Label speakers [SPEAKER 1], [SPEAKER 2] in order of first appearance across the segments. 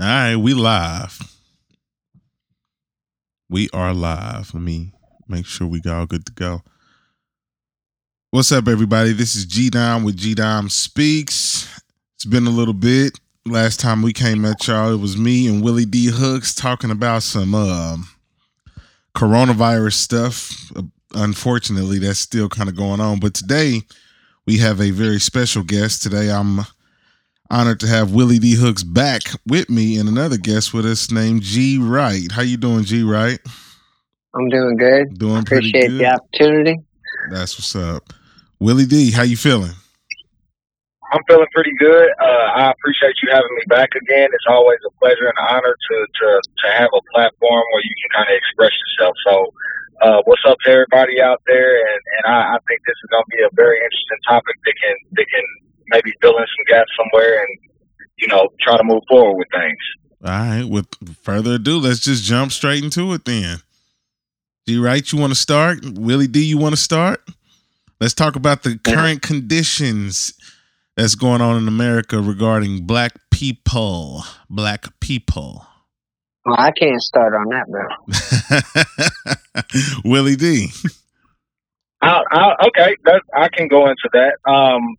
[SPEAKER 1] All right, we live. We are live. Let me make sure we got all good to go. What's up, everybody? This is G Dom with G Dom Speaks. It's been a little bit. Last time we came at y'all, it was me and Willie D Hooks talking about some uh, coronavirus stuff. Uh, unfortunately, that's still kind of going on. But today, we have a very special guest. Today, I'm honored to have Willie D Hooks back with me and another guest with us named G Wright. How you doing, G Wright?
[SPEAKER 2] I'm doing good.
[SPEAKER 1] Doing pretty
[SPEAKER 2] Appreciate
[SPEAKER 1] good.
[SPEAKER 2] the opportunity.
[SPEAKER 1] That's what's up. Willie D, how you feeling?
[SPEAKER 3] I'm feeling pretty good. Uh, I appreciate you having me back again. It's always a pleasure and honor to to, to have a platform where you can kind of express yourself. So, uh, what's up to everybody out there? And, and I, I think this is going to be a very interesting topic that can that can maybe fill in some gaps somewhere and you know try to move forward with things.
[SPEAKER 1] All right. With further ado, let's just jump straight into it then. G Wright, you want to start? Willie D, you want to start? Let's talk about the current conditions that's going on in America regarding black people. Black people.
[SPEAKER 2] Well, I can't start on that, bro.
[SPEAKER 1] Willie D.
[SPEAKER 3] I, I, okay, that, I can go into that. Um,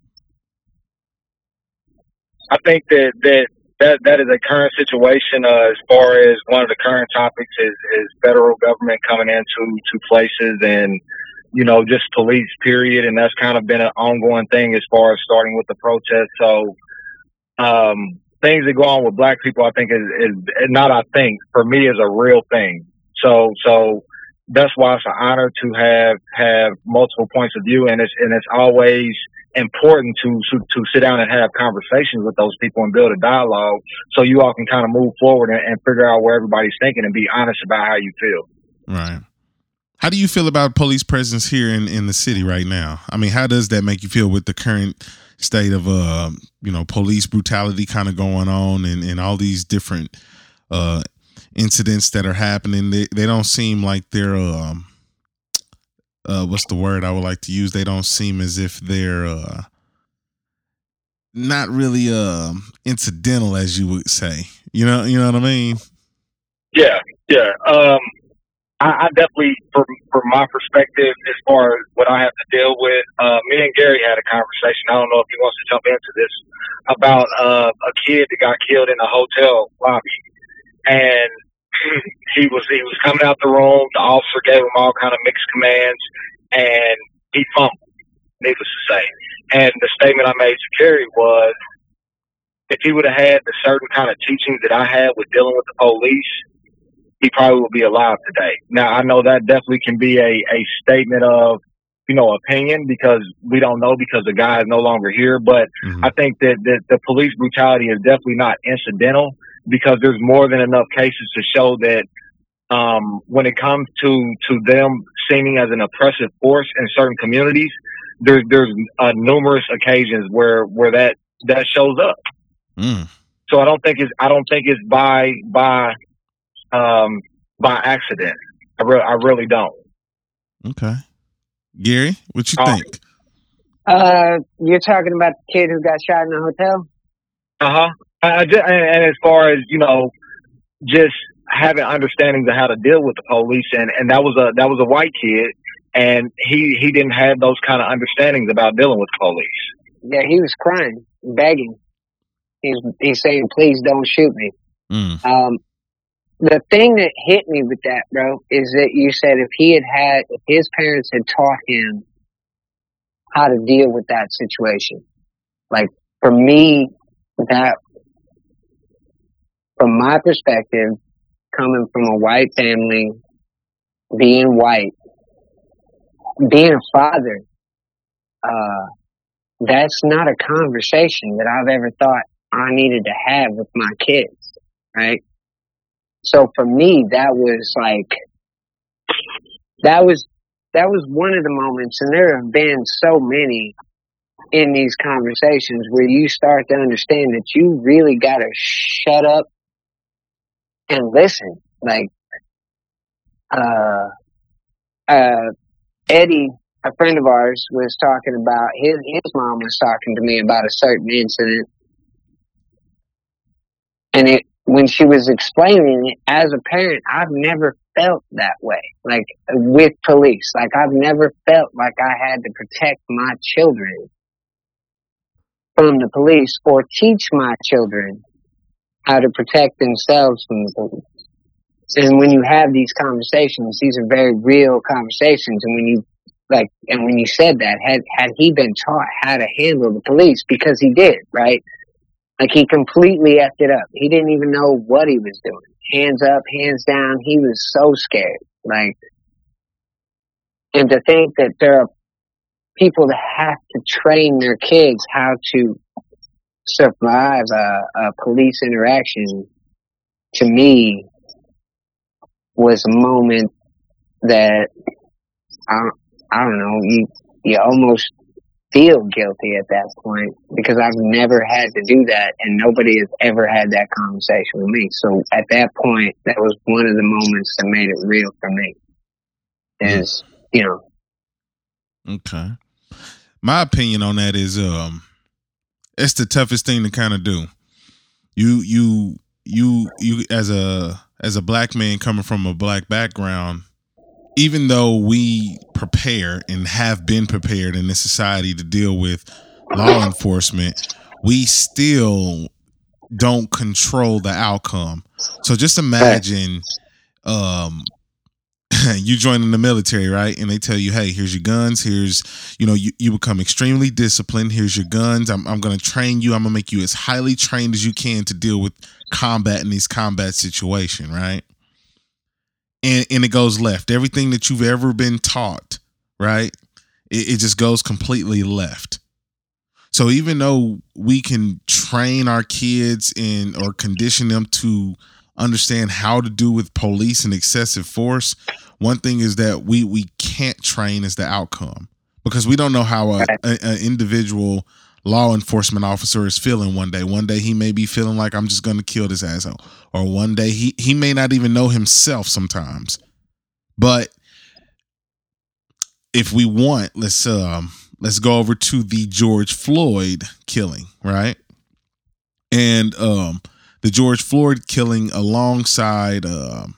[SPEAKER 3] I think that that that that is a current situation uh, as far as one of the current topics is is federal government coming into to places and you know just police period. And that's kind of been an ongoing thing as far as starting with the protest so um, things that go on with black people I think is, is not I think for me is a real thing. So so that's why it's an honor to have have multiple points of view. And it's and it's always important to, to to sit down and have conversations with those people and build a dialogue so you all can kind of move forward and, and figure out where everybody's thinking and be honest about how you feel.
[SPEAKER 1] Right. How do you feel about police presence here in, in the city right now? I mean, how does that make you feel with the current state of uh, you know, police brutality kind of going on and, and all these different uh incidents that are happening? They they don't seem like they're um uh what's the word I would like to use? They don't seem as if they're uh not really um incidental as you would say. You know you know what I mean?
[SPEAKER 3] Yeah, yeah. Um, I, I definitely, from from my perspective, as far as what I have to deal with, uh, me and Gary had a conversation. I don't know if he wants to jump into this about uh, a kid that got killed in a hotel lobby, and he was he was coming out the room. The officer gave him all kind of mixed commands, and he fumbled. Needless to say, and the statement I made to Gary was, if he would have had the certain kind of teachings that I had with dealing with the police, he probably would be alive today. Now I know that definitely can be a, a statement of, you know, opinion because we don't know because the guy is no longer here. But
[SPEAKER 1] Mhm.
[SPEAKER 3] I think that, that the police brutality is definitely not incidental because there's more than enough cases to show that um, when it comes to, to them seeming as an oppressive force in certain communities, there's there's uh, numerous occasions where where that that shows up.
[SPEAKER 1] Mm.
[SPEAKER 3] So I don't think it's I don't think it's by by um, by accident. I re- I really don't.
[SPEAKER 1] Okay. Gary, what you
[SPEAKER 3] Uh,
[SPEAKER 1] think?
[SPEAKER 2] Uh, you're talking about the kid who got shot in the hotel?
[SPEAKER 3] Uh huh. I, I just, and, and as far as you know, just having understandings of how to deal with the police, and and that was a that was a white kid, and he he didn't have those kind of understandings about dealing with police.
[SPEAKER 2] Yeah, he was crying, begging. He's he's saying, "Please don't shoot me."
[SPEAKER 1] Mm.
[SPEAKER 2] Um, the thing that hit me with that, bro, is that you said if he had had, if his parents had taught him how to deal with that situation, like for me, that, from my perspective, coming from a white family, being white, being a father, uh, that's not a conversation that I've ever thought I needed to have with my kids, right? So for me, that was like, that was, that was one of the moments, and there have been so many in these conversations where you start to understand that you really gotta shut up and listen. Like, uh, uh, Eddie, a friend of ours, was talking about his his mom was talking to me about a certain incident, and it when she was explaining it as a parent, I've never felt that way. Like with police, like I've never felt like I had to protect my children from the police or teach my children how to protect themselves from the police. And when you have these conversations, these are very real conversations. And when you like, and when you said that, had had he been taught how to handle the police, because he did, right? Like he completely effed it up. He didn't even know what he was doing. Hands up, hands down. He was so scared. Like, and to think that there are people that have to train their kids how to survive a, a police interaction, to me, was a moment that I, I don't know. You you almost feel guilty at that point because I've never had to do that and nobody has ever had that conversation with me. So at that point, that was one of the moments that made it real for me. Is, you know.
[SPEAKER 1] Okay. My opinion on that is um it's the toughest thing to kind of do. You you you you as a as a black man coming from a black background, even though we prepare and have been prepared in this society to deal with law enforcement, we still don't control the outcome. So just imagine um you join in the military, right? And they tell you, hey, here's your guns. Here's, you know, you, you become extremely disciplined. Here's your guns. I'm, I'm going to train you. I'm going to make you as highly trained as you can to deal with combat in these combat situation, right? And, and it goes left. Everything that you've ever been taught, right? It, it just goes completely left. So even though we can train our kids and or condition them to understand how to do with police and excessive force, one thing is that we we can't train is the outcome because we don't know how a, an individual law enforcement officer is feeling one day. One day he may be feeling like I'm just going to kill this asshole, or one day he he may not even know himself sometimes. But if we want, let's um let's go over to the George Floyd killing, right? And um the George Floyd killing alongside um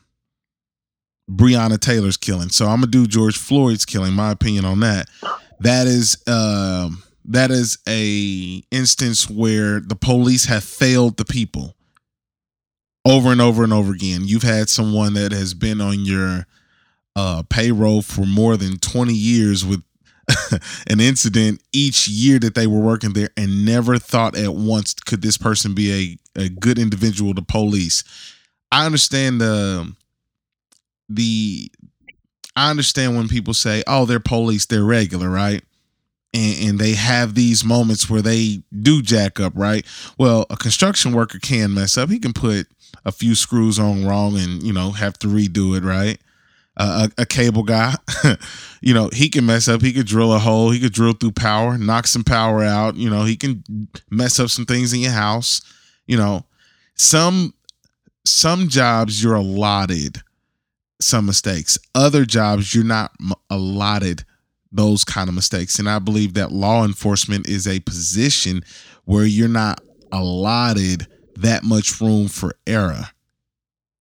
[SPEAKER 1] Breonna Taylor's killing. So I'm gonna do George Floyd's killing. My opinion on that. That is um that is a instance where the police have failed the people over and over and over again. You've had someone that has been on your uh, payroll for more than 20 years with an incident each year that they were working there and never thought at once could this person be a, a good individual to police. I understand the the I understand when people say, "Oh, they're police, they're regular, right?" And, and they have these moments where they do jack up, right? Well, a construction worker can mess up. He can put a few screws on wrong and you know have to redo it, right? A, a cable guy, you know, he can mess up. He could drill a hole. He could drill through power, knock some power out. You know, he can mess up some things in your house. You know, some some jobs you're allotted some mistakes. Other jobs, you're not allotted those kind of mistakes. And I believe that law enforcement is a position where you're not allotted that much room for error,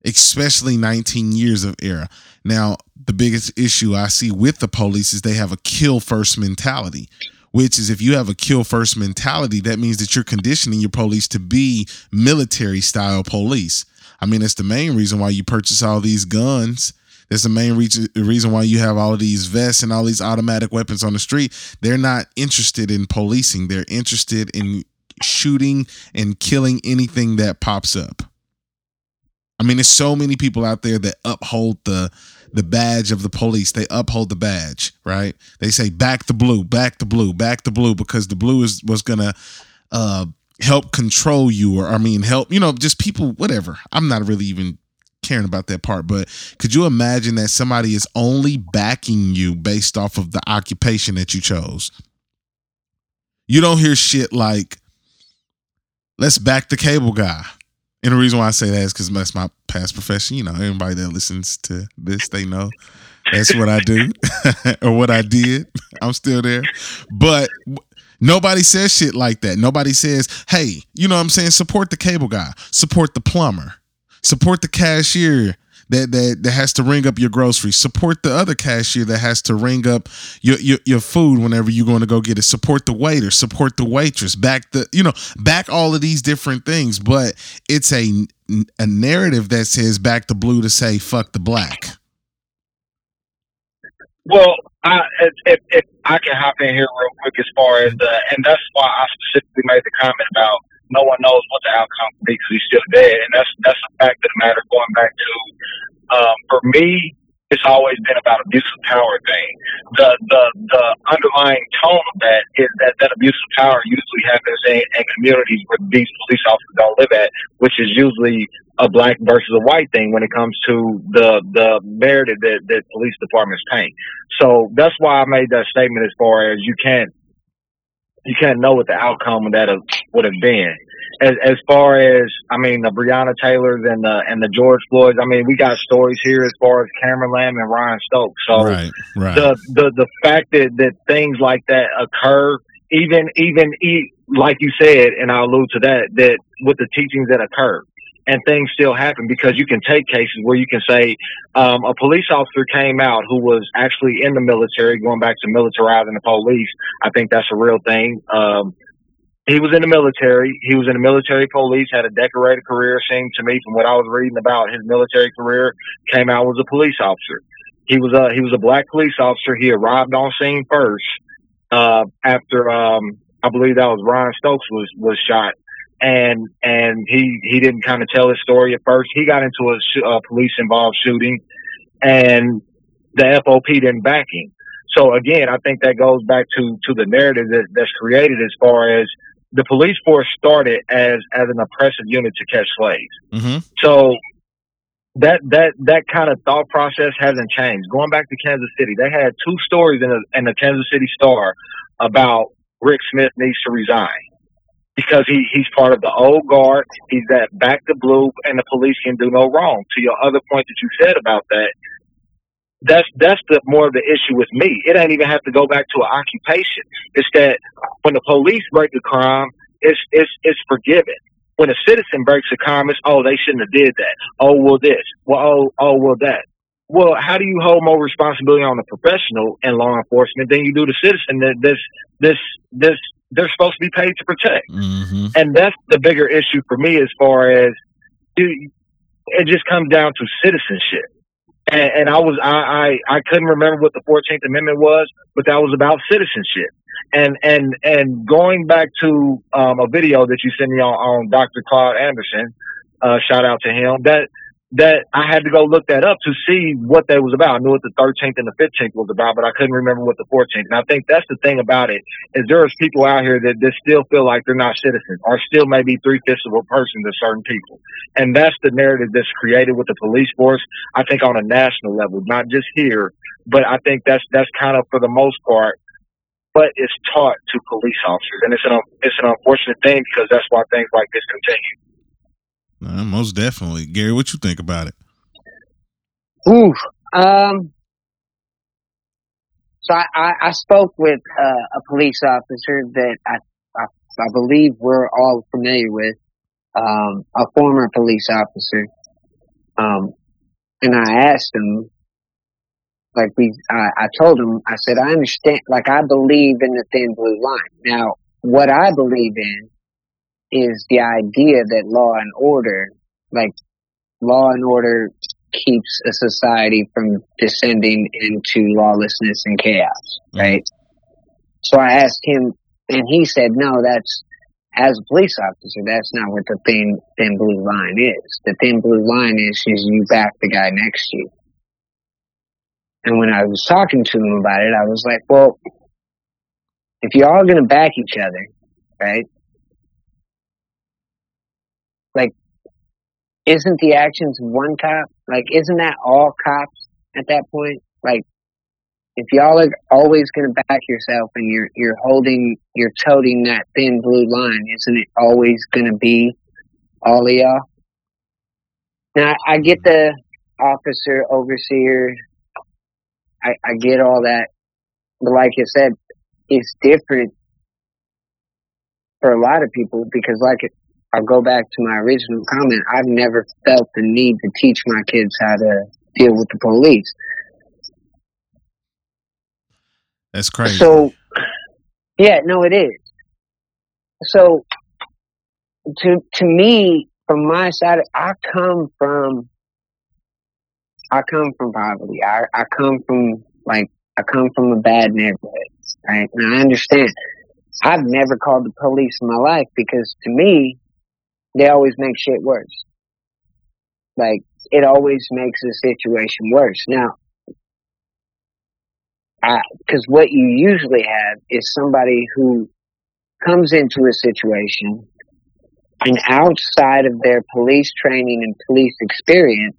[SPEAKER 1] especially 19 years of era. Now, the biggest issue I see with the police is they have a kill first mentality. Which is if you have a kill first mentality, that means that you're conditioning your police to be military style police I mean, it's the main reason why you purchase all these guns. That's the main reason reason why you have all these vests and all these automatic weapons on the street. They're not interested in policing. They're interested in shooting and killing anything that pops up. I mean, there's so many people out there that uphold the the badge of the police. They uphold the badge, right? They say back the blue, back the blue, back the blue, because the blue is was gonna uh, help control you or I mean help, you know, just people whatever. I'm not really even caring about that part, but could you imagine that somebody is only backing you based off of the occupation that you chose? You don't hear shit like let's back the cable guy. And the reason why I say that is because that's my past profession. You know, everybody that listens to this, they know that's what I do or what I did. I'm still there. But Nobody says shit like that. Nobody says, hey, you know what I'm saying? Support the cable guy, support the plumber. Support the cashier that, that that has to ring up your groceries. Support the other cashier that has to ring up your your, your food whenever you're going to go get it. Support the waiter. Support the waitress. Back the you know back all of these different things. But it's a a narrative that says back the blue to say fuck the black.
[SPEAKER 3] Well, I, if, if, if I can hop in here real quick as far as the, and that's why I specifically made the comment about no one knows what the outcome will be because he's still dead, and that's that's a fact of the matter. Going back to, um, for me, it's always been about abuse of power thing. The the the underlying tone of that is that that abuse of power usually happens in, in communities where these police officers don't live at, which is usually a black versus a white thing when it comes to the the narrative that, that police departments paint. So that's why I made that statement as far as you can't you can't know what the outcome of that would have been. As, as far as I mean, the Breonna Taylors and the and the George Floyds. I mean, we got stories here as far as Cameron Lamb and Ryan Stokes. So
[SPEAKER 1] right, right.
[SPEAKER 3] the the the fact that that things like that occur, even even like you said, and I'll allude to that, that with the teachings that occur, and things still happen because you can take cases where you can say um, a police officer came out who was actually in the military, going back to militarizing the police. I think that's a real thing. Um, he was in the military. He was in the military police, had a decorated career. Seemed to me, from what I was reading about his military career, came out was a police officer. He was a he was a black police officer. He arrived on scene first uh, after um, I believe that was Ryan Stokes was was shot and and he he didn't kind of tell his story at first. He got into a, a police involved shooting, and the FOP didn't back him. So again, I think that goes back to to the narrative that, that's created as far as the police force started as as an oppressive unit to catch slaves.
[SPEAKER 1] Mm-hmm.
[SPEAKER 3] So that that that kind of thought process hasn't changed. Going back to Kansas City, they had two stories in, a, in the Kansas City Star about Rick Smith needs to resign because he, he's part of the old guard. He's that back to blue, and the police can do no wrong. To your other point that you said about that, that's that's the more of the issue with me. It ain't even have to go back to an occupation. It's that when the police break a crime, it's it's it's forgiven. When a citizen breaks a crime, it's oh they shouldn't have did that. Oh well this. Well oh oh well that. Well, how do you hold more responsibility on the professional in law enforcement than you do the citizen that this this this they're supposed to be paid to protect.
[SPEAKER 1] Mm-hmm.
[SPEAKER 3] And that's the bigger issue for me as far as dude, it just comes down to citizenship. And, and I was I, I I couldn't remember what the Fourteenth Amendment was, but that was about citizenship. And and and going back to um, a video that you sent me on, on Dr. Claude Anderson, uh, shout out to him. That that I had to go look that up to see what that was about. I knew what the 13th and the 15th was about, but I couldn't remember what the 14th. And I think that's the thing about it is there's people out here that, that still feel like they're not citizens or still maybe three fifths of a person to certain people. And that's the narrative that's created with the police force. I think on a national level, not just here, but I think that's, that's kind of for the most part, but it's taught to police officers. And it's an, it's an unfortunate thing because that's why things like this continue.
[SPEAKER 1] Uh, most definitely, Gary. What you think about it?
[SPEAKER 2] Ooh, um, so I, I, I spoke with uh, a police officer that I, I, I believe we're all familiar with, um, a former police officer, um, and I asked him, like we, I, I told him, I said, I understand, like I believe in the thin blue line. Now, what I believe in is the idea that law and order, like law and order keeps a society from descending into lawlessness and chaos, mm-hmm. right? So I asked him, and he said, no, that's, as a police officer, that's not what the thin, thin blue line is. The thin blue line is, is you back the guy next to you. And when I was talking to him about it, I was like, well, if you're all going to back each other, right? Like, isn't the actions one cop? Like, isn't that all cops at that point? Like, if y'all are always going to back yourself and you're you're holding, you're toting that thin blue line, isn't it always going to be all of y'all? Now, I get the officer, overseer, I, I get all that, but like I said, it's different for a lot of people because, like I'll go back to my original comment. I've never felt the need to teach my kids how to deal with the police.
[SPEAKER 1] That's crazy.
[SPEAKER 2] So, yeah, no, it is. So, to to me, from my side, I come from, I come from poverty. I I come from like I come from a bad neighborhood, right? And I understand. I've never called the police in my life because to me, they always make shit worse. Like it always makes the situation worse. Now, because what you usually have is somebody who comes into a situation and outside of their police training and police experience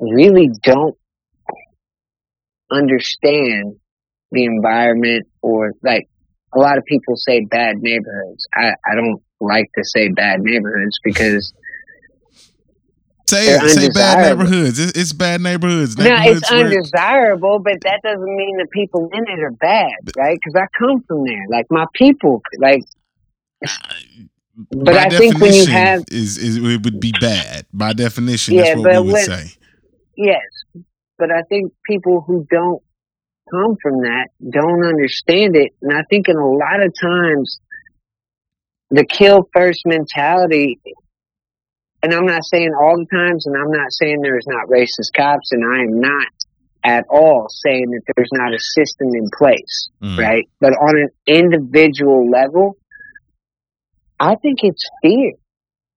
[SPEAKER 2] really don't understand the environment or like a lot of people say bad neighborhoods. I, I don't like to say bad neighborhoods because
[SPEAKER 1] say it, say bad neighborhoods. It's, it's bad neighborhoods.
[SPEAKER 2] No, it's undesirable, but that doesn't mean the people in it are bad, right? Because I come from there. Like my people, like.
[SPEAKER 1] But I think when you have is, is it would be bad by definition. Yeah, that's what we would when, say.
[SPEAKER 2] Yes, but I think people who don't come from that don't understand it, and I think in a lot of times the kill first mentality and I'm not saying all the times, and I'm not saying there's not racist cops, and I am not at all saying that there's not a system in place, mm. right? But on an individual level, I think it's fear.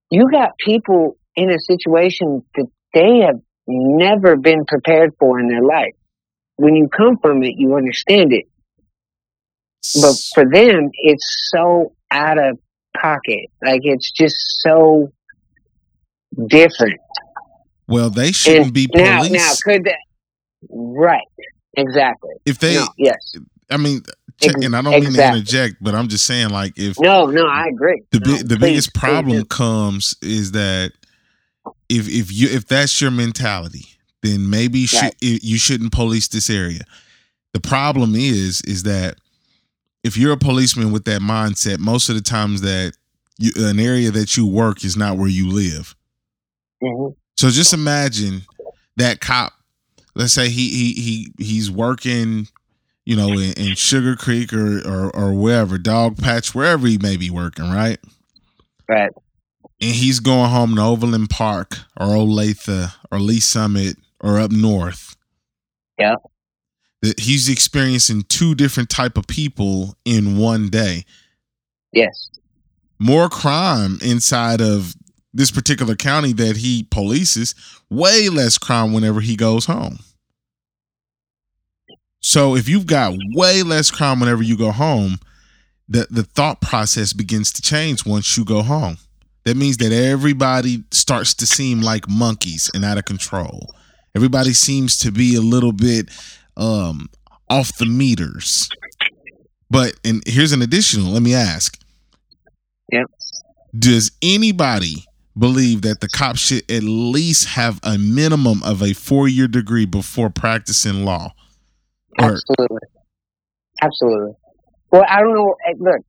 [SPEAKER 2] You got people in a situation that they have never been prepared for in their life. When you come from it, you understand it. But for them, it's so out of pocket. Like it's just so different.
[SPEAKER 1] Well, they shouldn't and be police.
[SPEAKER 2] Now, now could that? Right. Exactly.
[SPEAKER 1] If they,
[SPEAKER 2] no, yes.
[SPEAKER 1] I mean, and I don't exactly. mean to interject, but I'm just saying, like, if
[SPEAKER 2] no, no, I agree.
[SPEAKER 1] The
[SPEAKER 2] no,
[SPEAKER 1] the please, biggest problem comes is that if if you if that's your mentality, then maybe right. should, you shouldn't police this area. The problem is is that if you're a policeman with that mindset, most of the times that you, an area that you work is not where you live. Mm-hmm. So just imagine that cop. Let's say he he he he's working, you know, in, in Sugar Creek or, or or wherever, Dog Patch, wherever he may be working, right?
[SPEAKER 2] Right.
[SPEAKER 1] And he's going home to Overland Park or Olathe or Lee Summit or up north.
[SPEAKER 2] Yeah.
[SPEAKER 1] That he's experiencing two different type of people in one day.
[SPEAKER 2] Yes.
[SPEAKER 1] More crime inside of this particular county that he polices, way less crime whenever he goes home. So if you've got way less crime whenever you go home, the, the thought process begins to change once you go home. That means that everybody starts to seem like monkeys and out of control. Everybody seems to be a little bit um, off the meters. But and here's an additional. Let me ask.
[SPEAKER 2] Yep.
[SPEAKER 1] Does anybody believe that the cop should at least have a minimum of a four year degree before practicing law.
[SPEAKER 2] Or, Absolutely. Absolutely. Well, I don't know. Look,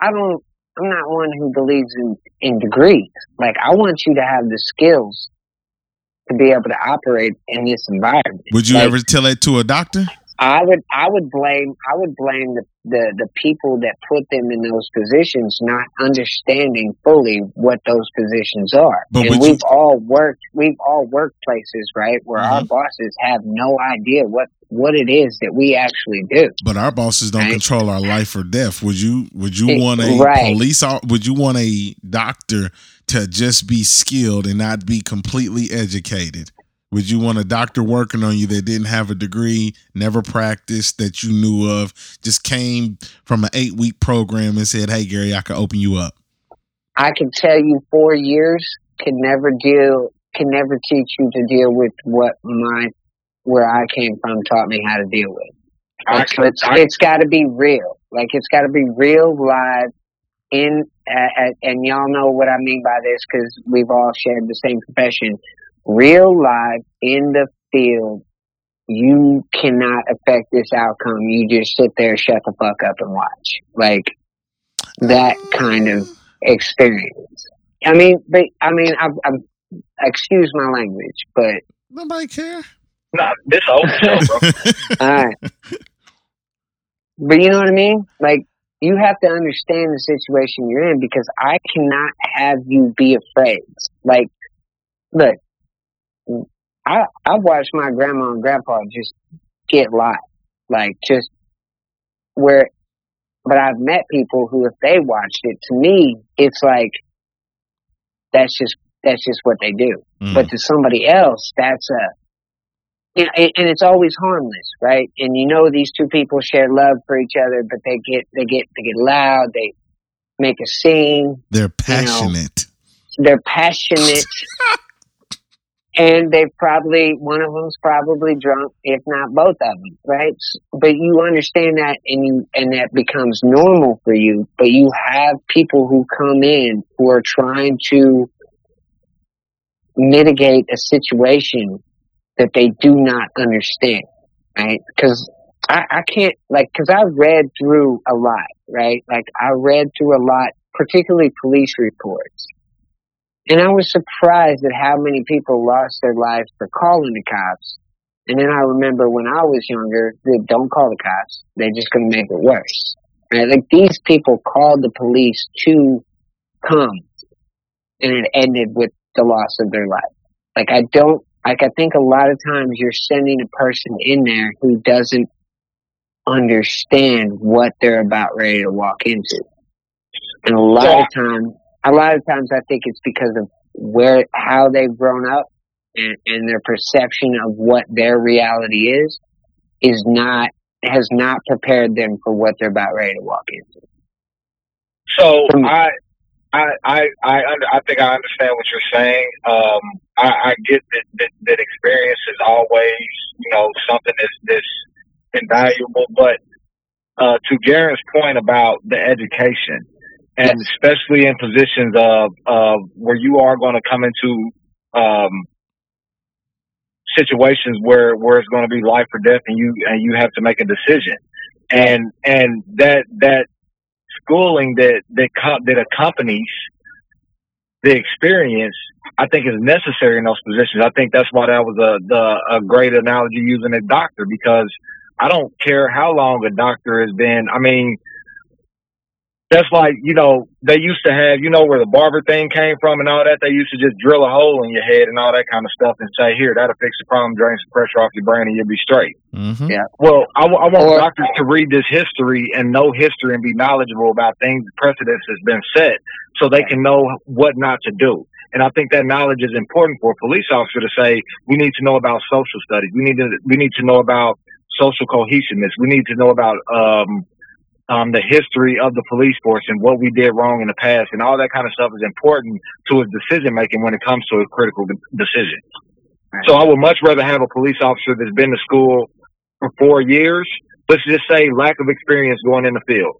[SPEAKER 2] I don't. I'm not one who believes in in degrees. Like, I want you to have the skills to be able to operate in this environment.
[SPEAKER 1] Would you
[SPEAKER 2] like,
[SPEAKER 1] ever tell that to a doctor?
[SPEAKER 2] I would I would blame I would blame the, the, the people that put them in those positions not understanding fully what those positions are. But and we've you, all worked we've all worked places, right, where mm-hmm. our bosses have no idea what what it is that we actually do.
[SPEAKER 1] But our bosses don't right? control our life or death. Would you would you want a right. police would you want a doctor to just be skilled and not be completely educated? Would you want a doctor working on you that didn't have a degree, never practiced, that you knew of, just came from an eight week program and said, Hey, Gary, I can open you up?
[SPEAKER 2] I can tell you four years can never deal, can never teach you to deal with what my, where I came from taught me how to deal with. It's, it's, it's got to be real. Like it's got to be real, live, in, uh, and y'all know what I mean by this because we've all shared the same profession real life in the field, you cannot affect this outcome. You just sit there, shut the fuck up, and watch. Like that kind of experience. I mean, but I mean, I'm, I'm excuse my language, but
[SPEAKER 1] Nobody care.
[SPEAKER 3] Nah, this old show, bro.
[SPEAKER 2] all right. But you know what I mean? Like you have to understand the situation you're in because I cannot have you be afraid. Like, look, I I watched my grandma and grandpa just get locked, like just where. But I've met people who, if they watched it, to me, it's like that's just that's just what they do.
[SPEAKER 1] Mm.
[SPEAKER 2] But to somebody else, that's a you know, and, and it's always harmless, right? And you know these two people share love for each other, but they get they get they get loud, they make a scene,
[SPEAKER 1] They're passionate.
[SPEAKER 2] they're passionate, and they probably one of them's probably drunk, if not both of them, right? But you understand that, and you and that becomes normal for you. But you have people who come in who are trying to mitigate a situation that they do not understand, right? Because I, I can't like because I read through a lot, right? Like I read through a lot, particularly police reports. And I was surprised at how many people lost their lives for calling the cops. And then I remember when I was younger, they don't call the cops. They're just going to make it worse. Right? Like these people called the police to come and it ended with the loss of their life. Like I don't, like I think a lot of times you're sending a person in there who doesn't understand what they're about ready to walk into. And a lot
[SPEAKER 3] Yeah.
[SPEAKER 2] of times, a lot of times I think it's because of where, how they've grown up and, and their perception of what their reality is, is not, has not prepared them for what they're about ready to walk into.
[SPEAKER 3] So I, I, I, I, under, I think I understand what you're saying. Um, I, I get that, that that experience is always, you know, something that's that's invaluable. But uh, to Garen's point about the education, and
[SPEAKER 2] Yes.
[SPEAKER 3] especially in positions of of where you are going to come into um, situations where where it's going to be life or death, and you and you have to make a decision, and and that that schooling that that that accompanies the experience, I think is necessary in those positions. I think that's why that was a the a great analogy using a doctor because I don't care how long a doctor has been. I mean, that's like you know they used to have you know where the barber thing came from and all that. They used to just drill a hole in your head and all that kind of stuff and say, "Here, that'll fix the problem, drain some pressure off your brain, and you'll be straight."
[SPEAKER 1] Mm-hmm.
[SPEAKER 2] Yeah.
[SPEAKER 3] Well, I, w- I want
[SPEAKER 2] Or-
[SPEAKER 3] doctors to read this history and know history and be knowledgeable about things, precedents has been set, so they can know what not to do. And I think that knowledge is important for a police officer to say, we need to know about social studies. We need to, we need to know about social cohesiveness. We need to know about, um, um, the history of the police force and what we did wrong in the past and all that kind of stuff is important to his decision making when it comes to a critical decision.
[SPEAKER 2] Right.
[SPEAKER 3] So I would much rather have a police officer that's been to school for four years. Let's just say lack of experience going in the field.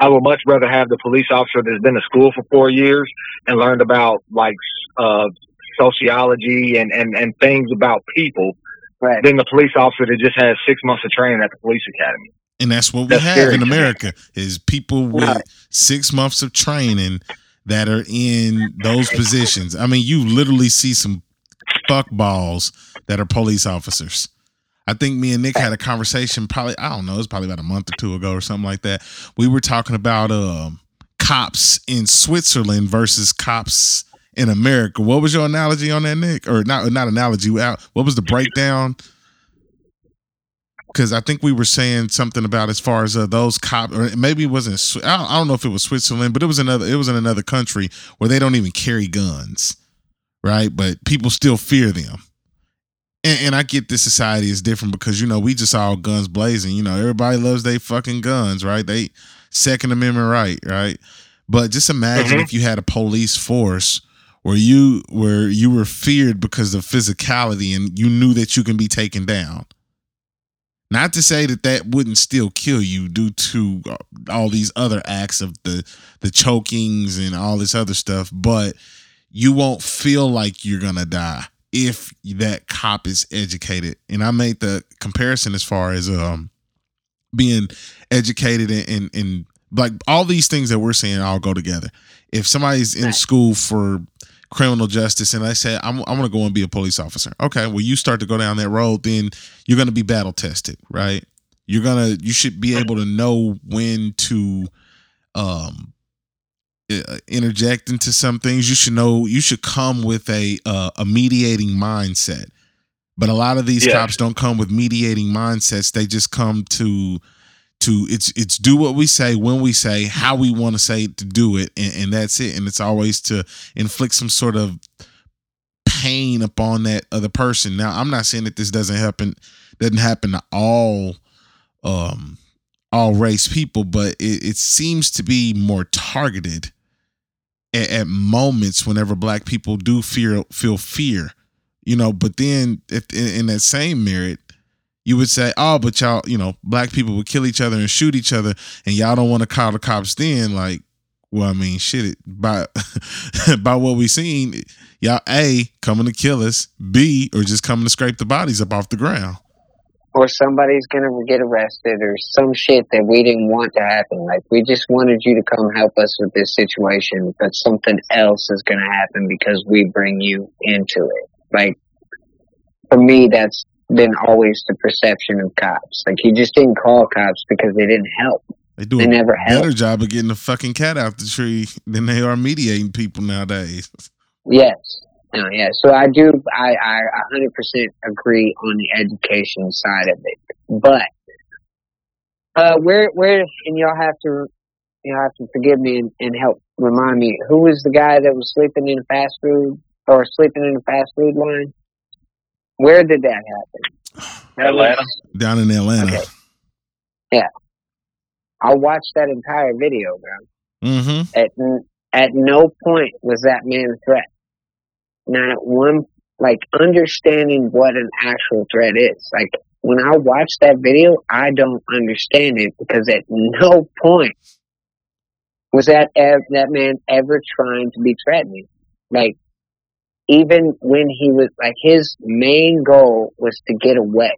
[SPEAKER 3] I would much rather have the police officer that's been to school for four years and learned about like uh, sociology and, and, and things about people
[SPEAKER 2] Right.
[SPEAKER 3] than the police officer that just has six months of training at the police academy.
[SPEAKER 1] And that's what we
[SPEAKER 3] That's
[SPEAKER 1] have
[SPEAKER 3] scary
[SPEAKER 1] in. America is people with
[SPEAKER 2] Right.
[SPEAKER 1] six months of training that are in those positions. I mean, you literally see some fuck balls that are police officers. I think me and Nick had a conversation probably, I don't know, it was probably about a month or two ago or something like that. We were talking about um cops in Switzerland versus cops in America. What was your analogy on that, Nick? Or not not analogy, what was the breakdown? Because I think we were saying something about as far as uh, those cop, or maybe it wasn't I don't, I don't know if it was Switzerland, but it was another. It was in another country where they don't even carry guns, right? But people still fear them. And, and I get this society is different because you know we just all guns blazing. You know everybody loves they fucking guns, right? They Second Amendment right, right? But just imagine
[SPEAKER 3] Mhm.
[SPEAKER 1] if you had a police force where you where you were feared because of physicality and you knew that you can be taken down. Not to say that that wouldn't still kill you due to uh, all these other acts of the the chokings and all this other stuff, but you won't feel like you're gonna die if that cop is educated. And I made the comparison as far as um being educated and and, and like all these things that we're saying all go together. If somebody's in
[SPEAKER 2] Right.
[SPEAKER 1] school for criminal justice and they say I'm I'm going to go and be a police officer. Okay, well you start to go down that road then you're going to be battle tested, right? You're going to you should be able to know when to um uh, interject into some things. You should know you should come with a uh, a mediating mindset. But a lot of these
[SPEAKER 3] Yeah.
[SPEAKER 1] cops don't come with mediating mindsets. They just come to to it's it's do what we say when we say how we want to say it to do it and, and that's it. And it's always to inflict some sort of pain upon that other person. Now i'm not saying that this doesn't happen doesn't happen to all um all race people but it, it seems to be more targeted at, at moments whenever black people do feel feel fear you know but then if in, in that same merit you would say, oh, but y'all, you know, black people would kill each other and shoot each other, and y'all don't want to call the cops then. Like, well, I mean, shit, it, by by what we seen, y'all a coming to kill us, b or just coming to scrape the bodies up off the ground.
[SPEAKER 2] or somebody's gonna get arrested or some shit that we didn't want to happen. Like we just wanted you to come help us with this situation, but something else is gonna happen because we bring you into it. Like for me, that's been always the perception of cops. Like you just didn't call cops because they didn't help.
[SPEAKER 1] They do
[SPEAKER 2] They
[SPEAKER 1] a
[SPEAKER 2] never
[SPEAKER 1] better job of getting the fucking cat out the tree than they are mediating people nowadays.
[SPEAKER 2] Yes. No, yeah. So I do. I I a hundred percent agree on the education side of it, but uh, where where and y'all have to y'all have to forgive me and, and help remind me who was the guy that was sleeping in the fast food or sleeping in the fast food line? Where did that happen? That
[SPEAKER 3] Atlanta.
[SPEAKER 2] was-
[SPEAKER 1] Down in Atlanta.
[SPEAKER 2] Okay. I watched that entire video, bro.
[SPEAKER 1] Mm-hmm.
[SPEAKER 2] At at no point was that man a threat. Not at one, like understanding what an actual threat is. Like when I watch that video, I don't understand it because at no point was that ev- that man ever trying to be threatening. Like even when he was like his main goal was to get away,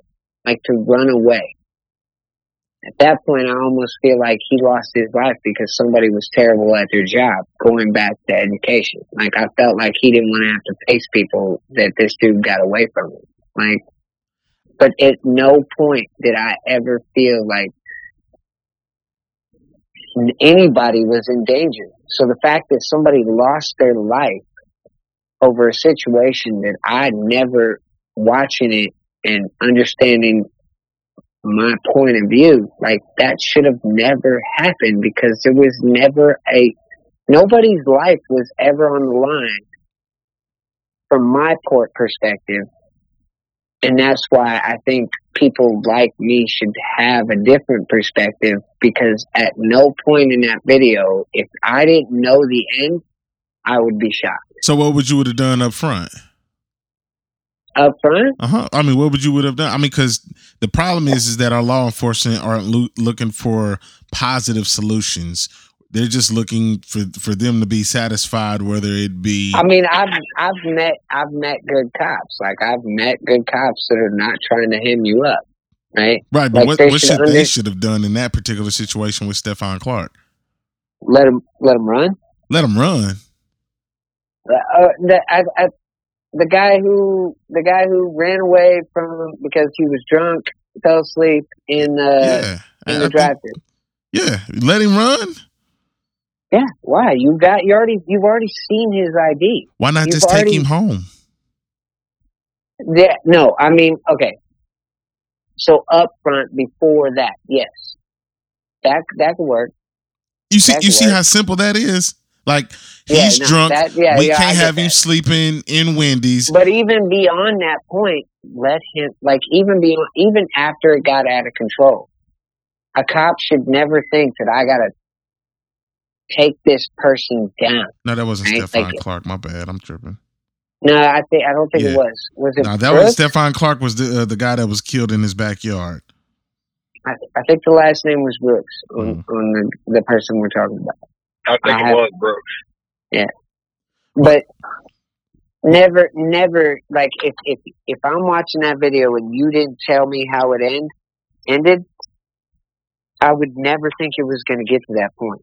[SPEAKER 2] like to run away. At that point, I almost feel like he lost his life because somebody was terrible at their job, going back to education. Like, I felt like he didn't want to have to face people that this dude got away from him. Like, but at no point did I ever feel like anybody was in danger. So the fact that somebody lost their life over a situation that I never watching it and understanding my point of view, like that should have never happened because there was never a nobody's life was ever on the line from my port perspective. And that's why I think people like me should have a different perspective because at no point in that video, if I didn't know the end, I would be shocked.
[SPEAKER 1] So what would you would have done up front?
[SPEAKER 2] Up front,
[SPEAKER 1] Uh huh. I mean, what would you would have done? I mean, because the problem is, is that our law enforcement aren't lo- looking for positive solutions. They're just looking for for them to be satisfied, whether it be.
[SPEAKER 2] I mean, I've I've met I've met good cops. Like I've met good cops that are not trying to hem you up, right?
[SPEAKER 1] Right, but
[SPEAKER 2] like
[SPEAKER 1] what,
[SPEAKER 2] they
[SPEAKER 1] what
[SPEAKER 2] should
[SPEAKER 1] should they should have done in that particular situation with Stephon Clark?
[SPEAKER 2] Let him let him run.
[SPEAKER 1] Let him run.
[SPEAKER 2] Uh, the I, I, the guy who the guy who ran away from because he was drunk, fell asleep in uh
[SPEAKER 1] yeah,
[SPEAKER 2] in the drive-thru.
[SPEAKER 1] yeah. Let him run.
[SPEAKER 2] Yeah, why? You got you already you've already seen his ID.
[SPEAKER 1] Why not
[SPEAKER 2] You've
[SPEAKER 1] just take him home?
[SPEAKER 2] Yeah, no, I mean, okay. So up front before that, yes, that that could work.
[SPEAKER 1] You see,
[SPEAKER 2] That
[SPEAKER 1] you see
[SPEAKER 2] work.
[SPEAKER 1] how simple that is. Like
[SPEAKER 2] Yeah,
[SPEAKER 1] he's
[SPEAKER 2] no,
[SPEAKER 1] drunk.
[SPEAKER 2] that- yeah,
[SPEAKER 1] we
[SPEAKER 2] yeah,
[SPEAKER 1] can't have him
[SPEAKER 2] that.
[SPEAKER 1] sleeping in Wendy's.
[SPEAKER 2] But even beyond that point, let him like even beyond even after it got out of control, a cop should never think that I gotta take this person down.
[SPEAKER 1] No, that wasn't
[SPEAKER 2] ain't
[SPEAKER 1] Stephon
[SPEAKER 2] thinking.
[SPEAKER 1] Clark. My bad. I'm tripping.
[SPEAKER 2] No, I think I don't think
[SPEAKER 1] Yeah.
[SPEAKER 2] it was. Was it?
[SPEAKER 1] No, that was
[SPEAKER 2] Brooks?
[SPEAKER 1] Stephon Clark. Was the uh, the guy that was killed in his backyard?
[SPEAKER 2] I, I think the last name was Brooks on,
[SPEAKER 1] Mm.
[SPEAKER 2] on the the person we're talking about.
[SPEAKER 3] I think
[SPEAKER 2] I
[SPEAKER 3] it
[SPEAKER 2] have-
[SPEAKER 3] was Brooks.
[SPEAKER 2] Yeah, but never never like if if if I'm watching that video and you didn't tell me how it end ended, I would never think it was going to get to that point.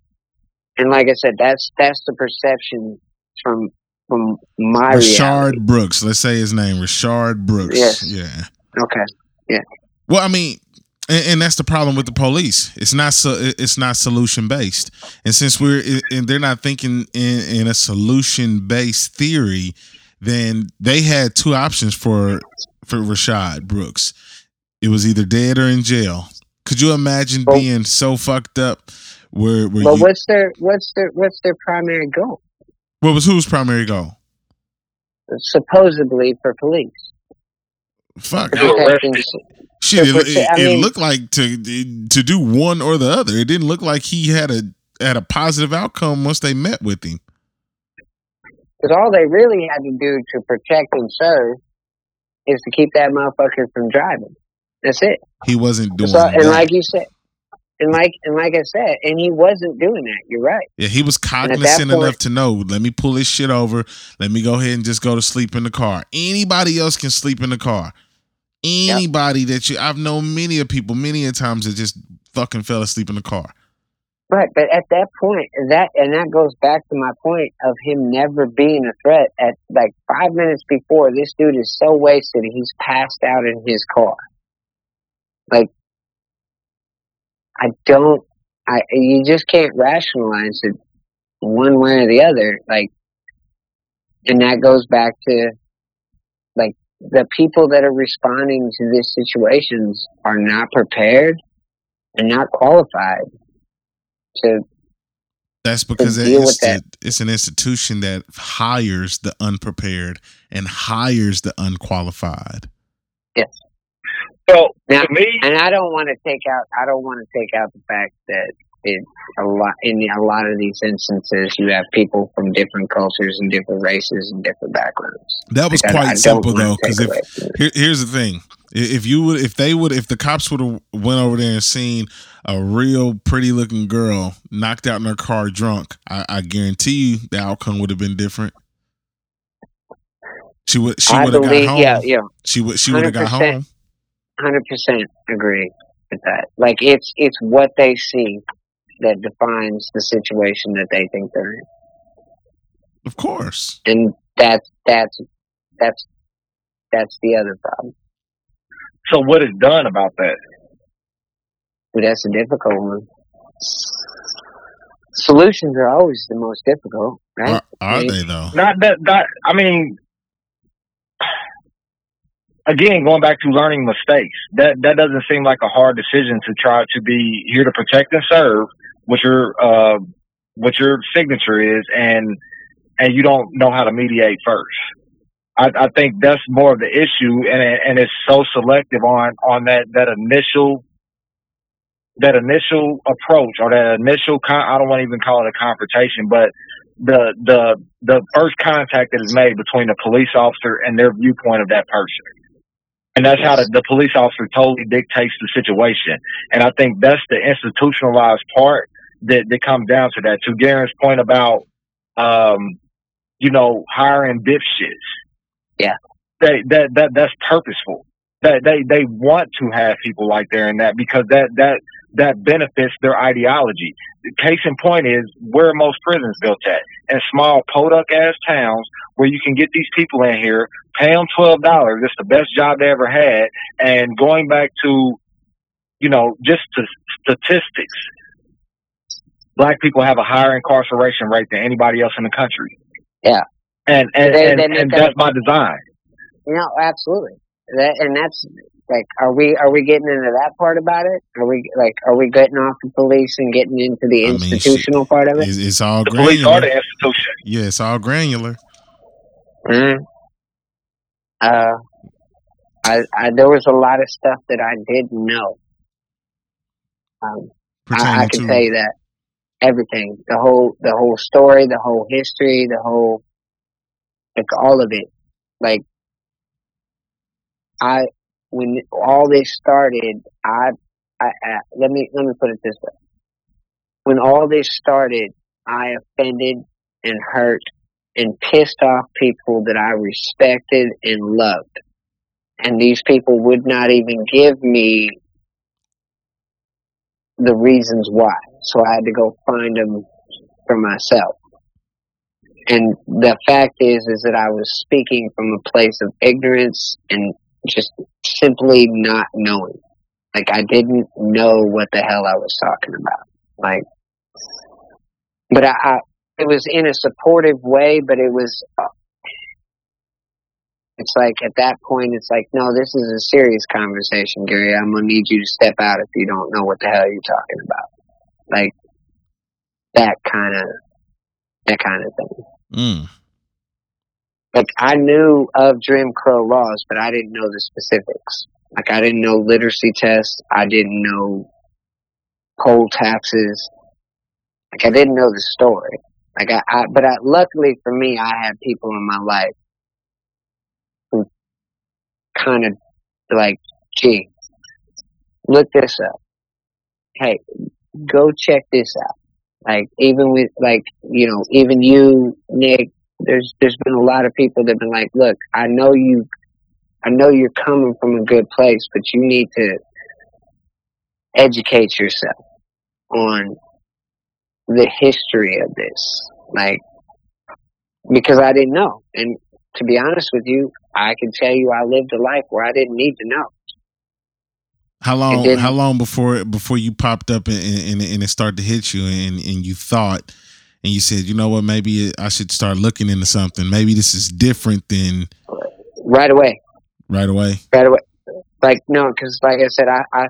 [SPEAKER 2] And like I said, that's that's the perception from from my
[SPEAKER 1] Rayshard
[SPEAKER 2] reality.
[SPEAKER 1] Brooks. Let's say his name, Rayshard Brooks.
[SPEAKER 2] Yes.
[SPEAKER 1] Yeah.
[SPEAKER 2] Okay. Yeah.
[SPEAKER 1] Well, I mean, and, and that's the problem with the police. It's not so. It's not solution based. And since we're and they're not thinking in, in a solution based theory, then they had two options for for Rayshard Brooks. It was either dead or in jail. Could you imagine
[SPEAKER 2] Well-
[SPEAKER 1] being so fucked up? Where where
[SPEAKER 2] But
[SPEAKER 1] you,
[SPEAKER 2] what's their what's their what's their primary goal?
[SPEAKER 1] what was whose primary goal?
[SPEAKER 2] Supposedly for police.
[SPEAKER 1] Fuck.
[SPEAKER 2] Protecting-
[SPEAKER 1] Shit, it, it,
[SPEAKER 2] I
[SPEAKER 1] it
[SPEAKER 2] mean-
[SPEAKER 1] looked like to to do one or the other. It didn't look like he had a had a positive outcome once they met with him.
[SPEAKER 2] Because all they really had to do to protect and serve is to keep that motherfucker from driving. That's it.
[SPEAKER 1] He wasn't doing
[SPEAKER 2] So,
[SPEAKER 1] that.
[SPEAKER 2] and like you said, and like and like I said, and he wasn't doing that. You're right.
[SPEAKER 1] yeah, he was cognizant
[SPEAKER 2] point-
[SPEAKER 1] enough to know. Let me pull this shit over. Let me go ahead and just go to sleep in the car. Anybody else can sleep in the car. Anybody that you, I've known many of people, many of times that just fucking fell asleep in the car.
[SPEAKER 2] Right, but at that point, that and that goes back to my point of him never being a threat. At like five minutes before, this dude is so wasted, he's passed out in his car. Like, I don't, I you just can't rationalize it one way or the other. Like, and that goes back to the people that are responding to these situations are not prepared and not qualified to
[SPEAKER 1] That's because
[SPEAKER 2] deal with
[SPEAKER 1] it's, it's an institution that hires the unprepared and hires the unqualified. Yes.
[SPEAKER 3] So
[SPEAKER 2] Now-
[SPEAKER 3] to me,
[SPEAKER 2] and I don't want to take out I don't want to take out the fact that it a lot in a lot of these instances you have people from different cultures and different races and different backgrounds.
[SPEAKER 1] That was
[SPEAKER 2] Like, I- I
[SPEAKER 1] quite simple though, because if
[SPEAKER 2] away from it.
[SPEAKER 1] Here, here's the thing: if you would, if they would, if the cops would have went over there and seen a real pretty looking girl knocked out in her car drunk, I, I guarantee you the outcome would have been different. She would, she would have got home.
[SPEAKER 2] yeah, yeah,
[SPEAKER 1] She would, she would have got
[SPEAKER 2] 100%.
[SPEAKER 1] home.
[SPEAKER 2] hundred percent agree with that. Like it's it's what they see that defines the situation that they think they're in.
[SPEAKER 1] Of course.
[SPEAKER 2] And that's that's that's that's the other problem.
[SPEAKER 3] so what is done about that?
[SPEAKER 2] But that's a difficult one. Solutions are always the most difficult, right?
[SPEAKER 1] Are, are
[SPEAKER 2] Right.
[SPEAKER 1] they though?
[SPEAKER 3] Not that. That I mean, again, going back to learning mistakes. That that doesn't seem like a hard decision to try to be here to protect and serve, what your uh, what your signature is, and and you don't know how to mediate first. I, I think that's more of the issue, and and it's so selective on on that that initial that initial approach or that initial con- I don't want to even call it a confrontation, but the the the first contact that is made between the police officer and their viewpoint of that person. And that's how the, the police officer totally dictates the situation. And I think that's the institutionalized part that, that comes down to that. To Garen's point about um, you know, hiring dipshits.
[SPEAKER 2] Yeah.
[SPEAKER 3] They that that that's purposeful. That they, they want to have people like there and that because that that that benefits their ideology. The case in point is where are most prisons built at? In small podunk ass towns where you can get these people in here, pay them twelve dollars. It's the best job they ever had. And going back to, you know, just to statistics, black people have a higher incarceration rate than anybody else in the country.
[SPEAKER 2] Yeah.
[SPEAKER 3] And and,
[SPEAKER 2] They-
[SPEAKER 3] and,
[SPEAKER 2] they make
[SPEAKER 3] and
[SPEAKER 2] that-
[SPEAKER 3] that's by design.
[SPEAKER 2] No, absolutely. That and that's like, are we are we getting into that part about it? Are we like, are we getting off the police and getting into the
[SPEAKER 1] I mean,
[SPEAKER 2] institutional part of it?
[SPEAKER 1] It's, it's all
[SPEAKER 3] The police are
[SPEAKER 1] granular.
[SPEAKER 3] the institution.
[SPEAKER 1] Yeah, it's all granular.
[SPEAKER 2] Mm. Uh, I, I there was a lot of stuff that I didn't know. Um, I, I can
[SPEAKER 1] to
[SPEAKER 2] tell you that everything, the whole the whole story, the whole history, the whole like all of it. Like I when all this started, I, I, I let me let me put it this way. When all this started, I offended and hurt and pissed off people that I respected and loved. And these people would not even give me the reasons why. So I had to go find them for myself. And the fact is, is that I was speaking from a place of ignorance and just simply not knowing. Like I didn't know what the hell I was talking about. Like, but I, I it was in a supportive way, but it was. Uh, it's like at that point, it's like, no, this is a serious conversation, Gary. I'm gonna need you to step out if you don't know what the hell you're talking about. Like that kind of that kind of thing.
[SPEAKER 1] Mm.
[SPEAKER 2] Like I knew of Jim Crow laws, but I didn't know the specifics. Like I didn't know literacy tests. I didn't know poll taxes. Like I didn't know the story. Like I, I but I, luckily for me, I had people in my life who kind of like, gee, look this up. Hey, go check this out. Like even with like you know even you Nick, there's there's been a lot of people that've been like, look, I know you, I know you're coming from a good place, but you need to educate yourself on the history of this, like because I didn't know, and to be honest with you, I can tell you I lived a life where I didn't need to know.
[SPEAKER 1] How long? How long before before you popped up and, and, and it started to hit you, and and you thought, and you said, you know what, maybe I should start looking into something. Maybe this is different than
[SPEAKER 2] right away.
[SPEAKER 1] Right away.
[SPEAKER 2] Right away. Like no, because like I said, I, I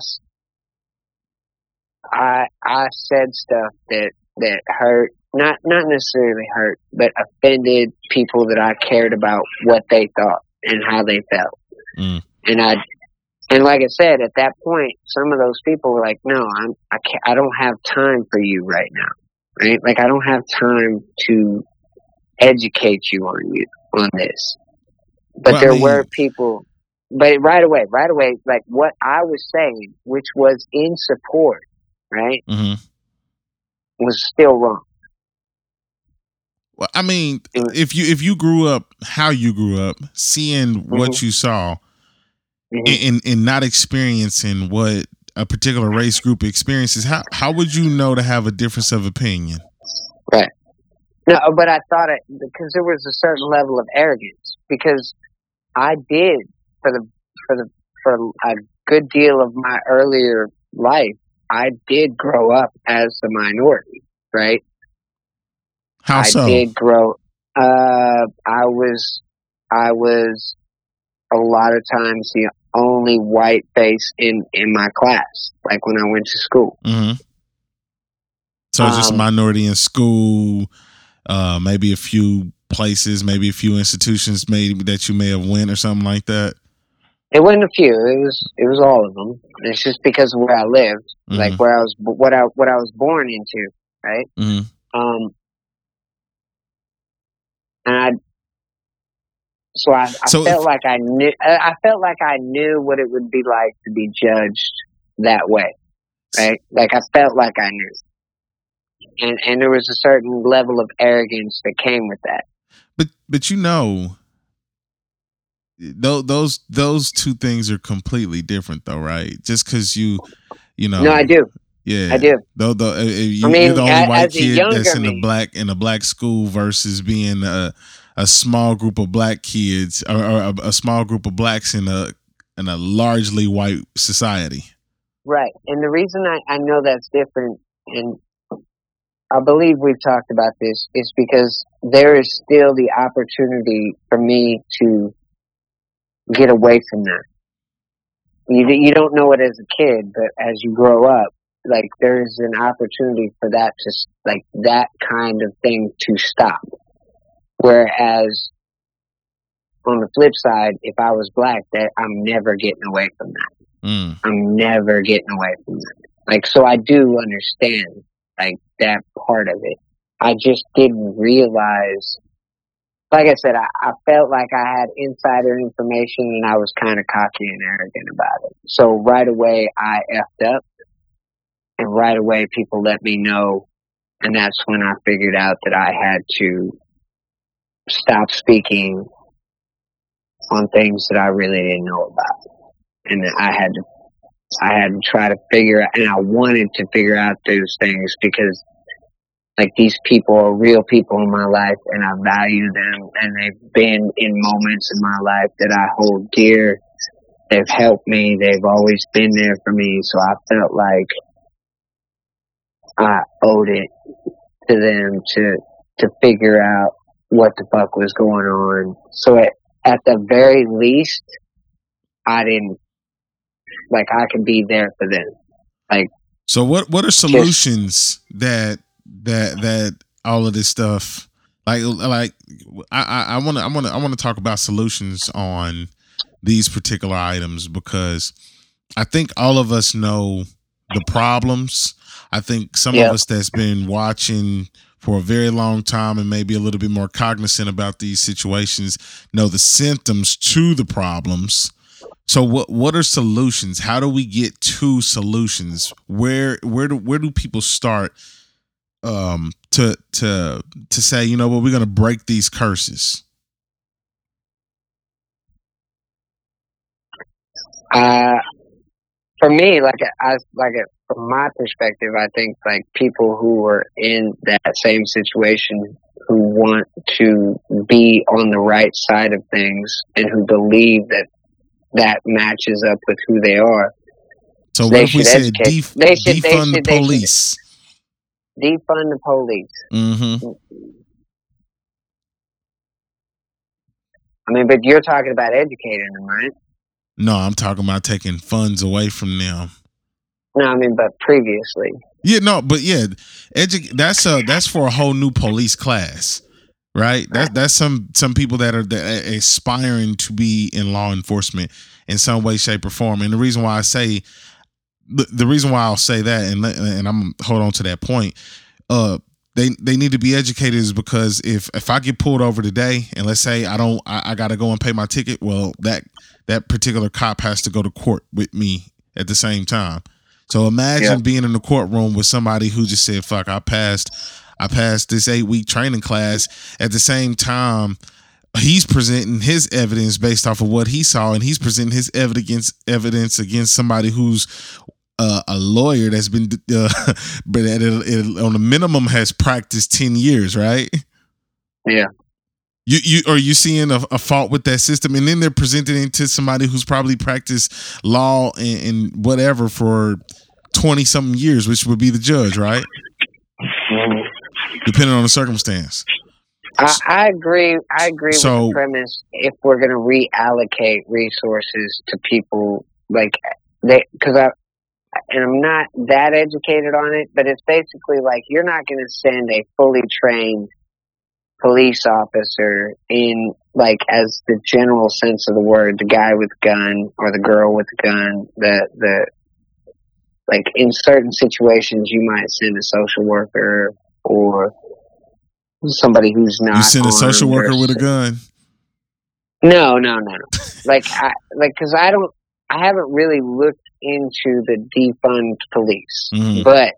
[SPEAKER 2] I I said stuff that that hurt, not not necessarily hurt, but offended people that I cared about what they thought and how they felt.
[SPEAKER 1] Mm.
[SPEAKER 2] And I and like I said, at that point, some of those people were like, "No, I'm I can't, I don't have time for you right now, right? Like I don't have time to educate you on you on this." But well, there I mean, were people, but right away, right away, like what I was saying, which was in support, right,
[SPEAKER 1] mm-hmm.
[SPEAKER 2] was still wrong.
[SPEAKER 1] Well, I mean, if you if you grew up how you grew up, seeing mm-hmm. what you saw, mm-hmm. and, and not experiencing what a particular race group experiences, how how would you know to have a difference of opinion?
[SPEAKER 2] Right. No, but I thought it because there was a certain level of arrogance because I did for the for the for a good deal of my earlier life, I did grow up as a minority, right?
[SPEAKER 1] How so?
[SPEAKER 2] I did grow. Uh, I was, I was a lot of times the only white face in in my class, like when I went to school.
[SPEAKER 1] Mm-hmm. So um, just a minority in school, uh, maybe a few places, maybe a few institutions, maybe that you may have went or something like that.
[SPEAKER 2] It wasn't a few. It was it was all of them. It's just because of where I lived, mm-hmm. like where I was, what I what I was born into, right?
[SPEAKER 1] Mm-hmm.
[SPEAKER 2] Um, and I so I, I so felt if, like I knew. I felt like I knew what it would be like to be judged that way, right? Like I felt like I knew, and and there was a certain level of arrogance that came with that.
[SPEAKER 1] But but you know, those those those two things are completely different, though, right? Just because you, you know,
[SPEAKER 2] no, I do.
[SPEAKER 1] Yeah,
[SPEAKER 2] I do.
[SPEAKER 1] Though, though, uh, uh, you, I mean, you're the only white kid that's in me. a black in a black school versus being a a small group of black kids or, or a, a, small group of blacks in a in a largely white society.
[SPEAKER 2] Right, and the reason I, I know that's different, and I believe we've talked about this, is because there is still the opportunity for me to get away from that. You you don't know it as a kid, but as you grow up, like there's an opportunity for that to like that kind of thing to stop Whereas on the flip side, if I was black, that I'm never getting away from that.
[SPEAKER 1] Mm.
[SPEAKER 2] I'm never getting away from that. Like, so I do understand like that part of it. I just didn't realize. Like I said, I, I felt like I had insider information and I was kind of cocky and arrogant about it. So right away, I effed up, and right away, people let me know, and that's when I figured out that I had to stop speaking on things that I really didn't know about. And I had to I had to try to figure out, and I wanted to figure out those things because like these people are real people in my life and I value them and they've been in moments in my life that I hold dear. They've helped me. They've always been there for me. So I felt like I owed it to them to, to figure out what the fuck was going on. So at, at the very least, I didn't, like, I could be there for them. Like,
[SPEAKER 1] so what, what are solutions that that that all of this stuff like like I I want to I want to I want to talk about solutions on these particular items because I think all of us know the problems. I think some of us that's been watching for a very long time and maybe a little bit more cognizant about these situations know the symptoms to the problems. So what what are solutions? How do we get to solutions? Where where do where do people start um to to to say you know what we're going to break these curses
[SPEAKER 2] uh for me like i like from my perspective i think like people who are in that same situation who want to be on the right side of things and who believe that that matches up with who they are
[SPEAKER 1] so what if we said def- they should, defund they should, the police
[SPEAKER 2] defund the police.
[SPEAKER 1] Mm-hmm.
[SPEAKER 2] I mean, but you're talking about educating them, right?
[SPEAKER 1] No, I'm talking about taking funds away from them.
[SPEAKER 2] No, I mean, but previously.
[SPEAKER 1] Yeah, no, but yeah, edu- that's a that's for a whole new police class, right? That's that's some some people that are that are aspiring to be in law enforcement in some way, shape, or form. And the reason why I say the, the reason why I'll say that and and I'm hold on to that point. Uh, they they need to be educated is because if if I get pulled over today and let's say I don't I, I got to go and pay my ticket, well that that particular cop has to go to court with me at the same time. So imagine yeah. being in the courtroom with somebody who just said, "Fuck, I passed, I passed this eight week training class." At the same time, he's presenting his evidence based off of what he saw, and he's presenting his evidence evidence against somebody who's uh, a lawyer that's been uh, but at a, on a minimum has practiced 10 years right
[SPEAKER 2] yeah
[SPEAKER 1] you you are you seeing a, a, fault with that system and then they're presenting it to somebody who's probably practiced law and, and whatever for 20 something years which would be the judge right depending on the circumstance
[SPEAKER 2] I, I agree. I agree so, with the premise. If we're going to reallocate resources to people, like they, because I, and I'm not that educated on it, but it's basically like you're not going to send a fully trained police officer in like as the general sense of the word, the guy with the gun or the girl with the gun, the the like in certain situations you might send a social worker or somebody who's not.
[SPEAKER 1] You send a social worker with a gun.
[SPEAKER 2] No, no, no, no. like I like because I don't. I haven't really looked into the defund police, mm-hmm. but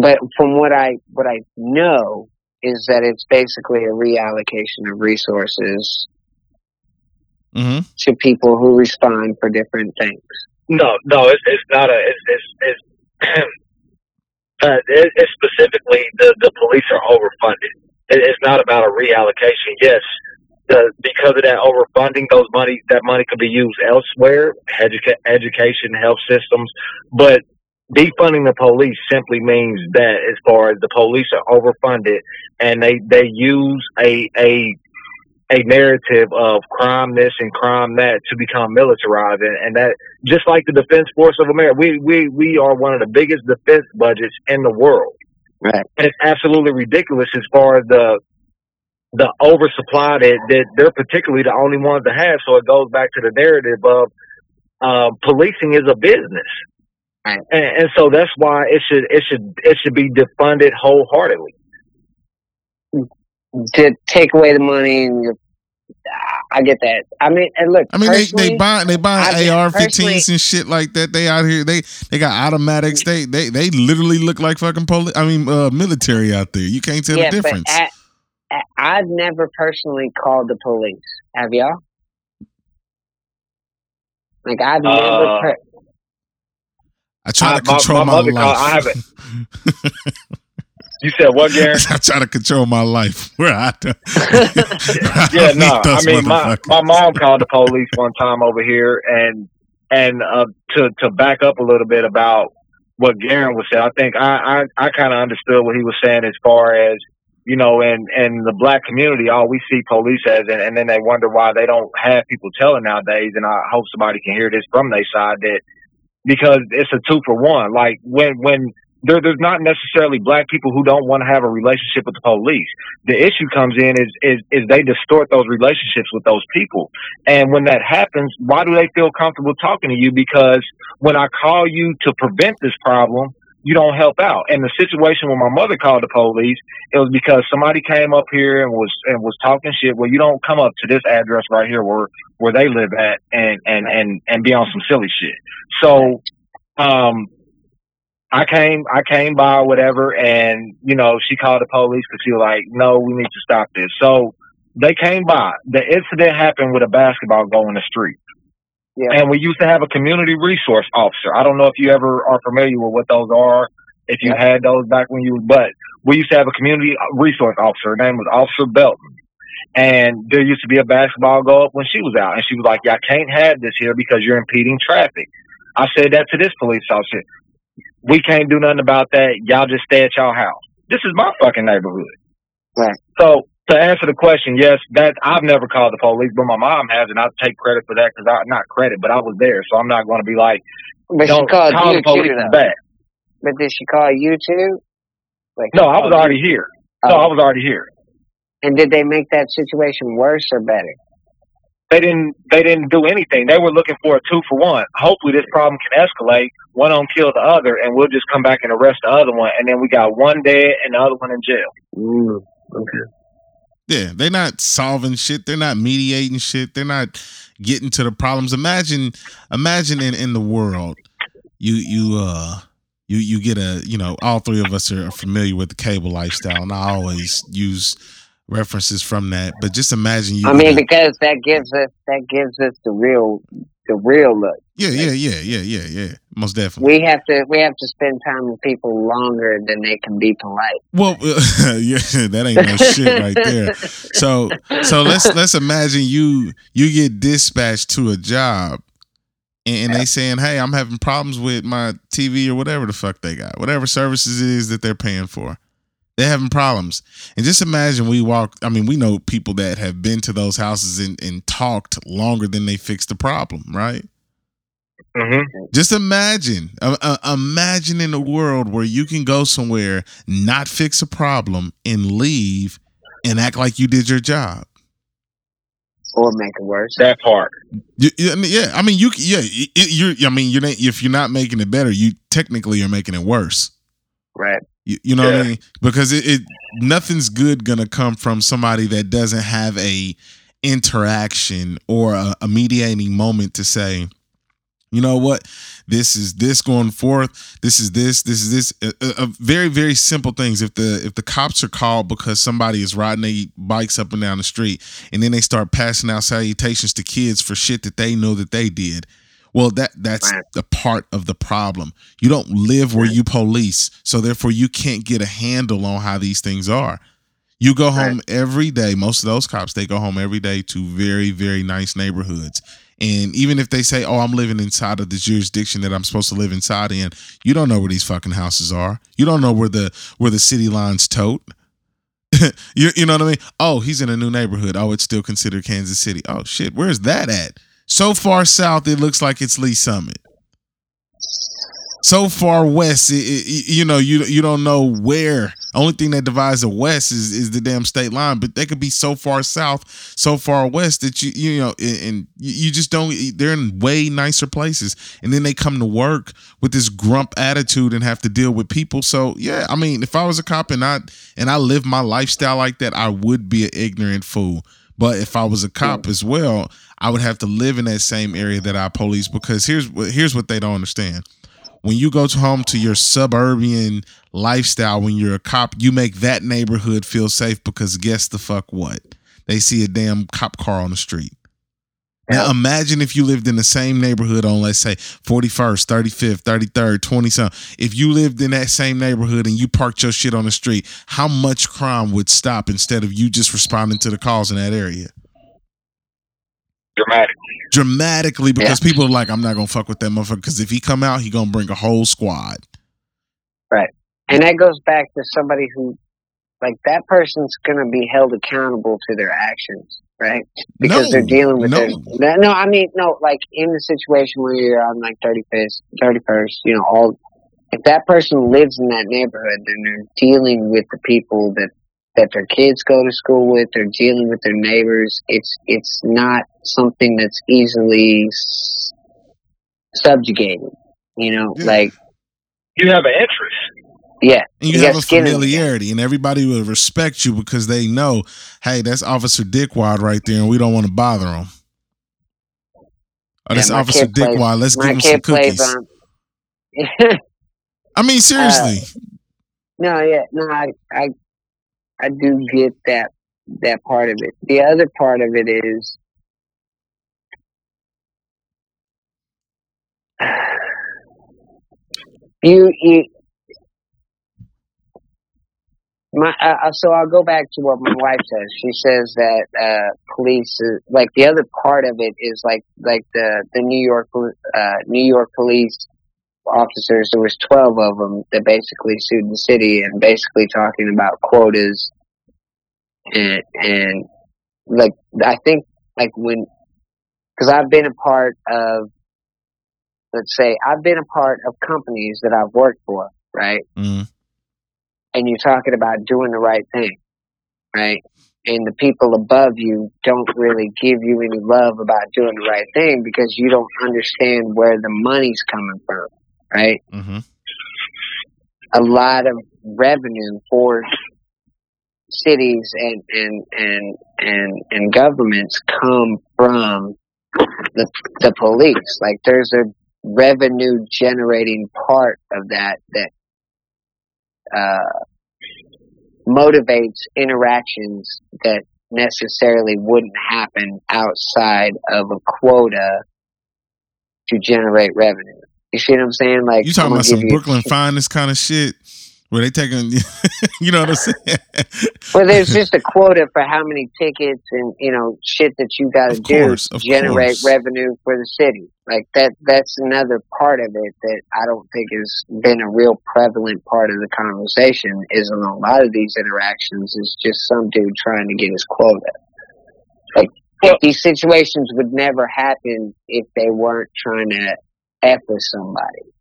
[SPEAKER 2] but from what I what I know is that it's basically a reallocation of resources
[SPEAKER 1] mm-hmm.
[SPEAKER 2] to people who respond for different things.
[SPEAKER 3] No, no, it's, it's not a it's it's, it's uh, it, it's specifically the the police are overfunded. It, it's not about a reallocation. Yes, the, because of that overfunding, those money that money could be used elsewhere, educa- education, health systems. But defunding the police simply means that as far as the police are overfunded and they they use a a a narrative of crime this and crime that to become militarized. And, and that just like the defense force of america we, we we are one of the biggest defense budgets in the world.
[SPEAKER 2] Right.
[SPEAKER 3] And it's absolutely ridiculous as far as the the oversupply that, that they're particularly the only ones to have. So it goes back to the narrative of uh, policing is a business, and, and, so that's why it should it should it should be defunded wholeheartedly.
[SPEAKER 2] To take away the money, and I get that. I mean, and look,
[SPEAKER 1] I mean, they they buy they buy AR-15s and shit like that. They out here, they they got automatics. They they they literally look like fucking police. I mean, uh, military out there. You can't tell yeah, the difference.
[SPEAKER 2] At, I've never personally called the police. Have y'all? Like I've never
[SPEAKER 3] Uh,
[SPEAKER 2] heard.
[SPEAKER 1] I try
[SPEAKER 3] I-
[SPEAKER 1] to control
[SPEAKER 3] my
[SPEAKER 1] my,
[SPEAKER 3] mother
[SPEAKER 1] life.
[SPEAKER 3] I haven't- You said what, Garen?
[SPEAKER 1] I try to control my life. Where I, do,
[SPEAKER 3] yeah, no. I mean, my, my mom called the police one time over here, and and uh, to to back up a little bit about what Garen was saying, I think I I, I kind of understood what he was saying as far as you know, in in the black community, all we see police as, and, and then they wonder why they don't have people telling nowadays. And I hope somebody can hear this from their side that because it's a two for one. Like when when there, there's not necessarily black people who don't want to have a relationship with the police. The issue comes in is, is is they distort those relationships with those people. And when that happens, why do they feel comfortable talking to you? Because when I call you to prevent this problem, you don't help out. And the situation when my mother called the police, it was because somebody came up here and was and was talking shit. Well, you don't come up to this address right here where where they live at and and and and be on some silly shit. So, um, I came, I came by whatever, and you know, she called the police because she was like, "No, we need to stop this." So they came by. The incident happened with a basketball goal in the street,
[SPEAKER 2] Yeah.
[SPEAKER 3] and we used to have a community resource officer. I don't know if you ever are familiar with what those are, if you had those back when you, but we used to have a community uh, resource officer. Her name was Officer Belton. And there used to be a basketball goal up when she was out, and she was like, "Y'all can't have this here because you're impeding traffic." I said that to this police officer we can't do nothing about that. Y'all just stay at y'all house. This is my fucking neighborhood.
[SPEAKER 2] Right.
[SPEAKER 3] So to answer the question, yes, that I've never called the police, but my mom has, and I take credit for that because I not credit, but I was there, so I'm not going to be like,
[SPEAKER 2] But she
[SPEAKER 3] don't
[SPEAKER 2] called
[SPEAKER 3] call
[SPEAKER 2] you
[SPEAKER 3] the police
[SPEAKER 2] too,
[SPEAKER 3] bad.
[SPEAKER 2] But did she call you too? Like,
[SPEAKER 3] No, I was already here. No,
[SPEAKER 2] oh.
[SPEAKER 3] I was already here.
[SPEAKER 2] And did they make that situation worse or better?
[SPEAKER 3] They didn't. They didn't do anything. They were looking for a two for one. Hopefully, this problem can escalate. One them kill the other, and we'll just come back and arrest the other one, and then we got one dead and the other one in jail.
[SPEAKER 2] Mm, okay.
[SPEAKER 1] Yeah, they're not solving shit. They're not mediating shit. They're not getting to the problems. Imagine, imagine in in the world, you you uh you you get a you know all three of us are familiar with the cable lifestyle, and I always use references from that. But just imagine you.
[SPEAKER 2] I mean, because that gives us that gives us the real the real look.
[SPEAKER 1] Yeah, yeah, yeah, yeah, yeah, yeah. Most definitely.
[SPEAKER 2] We have to we have to spend time with people longer than they can be polite.
[SPEAKER 1] Well, yeah, that ain't no shit right there. So, so let's let's imagine you you get dispatched to a job, and, and they saying, "Hey, I'm having problems with my TV or whatever the fuck they got, whatever services it is that they're paying for. They're having problems." And just imagine we walk. I mean, we know people that have been to those houses and, and talked longer than they fixed the problem, right?
[SPEAKER 3] Mm-hmm.
[SPEAKER 1] Just imagine, uh, uh, imagine in a world where you can go somewhere, not fix a problem, and leave, and act like you did your job.
[SPEAKER 2] Or make it worse.
[SPEAKER 3] That part.
[SPEAKER 1] You, you- I mean, yeah, I mean, you, yeah, you- you're. I mean, you're not, if you're not making it better, you technically are making it worse.
[SPEAKER 2] Right.
[SPEAKER 1] You, you know what I mean? Because it, it, nothing's good gonna come from somebody that doesn't have a interaction or a, a mediating moment to say, you know what, this is this going forth. This is this. This is this. Uh, uh, uh, very very simple things. If the if the cops are called because somebody is riding their bikes up and down the street, and then they start passing out salutations to kids for shit that they know that they did. Well, that that's the part of the problem. You don't live where you police, so therefore you can't get a handle on how these things are. You go home every day. Most of those cops they go home every day to very very nice neighborhoods. And even if they say, "Oh, I'm living inside of the jurisdiction that I'm supposed to live inside in," you don't know where these fucking houses are. You don't know where the where the city lines tote. you, you know what I mean? Oh, he's in a new neighborhood. Oh, it's still considered Kansas City. Oh shit, where's that at? So far south, it looks like it's Lee Summit. So far west, it, it- you know, you you don't know where. Only thing that divides the west is is the damn state line. But they could be so far south, so far west that you you know, and, and you just don't. They're in way nicer places, and then they come to work with this grump attitude and have to deal with people. So yeah, I mean, if I was a cop and I and I lived my lifestyle like that, I would be an ignorant fool. But if I was a cop as well, I would have to live in that same area that I police because here's here's what they don't understand. When you go to home to your suburban lifestyle, when you're a cop, you make that neighborhood feel safe because guess the fuck what? They see a damn cop car on the street. Now imagine if you lived in the same neighborhood on let's say 41st, 35th, 33rd, 20 something. If you lived in that same neighborhood and you parked your shit on the street, how much crime would stop instead of you just responding to the calls in that area?
[SPEAKER 3] dramatically.
[SPEAKER 1] Dramatically because people are like, I'm not gonna fuck with that motherfucker because if he come out, he gonna bring a whole squad.
[SPEAKER 2] Right, and that goes back to somebody who, like, that person's going to be held accountable to their actions, right? Because
[SPEAKER 1] No,
[SPEAKER 2] they're dealing with
[SPEAKER 1] no.
[SPEAKER 2] their. No, no, I mean, no, like, in the situation where you're on, like, 35th, 31st, you know, all. If that person lives in that neighborhood, then they're dealing with the people that that their kids go to school with. They're dealing with their neighbors. It's it's not something that's easily s- subjugated. You know,
[SPEAKER 1] Yeah.
[SPEAKER 2] like
[SPEAKER 3] You have an interest.
[SPEAKER 2] yeah,
[SPEAKER 1] And you,
[SPEAKER 2] You
[SPEAKER 1] have a
[SPEAKER 2] skin in the game.
[SPEAKER 1] familiarity, and everybody will respect you because they know, hey, that's Officer Dickwad right there, and we don't want to bother him. Oh, that's
[SPEAKER 2] my
[SPEAKER 1] Officer
[SPEAKER 2] kid plays-
[SPEAKER 1] Dickwad. Let's give him some
[SPEAKER 2] kid plays
[SPEAKER 1] cookies. I mean, seriously.
[SPEAKER 2] Uh, no, yeah, no, I, I, I do get that that part of it. The other part of it is, you, you. My, uh, uh, so I'll go back to what my wife says. She says that uh, police, is, like the other part of it, is like like the the New York uh, New York police officers. There was twelve of them that basically sued the city and basically talking about quotas and and like I think like when because I've been a part of let's say I've been a part of companies that I've worked for, right?
[SPEAKER 1] Mm.
[SPEAKER 2] And you're talking about doing the right thing, right? And the people above you don't really give you any love about doing the right thing because you don't understand where the money's coming from, right?
[SPEAKER 1] hmm
[SPEAKER 2] a lot of revenue for cities and and and and, and governments come from the the police. Like there's a revenue generating part of that that uh, motivates interactions that necessarily wouldn't happen outside of a quota to generate revenue. You see what I'm saying? Like
[SPEAKER 1] You talking about some Brooklyn finest kind of shit where they taking, you know what I'm saying?
[SPEAKER 2] Well, there's just a quota for how many tickets and you know shit that you got to do to generate
[SPEAKER 1] course.
[SPEAKER 2] revenue for the city. Like that. That's another part of it that I don't think has been a real prevalent part of the conversation. Is in a lot of these interactions is just some dude trying to get his quota. Like
[SPEAKER 3] Well-
[SPEAKER 2] these situations would never happen if they weren't trying to f with somebody.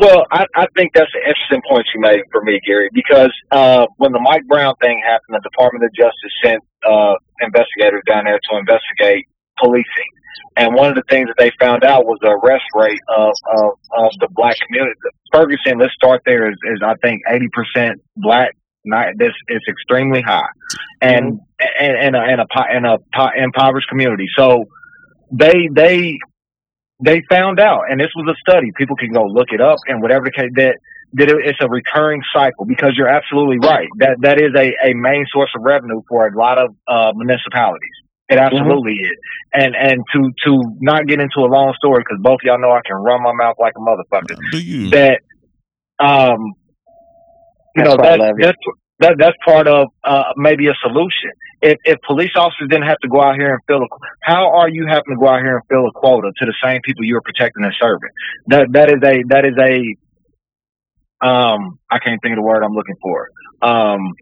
[SPEAKER 3] Well, I, I think that's an interesting point you made for me, Gary, because uh, when the Mike Brown thing happened, the Department of Justice sent uh, investigators down there to investigate policing. And one of the things that they found out was the arrest rate of, of, of the black community. Ferguson, let's start there, is, is I think 80% black. Not this is extremely high, and and and a, and a po- and a po- impoverished community. So they they they found out, and this was a study. People can go look it up, and whatever the case that that it- it's a recurring cycle. Because you're absolutely right. That that is a, a main source of revenue for a lot of uh, municipalities. It absolutely is. And and to to not get into a long story, because both of y'all know I can run my mouth like a motherfucker.
[SPEAKER 1] Do you?
[SPEAKER 3] That um, you know that,
[SPEAKER 2] love you.
[SPEAKER 3] that's that that's part of uh, maybe a solution. If if police officers didn't have to go out here and fill a, quota, how are you having to go out here and fill a quota to the same people you're protecting and serving? That that is a that is a um I can't think of the word I'm looking for. Um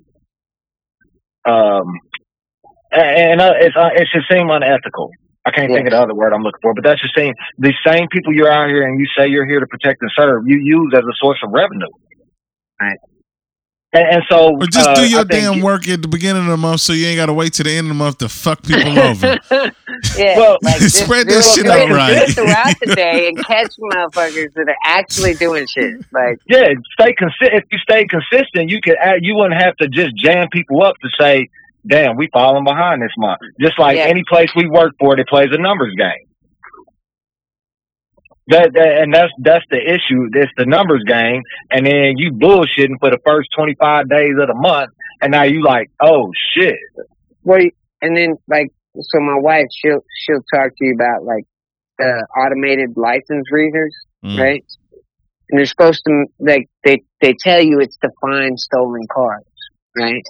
[SPEAKER 3] um and uh, it's uh, it should seem unethical. I can't think of the other word I'm looking for, but that's just saying the same people you're out here and you say you're here to protect and serve, you use as a source of revenue.
[SPEAKER 2] Right.
[SPEAKER 3] And, and so,
[SPEAKER 1] Or just
[SPEAKER 3] uh,
[SPEAKER 1] do
[SPEAKER 3] I
[SPEAKER 1] your
[SPEAKER 3] think-
[SPEAKER 1] damn work at the beginning of the month so you ain't got to wait to the end of the month to fuck people over.
[SPEAKER 2] yeah,
[SPEAKER 3] Well,
[SPEAKER 2] like, just
[SPEAKER 1] spread
[SPEAKER 2] do
[SPEAKER 1] that shit
[SPEAKER 2] do
[SPEAKER 1] out right.
[SPEAKER 2] Throughout the day and catch motherfuckers that are actually doing shit. Like,
[SPEAKER 3] Yeah, stay consistent. If you stay consistent, you could add, you wouldn't have to just jam people up to say, "Damn, we falling behind this month." Just like
[SPEAKER 2] Yeah.
[SPEAKER 3] any place we work for that plays a numbers game. That, that and that's that's the issue. It's the numbers game, and then you bullshitting for the first twenty five days of the month, and now you like, oh shit.
[SPEAKER 2] well, and then like so my wife, she'll she'll talk to you about like uh, automated license readers,
[SPEAKER 1] Mm.
[SPEAKER 2] right? And they're supposed to like they they tell you it's to find stolen cars, right?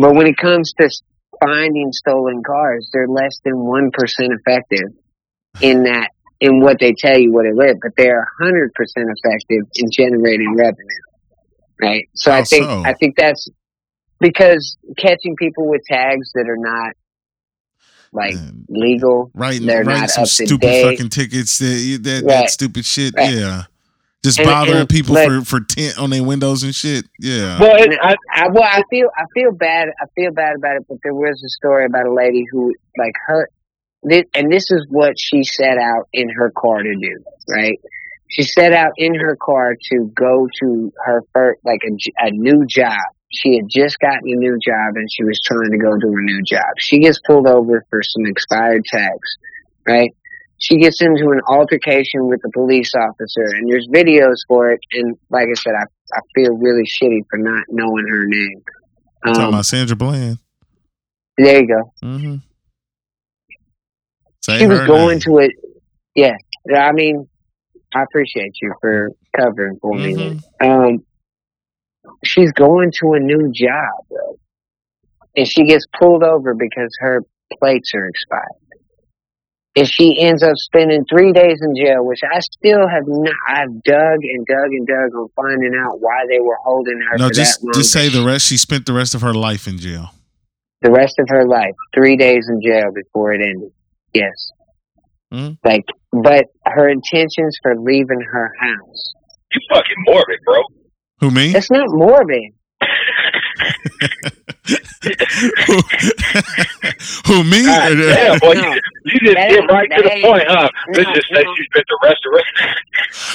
[SPEAKER 2] But when it comes to s- finding stolen cars, they're less than one percent effective in that in what they tell you what it is, but they're hundred percent effective in generating revenue, right? So I think
[SPEAKER 1] so?
[SPEAKER 2] I think that's because catching people with tags that are not like
[SPEAKER 1] Man,
[SPEAKER 2] legal,
[SPEAKER 1] right?
[SPEAKER 2] they're
[SPEAKER 1] writing
[SPEAKER 2] not
[SPEAKER 1] some
[SPEAKER 2] up to
[SPEAKER 1] stupid
[SPEAKER 2] date.
[SPEAKER 1] fucking tickets that that, that stupid shit.
[SPEAKER 2] Right.
[SPEAKER 1] Yeah. Just
[SPEAKER 2] And-
[SPEAKER 1] bothering
[SPEAKER 2] and,
[SPEAKER 1] people
[SPEAKER 2] like-
[SPEAKER 1] for for tint on their windows and shit. Yeah.
[SPEAKER 3] Well, it, I,
[SPEAKER 2] I, well, I feel I feel bad. I feel bad about it. But there was a story about a lady who, like her, this, and this is what she set out in her car to do. Right? She set out in her car to go to her first, like a, a new job. She had just gotten a new job and she was trying to go to her new job. She gets pulled over for some expired tags. Right? She gets into an altercation with the police officer, and there's videos for it. And like I said, I I feel really shitty for not knowing her name.
[SPEAKER 1] talking
[SPEAKER 2] Um,
[SPEAKER 1] about Sandra Bland.
[SPEAKER 2] there you go.
[SPEAKER 1] Mm-hmm.
[SPEAKER 2] She was going to it. Yeah, I mean, I appreciate you for covering for me.
[SPEAKER 1] Mhm.
[SPEAKER 2] Um, she's going to a new job, though, and she gets pulled over because her plates are expired. And she ends up spending three days in jail, which I still have not. I've dug and dug and dug on finding out why they were holding her
[SPEAKER 1] No,
[SPEAKER 2] for
[SPEAKER 1] just
[SPEAKER 2] that
[SPEAKER 1] just say the rest. She spent the rest of her life in jail.
[SPEAKER 2] the rest of her life, three days in jail before it ended. Yes.
[SPEAKER 1] Mhm.
[SPEAKER 2] Like, but her intentions for leaving her house.
[SPEAKER 3] you fucking morbid, bro.
[SPEAKER 1] Who me?
[SPEAKER 2] That's not morbid.
[SPEAKER 1] who, who me?
[SPEAKER 3] God
[SPEAKER 1] Or the-
[SPEAKER 3] damn, boy,
[SPEAKER 2] No.
[SPEAKER 3] you, you just get
[SPEAKER 2] ain't-
[SPEAKER 3] right to the
[SPEAKER 2] ain't-
[SPEAKER 3] point, huh?
[SPEAKER 2] no,
[SPEAKER 3] Let's just say
[SPEAKER 2] no.
[SPEAKER 3] she spent the rest of her.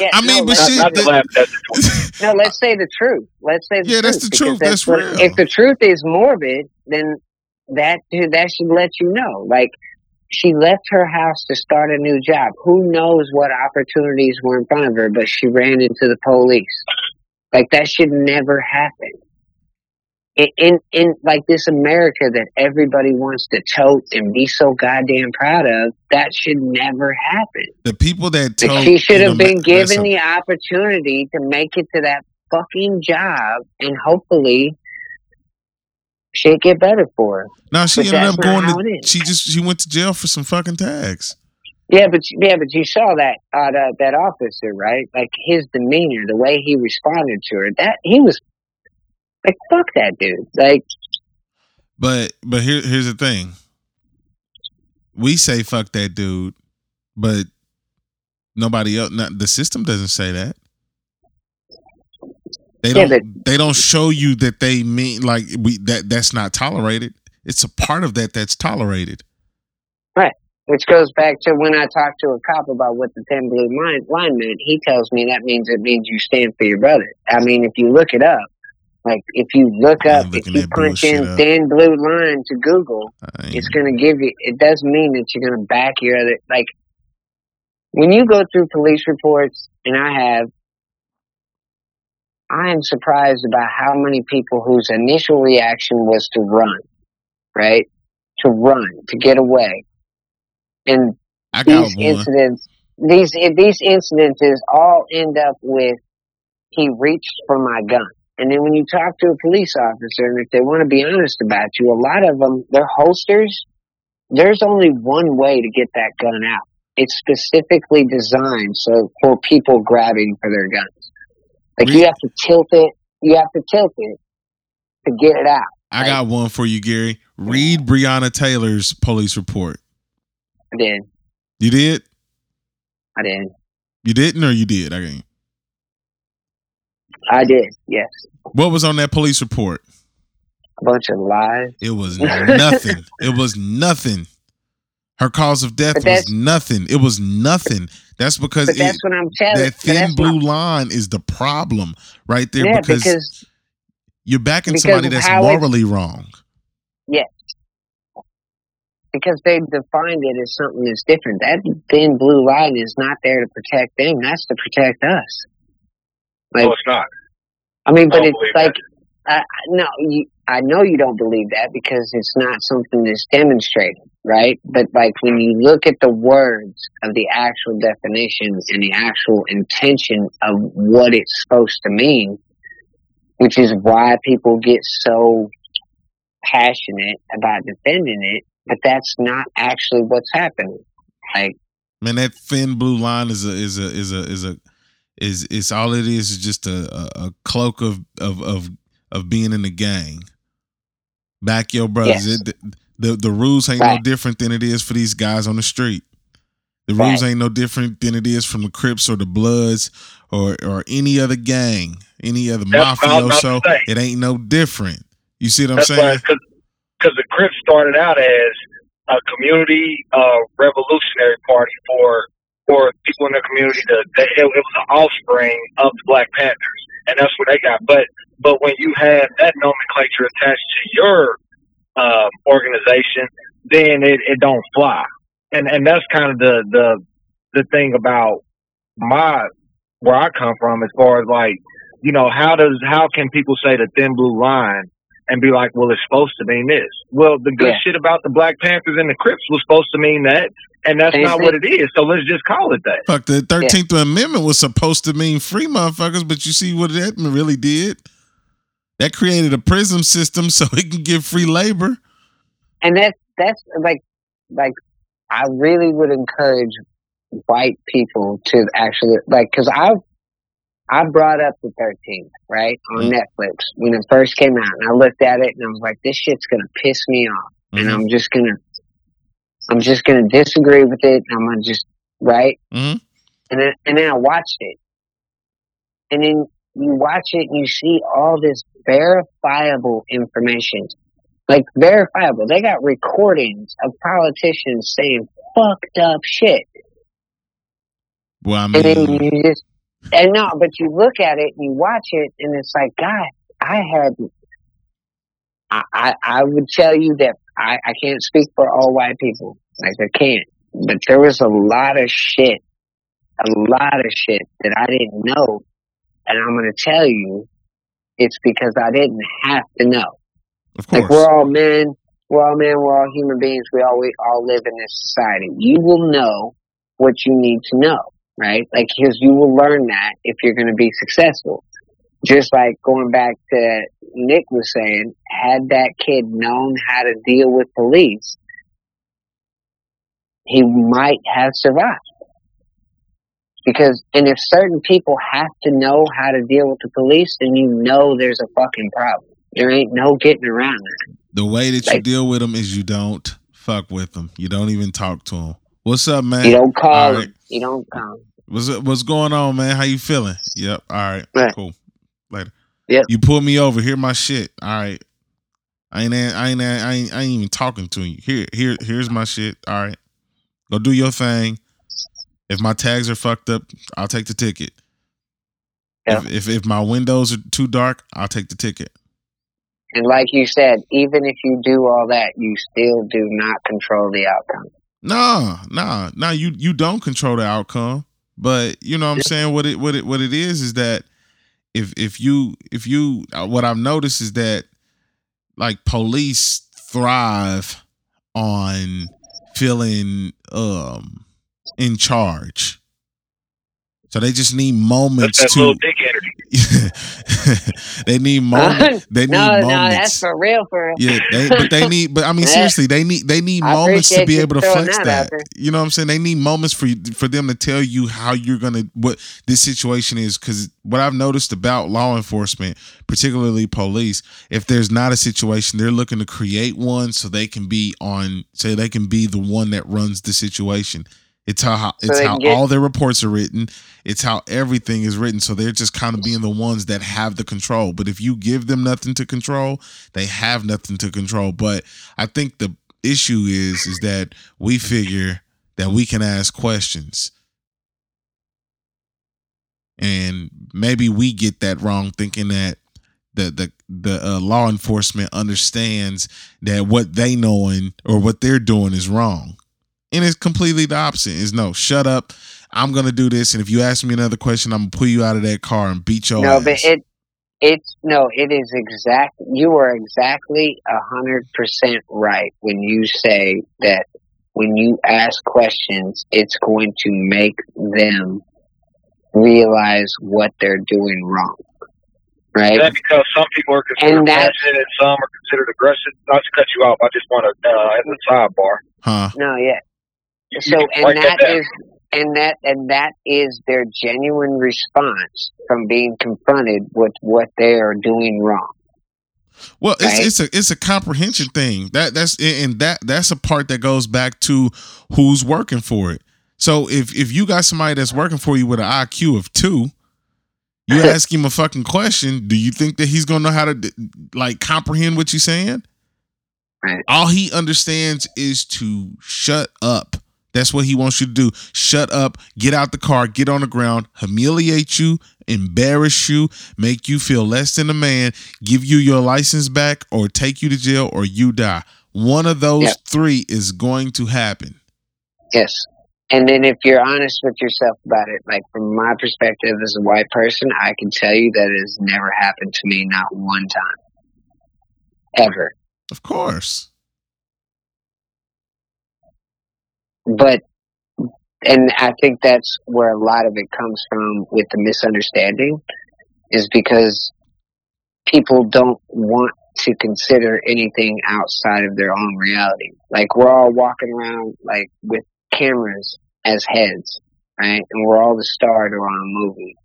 [SPEAKER 2] Yeah,
[SPEAKER 1] I mean,
[SPEAKER 2] no,
[SPEAKER 1] but
[SPEAKER 2] let's,
[SPEAKER 3] Not, not to
[SPEAKER 1] the-
[SPEAKER 3] laugh at that.
[SPEAKER 2] no, let's say the truth. Let's say the
[SPEAKER 1] Yeah,
[SPEAKER 2] truth.
[SPEAKER 1] that's the
[SPEAKER 2] because
[SPEAKER 1] truth. That's
[SPEAKER 2] what-
[SPEAKER 1] real.
[SPEAKER 2] If the truth is morbid, then that that should let you know. Like, she left her house to start a new job. Who knows what opportunities were in front of her, but she ran into the police. Like that should never happen. In, in in like this America that everybody wants to tote and be so goddamn proud of, that should never happen.
[SPEAKER 1] the people that
[SPEAKER 2] Like, she should have been given the opportunity to make it to that fucking job, and hopefully, shit get better for her.
[SPEAKER 1] No, she
[SPEAKER 2] but
[SPEAKER 1] ended up going to. She just she went to jail for some fucking tags.
[SPEAKER 2] Yeah, but yeah, but you saw that uh, that that officer, right? Like his demeanor, the way he responded to her. That he was like, fuck that dude. Like,
[SPEAKER 1] But but here here's the thing. We say fuck that dude, but nobody else. Not, the system doesn't say that. They
[SPEAKER 2] Yeah,
[SPEAKER 1] don't. they don't show you that they mean like we that that's not tolerated. It's a part of that that's tolerated. Right.
[SPEAKER 2] Which goes back to when I talked to a cop about what the thin blue line, line meant. He tells me that means it means you stand for your brother. I mean, if you look it up, like if you look up, if you punch in
[SPEAKER 1] up.
[SPEAKER 2] thin blue line to Google, it's going to give you. It doesn't mean that you're going to back your other. Like when you go through police reports, and I have, I am surprised about how many people whose initial reaction was to run, right? To run, to get away, and these
[SPEAKER 1] one.
[SPEAKER 2] incidents, these these incidences all end up with he reached for my gun. And then when you talk to a police officer, and if they want to be honest about you, a lot of them, their holsters, there's only one way to get that gun out. It's specifically designed so for people grabbing for their guns. Like you have to tilt it, you have to tilt it to get it out.
[SPEAKER 1] I got one for you, Gary. Read Breonna Taylor's police report.
[SPEAKER 2] I did,
[SPEAKER 1] You did?
[SPEAKER 2] I did,
[SPEAKER 1] You didn't, or you did? I mean,
[SPEAKER 2] I did. Yes,
[SPEAKER 1] what was on that police report?
[SPEAKER 2] a bunch of lies.
[SPEAKER 1] It was nothing. it was nothing. Her cause of death was nothing. It was nothing. That's because it,
[SPEAKER 2] that's what I'm telling.
[SPEAKER 1] that thin blue
[SPEAKER 2] not-
[SPEAKER 1] line is the problem right there
[SPEAKER 2] yeah,
[SPEAKER 1] because,
[SPEAKER 2] because
[SPEAKER 1] you're backing
[SPEAKER 2] because
[SPEAKER 1] somebody that's
[SPEAKER 2] how it's-
[SPEAKER 1] morally wrong. Yes.
[SPEAKER 2] Because they defined it as something that's different. That thin blue line is not there to protect them. That's to protect us. Like,
[SPEAKER 3] No, it's not.
[SPEAKER 2] I mean,
[SPEAKER 3] I
[SPEAKER 2] but
[SPEAKER 3] don't
[SPEAKER 2] it's like, I, I- no, you, I know you don't believe that because it's not something that's demonstrated. Right? But like when you look at the words of the actual definitions and the actual intention of what it's supposed to mean, which is why people get so passionate about defending it, but that's not actually what's happening. Like,
[SPEAKER 1] Man, that thin blue line is a is a is a is a is is all it is is just a, a, a cloak of, of of of being in the gang. Back your brothers.
[SPEAKER 2] Yes.
[SPEAKER 1] It, the the rules ain't no different than it is for these guys on the street. The rules
[SPEAKER 2] Right.
[SPEAKER 1] ain't no different than it is from the Crips or the Bloods or or any other gang, any other
[SPEAKER 3] That's what I was
[SPEAKER 1] mafioso.
[SPEAKER 3] about to say.
[SPEAKER 1] It ain't no different. You see what I'm
[SPEAKER 3] That's
[SPEAKER 1] saying?
[SPEAKER 3] because the Crips started out as a community uh, revolutionary party for for people in the community. To, they, it, it was an offspring of the Black Panthers, and that's what they got. But but when you have that nomenclature attached to your um, organization, then it, it don't fly. And and that's kind of the the the thing about my where I come from as far as like you know how does how can people say the thin blue line and be like, well, it's supposed to mean this. Well, the good
[SPEAKER 2] Yeah.
[SPEAKER 3] shit about the Black Panthers and the Crips was supposed to mean that, and that's
[SPEAKER 2] Same
[SPEAKER 3] not
[SPEAKER 2] thing.
[SPEAKER 3] what it is. So let's just call it that.
[SPEAKER 1] Fuck, the Thirteenth Amendment was supposed to mean free motherfuckers, but you see what that really did? That created a prison system so it can give free labor.
[SPEAKER 2] and that's that's like like I really would encourage white people to actually like because I I brought up the Thirteenth right on
[SPEAKER 1] Mm.
[SPEAKER 2] Netflix when it first came out, and I looked at it and I was like, this shit's gonna piss me off, and
[SPEAKER 1] Mhm.
[SPEAKER 2] I'm just gonna I'm just gonna disagree with it. And I'm gonna just right,
[SPEAKER 1] Mhm.
[SPEAKER 2] and then and then I watched it, and then you watch it and you see all this verifiable information like verifiable. They got recordings of politicians saying fucked up shit.
[SPEAKER 1] Well, I
[SPEAKER 2] And then
[SPEAKER 1] mean,
[SPEAKER 2] you just and no, but you look at it and you watch it and it's like, God, I had I I, I would tell you that I, I can't speak for all white people. Like I can't. But there was a lot of shit. A lot of shit that I didn't know. And I'm gonna tell you it's because I didn't have to know.
[SPEAKER 1] of course.
[SPEAKER 2] Like we're all men, we're all men, we're all human beings. We all we all live in this society. You will know what you need to know, right? Like because you will learn that if you're going to be successful. Just like going back to Nick was saying, had that kid known how to deal with police, he might have survived. Because, and if certain people have to know how to deal with the police, then you know there's a fucking problem. There ain't no getting around it.
[SPEAKER 1] the way that you deal with them is you don't fuck with them. You don't even talk to them. What's up, man?
[SPEAKER 2] You don't call
[SPEAKER 1] all right.
[SPEAKER 2] You don't call.
[SPEAKER 1] What's what's going on, man? How you feeling? Yep. All right.
[SPEAKER 2] Right.
[SPEAKER 1] Cool. Later.
[SPEAKER 2] Yep.
[SPEAKER 1] You pull me over. Hear my shit. All right. I ain't I ain't I ain't I ain't even talking to you. Here here here's my shit. All right. Go do your thing. If my tags are fucked up, I'll take the ticket.
[SPEAKER 2] Yeah.
[SPEAKER 1] If, if if my windows are too dark, I'll take the ticket.
[SPEAKER 2] And like you said, even if you do all that, you still do not control the outcome.
[SPEAKER 1] Nah, nah, nah. You you don't control the outcome, but you know what I'm saying. What it what it what it is is that if if you if you uh, what I've noticed is that like police thrive on feeling um in charge. So they just need moments
[SPEAKER 3] that
[SPEAKER 1] to.
[SPEAKER 3] little dick energy.
[SPEAKER 1] they need moments. They need
[SPEAKER 2] no,
[SPEAKER 1] moments.
[SPEAKER 2] no, that's for real, for real.
[SPEAKER 1] Yeah, they, but they need. But I mean,
[SPEAKER 2] Yeah.
[SPEAKER 1] seriously, they need they need
[SPEAKER 2] I
[SPEAKER 1] moments to be able to flex
[SPEAKER 2] that
[SPEAKER 1] that. You know what I'm saying? They need moments for for them to tell you how you're gonna what this situation is. Because what I've noticed about law enforcement, particularly police, if there's not a situation, they're looking to create one so they can be on, so they can be the one that runs the situation. It's how,
[SPEAKER 2] So
[SPEAKER 1] it's
[SPEAKER 2] they
[SPEAKER 1] how
[SPEAKER 2] get-
[SPEAKER 1] all their reports are written. It's how everything is written. So they're just kind of being the ones that have the control. But if you give them nothing to control, they have nothing to control. But I think the issue is is that we figure that we can ask questions. And maybe we get that wrong thinking that the the the uh, law enforcement understands that what they knowing or what they're doing is wrong. And it's completely the opposite. Is no, shut up. I'm gonna do this, and if you ask me another question, I'm gonna pull you out of that car and beat your
[SPEAKER 2] no,
[SPEAKER 1] ass.
[SPEAKER 2] but it, it's no, it is exact. You are exactly a hundred percent right when you say that when you ask questions, it's going to make them realize what they're doing wrong. Right?
[SPEAKER 3] Is that because some people are considered
[SPEAKER 2] And that's-
[SPEAKER 3] passionate and some are considered aggressive? Not to cut you off, I just want to, uh, as a sidebar.
[SPEAKER 1] Huh?
[SPEAKER 2] No, yeah.
[SPEAKER 3] You
[SPEAKER 2] So, and
[SPEAKER 3] break
[SPEAKER 2] that
[SPEAKER 3] down.
[SPEAKER 2] and that, and that is their genuine response from being confronted with what they are doing wrong.
[SPEAKER 1] Well, it's
[SPEAKER 2] Right?
[SPEAKER 1] it's a it's a comprehension thing. That that's and that that's a part that goes back to who's working for it. So if if you got somebody that's working for you with an IQ of two, you ask him a fucking question. Do you think that he's gonna know how to like comprehend what you're saying? All he understands is to shut up. That's what he wants you to do. Shut up, get out the car, get on the ground, humiliate you, embarrass you, make you feel less than a man, give you your license back, or take you to jail, or you die. One of those
[SPEAKER 2] Yep.
[SPEAKER 1] three is going to happen.
[SPEAKER 2] Yes. And then if you're honest with yourself about it, like from my perspective as a white person, I can tell you that it has never happened to me, not one time. Ever.
[SPEAKER 1] Of course.
[SPEAKER 2] But, and I think that's where a lot of it comes from with the misunderstanding, is because people don't want to consider anything outside of their own reality. Like we're all walking around like with cameras as heads, right? And we're all the star to our own movie.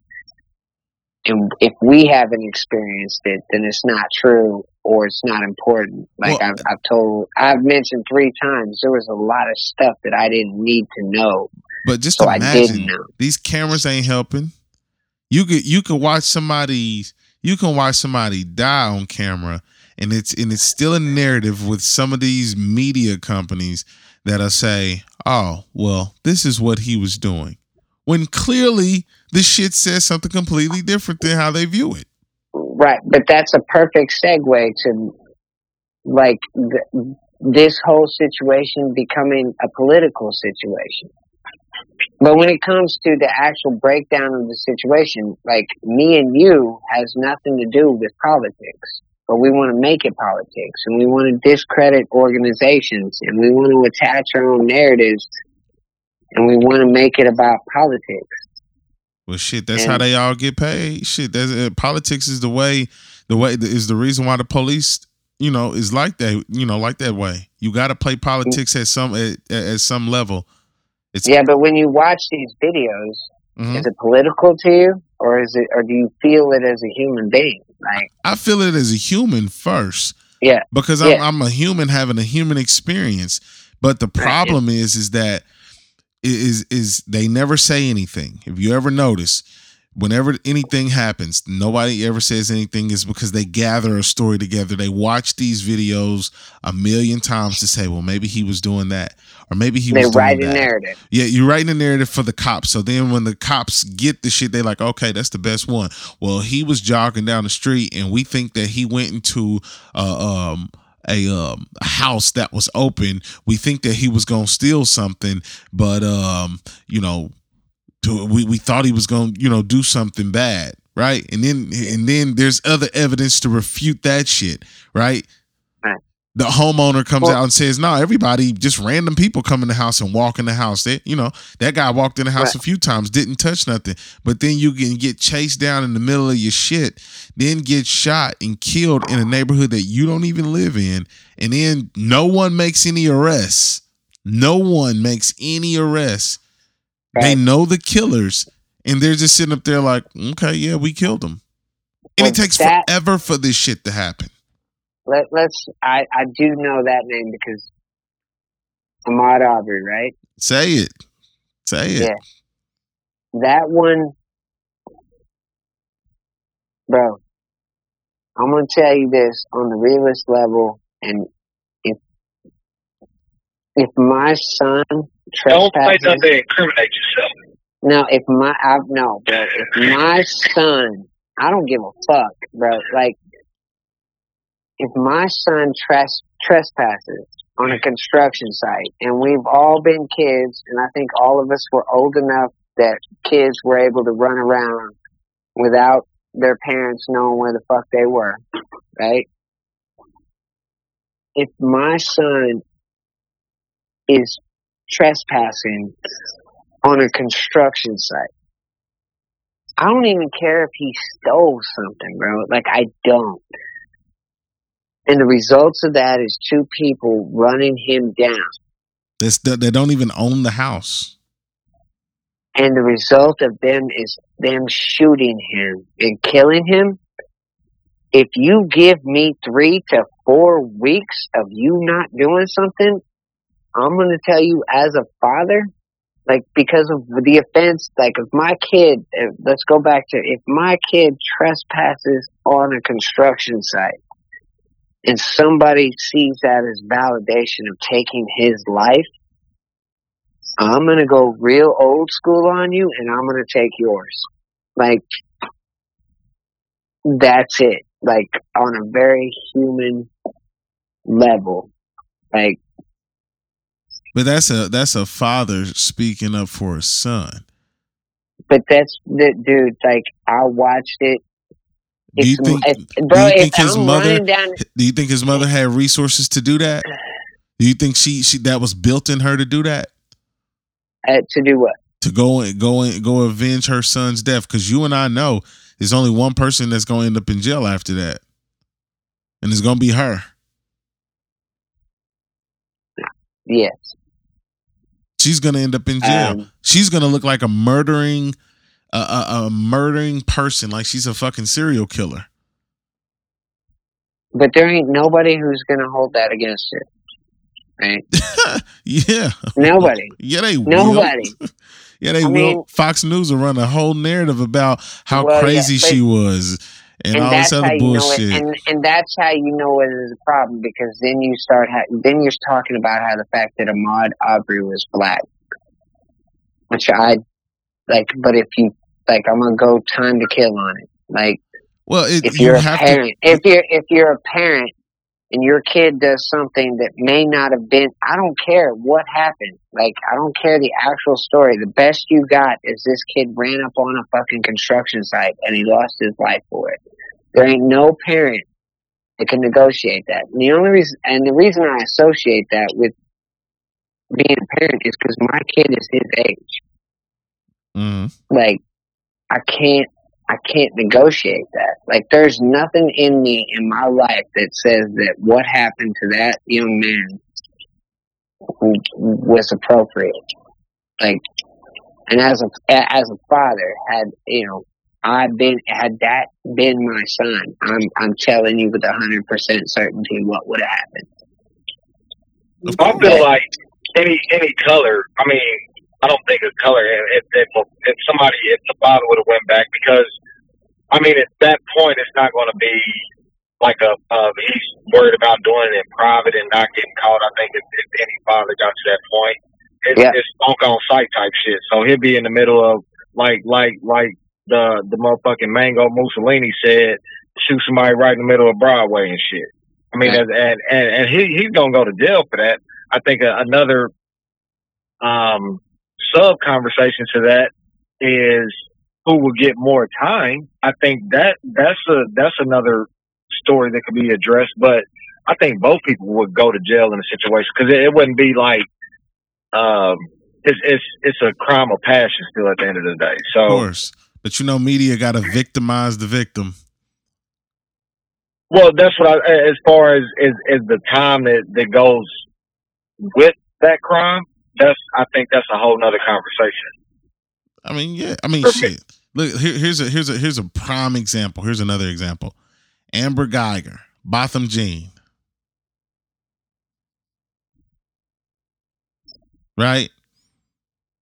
[SPEAKER 2] And if we haven't experienced it, then it's not true or it's not important. Like
[SPEAKER 1] Well-
[SPEAKER 2] I've, I've told, I've mentioned three times, there was a lot of stuff that I didn't need to know,
[SPEAKER 1] But just
[SPEAKER 2] so
[SPEAKER 1] imagine these cameras ain't helping. You could you could watch somebody you can watch somebody die on camera and it's and it's still a narrative with some of these media companies that'll say, "Oh, well, this is what he was doing." When clearly the shit says something completely different than how they view it.
[SPEAKER 2] Right, but that's a perfect segue to like th- this whole situation becoming a political situation. But when it comes to the actual breakdown of the situation, like me and you has nothing to do with politics. But we want to make it politics and we want to discredit organizations and we want to attach our own narratives and we want to make it about politics.
[SPEAKER 1] Well, shit, that's how they all get paid. Shit, that's uh, politics is the way. The way is the reason why the police, you know, is like that. You know, like that way. You got to play politics at some at, at some level. It's
[SPEAKER 2] Yeah, but when you watch these videos,
[SPEAKER 1] Mhm.
[SPEAKER 2] Is it political to you, or is it, or do you feel it as a human being? Like,
[SPEAKER 1] I feel it as a human first.
[SPEAKER 2] Yeah.
[SPEAKER 1] Because I'm,
[SPEAKER 2] Yeah.
[SPEAKER 1] I'm a human having a human experience. But the
[SPEAKER 2] Right.
[SPEAKER 1] problem is, is that is is they never say anything. If you ever notice, whenever anything happens, nobody ever says anything is because they gather a story together. They watch these videos a million times to say, well, maybe he was doing that. Or maybe he
[SPEAKER 2] they
[SPEAKER 1] was doing that.
[SPEAKER 2] narrative.
[SPEAKER 1] Yeah, you're writing a narrative for the cops. So then when the cops get the shit, they're like, okay, that's the best one. Well, he was jogging down the street and we think that he went into uh, um a um house that was open. We think that he was gonna steal something, but um, you know, we, we thought he was gonna, you know, do something bad, right? And then and then there's other evidence to refute that shit, right?
[SPEAKER 2] Right.
[SPEAKER 1] The homeowner comes
[SPEAKER 2] Well-
[SPEAKER 1] out and says, "No, everybody, just random people come in the house and walk in the house. That you know, that guy walked in the house
[SPEAKER 2] Right.
[SPEAKER 1] a few times, didn't touch nothing, but then you can get chased down in the middle of your shit, then get shot and killed in a neighborhood that you don't even live in, and then no one makes any arrests. No one makes any arrests. They know the killers, and they're just sitting up there like, okay, yeah, we killed them. And it takes
[SPEAKER 2] that-
[SPEAKER 1] forever for this shit to happen.
[SPEAKER 2] Let, let's. I I do know that name because Ahmaud Arbery, right?
[SPEAKER 1] Say it. Say it.
[SPEAKER 2] Yeah. That one, bro. I'm gonna tell you this on the realist level, and if if my son
[SPEAKER 3] Don't say
[SPEAKER 2] trespasses,
[SPEAKER 3] nothing incriminate yourself.
[SPEAKER 2] no, if my I no, bro, if my son, I don't give a fuck, bro. Like, if my son tres- trespasses on a construction site, and we've all been kids, and I think all of us were old enough that kids were able to run around without their parents knowing where the fuck they were, right? If my son is trespassing on a construction site. I don't even care if he stole something, bro. Like, I don't. And the results of that is two people running him down.
[SPEAKER 1] They don't even own the house.
[SPEAKER 2] And the result of them is them shooting him and killing him. If you give me three to four weeks of you not doing something, I'm going to tell you as a father, like because of the offense, like if my kid, uh, let's go back to if my kid trespasses on a construction site and somebody sees that as validation of taking his life, I'm going to go real old school on you and I'm going to take yours. Like, that's it. Like, on a very human level. Like,
[SPEAKER 1] but that's a that's a father speaking up for a son.
[SPEAKER 2] But that's the dude. Like I watched it.
[SPEAKER 1] Do you think, bro, do you think his I'm mother? Down, do you think his mother had resources to do that? Do you think she she that was built in her to do that?
[SPEAKER 2] Uh, to do what?
[SPEAKER 1] To go and go and go avenge her son's death. Because you and I know there's only one person that's going to end up in jail after that, and it's going to be her.
[SPEAKER 2] Yes.
[SPEAKER 1] She's gonna end up in jail. Um, she's gonna look like a murdering, a, a, a murdering person, like she's a fucking serial killer.
[SPEAKER 2] But there ain't nobody who's gonna hold that against her, right?
[SPEAKER 1] yeah.
[SPEAKER 2] Nobody.
[SPEAKER 1] Yeah, they
[SPEAKER 2] nobody.
[SPEAKER 1] Will. yeah, they I will. Mean, Fox News will run a whole narrative about how well, crazy yeah, she was and, and all this other bullshit.
[SPEAKER 2] and, and that's how you know it is a problem because then you start ha- then you're talking about how the fact that Ahmaud Arbery was black, which I like. But if you like, I'm gonna go time to kill on it. Like,
[SPEAKER 1] well, it,
[SPEAKER 2] if you're
[SPEAKER 1] you
[SPEAKER 2] a parent, to, if you're if you're a parent and your kid does something that may not have been, I don't care what happened. Like, I don't care the actual story. The best you got is this kid ran up on a fucking construction site and he lost his life for it. There ain't no parent that can negotiate that. And the only reason, and the reason I associate that with being a parent is because my kid is his age.
[SPEAKER 1] Mm-hmm.
[SPEAKER 2] Like, I can't I can't negotiate that. Like, there's nothing in me in my life that says that what happened to that young man was appropriate. Like, and as a as a father, had you know, I been had that been my son, I'm I'm telling you with a hundred percent certainty what would have happened.
[SPEAKER 3] I feel like any any color. I mean, I don't think of color. If if, if somebody, if the father would have went back, because I mean, at that point, it's not going to be like a uh, he's worried about doing it in private and not getting caught. I think if, if any father got to that point, it's, yeah. it's funk on sight type shit. So he'll be in the middle of like like like the the motherfucking Mango Mussolini said, shoot somebody right in the middle of Broadway and shit. I mean, and and and he he's gonna go to jail for that. I think another um sub conversation to that is who will get more time. I think that that's a that's another story that could be addressed. But I think both people would go to jail in a situation because it, it, wouldn't be like um, it's it's it's a crime of passion still at the end of the day. So,
[SPEAKER 1] of course, but you know, media got to victimize the victim.
[SPEAKER 3] Well, that's what I as far as as, as the time that that goes with that crime that's I think that's a whole nother conversation.
[SPEAKER 1] I mean, yeah. I mean, Perfect. shit. Look, here, here's a here's a here's a prime example. Here's another example. Amber Geiger, Botham Jean. Right?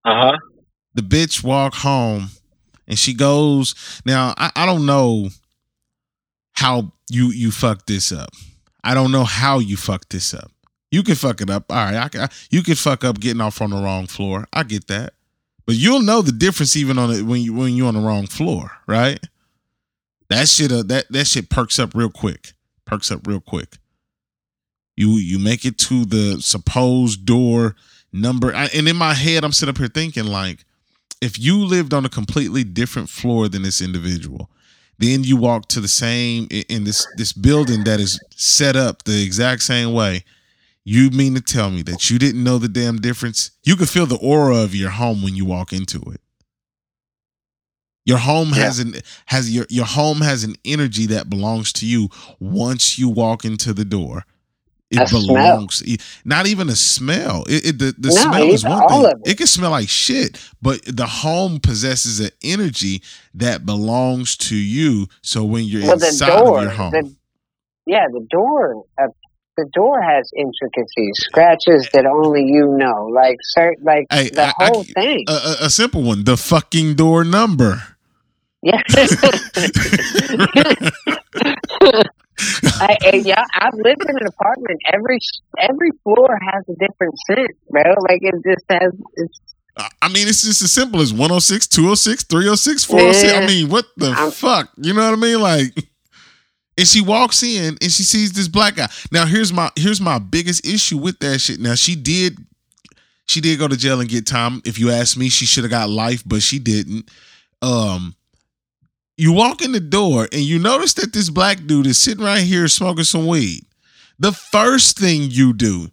[SPEAKER 3] Uh-huh.
[SPEAKER 1] The bitch walk home and she goes. Now, I, I don't know how you you fucked this up. I don't know how you fucked this up. You can fuck it up. All right, I can, you can fuck up getting off on the wrong floor. I get that, but you'll know the difference even on it when you when you're on the wrong floor, right? That shit, uh, that that shit perks up real quick. Perks up real quick. You you make it to the supposed door number, and in my head, I'm sitting up here thinking like, if you lived on a completely different floor than this individual, then you walk to the same in this this building that is set up the exact same way You mean to tell me that you didn't know the damn difference? You can feel the aura of your home when you walk into it. Your home
[SPEAKER 2] Yeah.
[SPEAKER 1] has an has your your home has an energy that belongs to you once you walk into the door. It
[SPEAKER 2] A
[SPEAKER 1] belongs. e- Not even a smell. It, it- the the
[SPEAKER 2] No,
[SPEAKER 1] smell is one thing.
[SPEAKER 2] it.
[SPEAKER 1] It can smell like shit, but the home possesses an energy that belongs to you. So when you're
[SPEAKER 2] Well, the
[SPEAKER 1] inside
[SPEAKER 2] door,
[SPEAKER 1] of your home,
[SPEAKER 2] the, yeah, the door, the door has intricacies, scratches eh. that only you know, like certain, like
[SPEAKER 1] Hey,
[SPEAKER 2] the
[SPEAKER 1] I- I
[SPEAKER 2] whole
[SPEAKER 1] c-
[SPEAKER 2] thing.
[SPEAKER 1] a, a, simple one, the fucking door number.
[SPEAKER 2] yeah. I, I- yeah, I've lived in an apartment. Every every floor has a different scent, bro. Like it just has. It's,
[SPEAKER 1] I- I mean, it's just as simple as 106, 206, 306, 406. I mean, what the
[SPEAKER 2] I'm-
[SPEAKER 1] fuck? You know what I mean? Like, and she walks in and she sees this black guy. Now, here's my here's my biggest issue with that shit. Now, she did she did go to jail and get time. If you ask me, she should have got life, but she didn't. Um, you walk in the door and you notice that this black dude is sitting right here smoking some weed. The first thing you do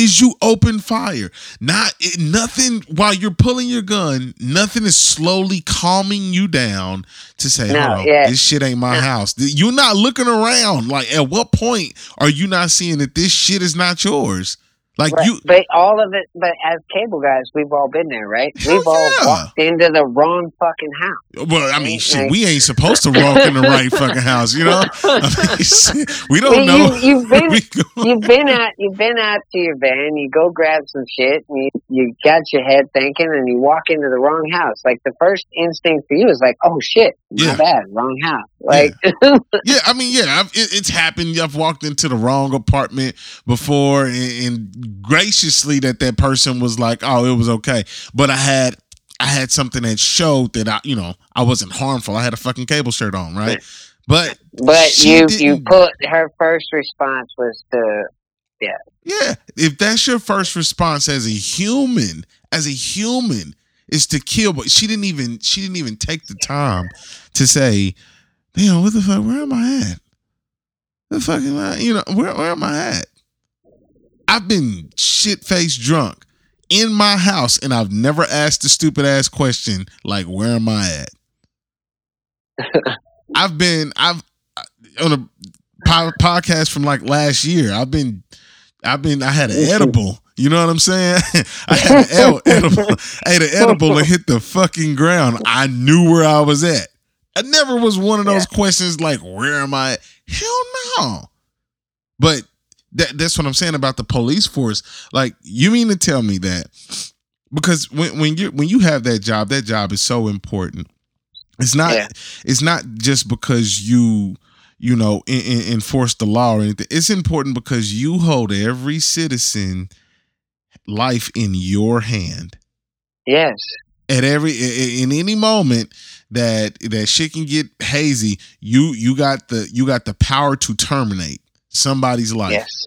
[SPEAKER 1] is you open fire. Not it, nothing while you're pulling your gun. Nothing is slowly calming you down to say,
[SPEAKER 2] No,
[SPEAKER 1] "Hold on,
[SPEAKER 2] yeah.
[SPEAKER 1] this shit ain't my
[SPEAKER 2] No.
[SPEAKER 1] house." You're not looking around. Like, at what point are you not seeing that this shit is not yours? Like
[SPEAKER 2] right.
[SPEAKER 1] you,
[SPEAKER 2] but all of it. But as cable guys, we've all been there, right? We've all
[SPEAKER 1] yeah.
[SPEAKER 2] walked into the wrong fucking house.
[SPEAKER 1] well, I mean,
[SPEAKER 2] Right,
[SPEAKER 1] shit,
[SPEAKER 2] like-
[SPEAKER 1] we ain't supposed to walk in the right fucking house, you know? I mean, shit, we don't know.
[SPEAKER 2] you, you've been you've been out you've been out to your van, you go grab some shit, and you, you got your head thinking, and you walk into the wrong house. Like the first instinct for you is like, oh shit, my
[SPEAKER 1] Yeah.
[SPEAKER 2] bad, wrong house. Like,
[SPEAKER 1] yeah, I mean, yeah, I've, it, it's happened. I've walked into the wrong apartment before, and, and graciously that that person was like, "Oh, it was okay," but I had I had something that showed that I, you know, I wasn't harmful. I had a fucking cable shirt on, right? But
[SPEAKER 2] but you
[SPEAKER 1] didn't-
[SPEAKER 2] you put her first response was to
[SPEAKER 1] yeah yeah, if that's your first response as a human, as a human, is to kill. But she didn't even she didn't even take the time to say, "Damn, what the fuck? Where am I at? The fucking. You know, where where am I at? I've been shit faced drunk in my house, and I've never asked the stupid ass question like, "Where am I at?" I've been I've uh, on a podcast from like last year. I've been I've been I had an edible. You know what I'm saying? I had an edible, I ate an edible and hit the fucking ground. I knew where I was at. I never was one of those questions like, "Where am I?" Hell no. But that, that's what I'm saying about the police force. Like, you mean to tell me that because when when you when you have that job, that job is so important. It's not.
[SPEAKER 2] Yeah.
[SPEAKER 1] It's not just because you you know in, in, enforce the law or anything. It's important because you hold every citizen life in your hand
[SPEAKER 2] yes,
[SPEAKER 1] at every in any moment that that shit can get hazy you you got the you got the power to terminate somebody's life.
[SPEAKER 2] Yes,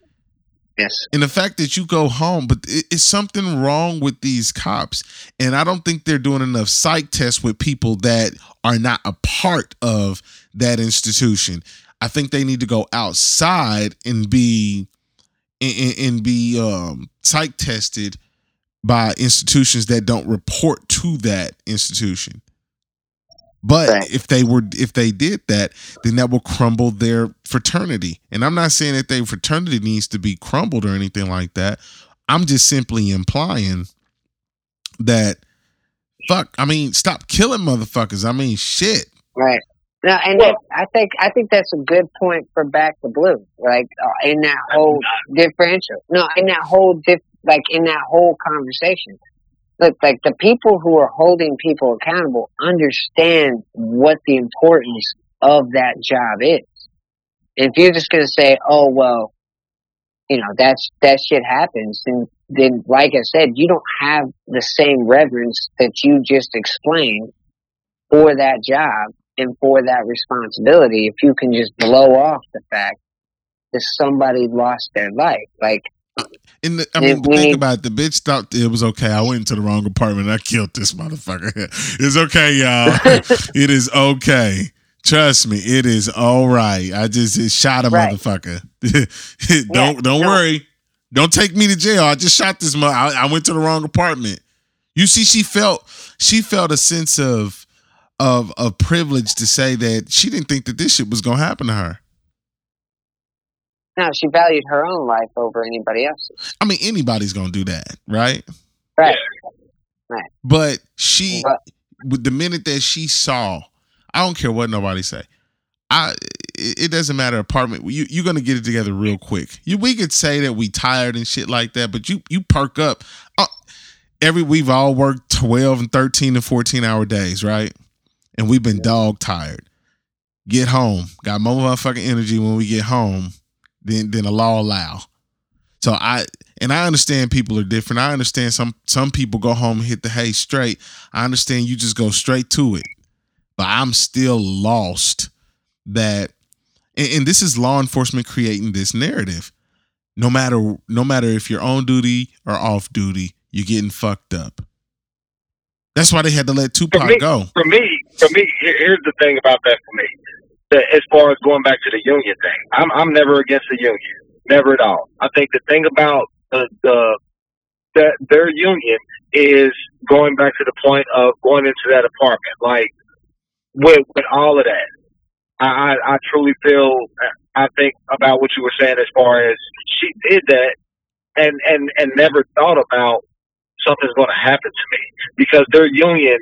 [SPEAKER 2] yes.
[SPEAKER 1] and the fact that you go home but it, it's something wrong with these cops. And i don't think they're doing enough psych tests with people that are not a part of that institution. I think they need to go outside and be and, and- and be um psych tested by institutions that don't report to that institution but
[SPEAKER 2] Right.
[SPEAKER 1] if they were if they did that then that will crumble their fraternity and i'm not saying that their fraternity needs to be crumbled or anything like that i'm just simply implying that fuck i mean stop killing motherfuckers i mean shit
[SPEAKER 2] Right. No, and
[SPEAKER 3] Well-
[SPEAKER 2] that, I think I think that's a good point for Back to Blue. Like uh, in that whole differential. No, in that whole diff, like in that whole conversation. Look, like the people who are holding people accountable understand what the importance of that job is. If you're just going to say, "Oh well," you know, that's that shit happens, then then like I said, you don't have the same reverence that you just explained for that job and for that responsibility if you can just blow off the fact that somebody lost their life. Like,
[SPEAKER 1] And the, I
[SPEAKER 2] Yeah,
[SPEAKER 1] mean,
[SPEAKER 2] we
[SPEAKER 1] think about it. The bitch thought it was okay. I went into the wrong apartment. I killed this motherfucker. It's okay, y'all. it is okay. Trust me, it is all right. I just shot a
[SPEAKER 2] Right.
[SPEAKER 1] motherfucker. don't don't
[SPEAKER 2] no.
[SPEAKER 1] worry. Don't take me to jail. I just shot this mother. I, I went to the wrong apartment. You see, she felt she felt a sense of of of privilege to say that she didn't think that this shit was gonna happen to her.
[SPEAKER 2] No, she valued her own life over anybody else's.
[SPEAKER 1] I mean, anybody's gonna do that, right?
[SPEAKER 2] Right. Right.
[SPEAKER 1] But she,
[SPEAKER 2] But
[SPEAKER 1] with the minute that she saw, I don't care what nobody say. I it it doesn't matter apartment. You you're gonna get it together real quick. You we could say that we tired and shit like that, but you you perk up. Uh, every we've all worked twelve and thirteen and fourteen hour days, right? And we've been dog tired. Get home, got more motherfucking energy when we get home than than a law allow. So I and I understand people are different. I understand some some people go home and hit the hay straight. I understand you just go straight to it. But I'm still lost that and, and this is law enforcement creating this narrative. No matter no matter if you're on duty or off duty, you're getting fucked up. That's why they had to let Tupac
[SPEAKER 3] me-
[SPEAKER 1] go.
[SPEAKER 3] For me, for me, here's the thing about that for me. That as far as going back to the union thing, I'm I'm never against the union, never at all. I think the thing about the the that their union is going back to the point of going into that apartment, like with with all of that. I I, I truly feel I think about what you were saying as far as she did that and and and never thought about something's going to happen to me because their union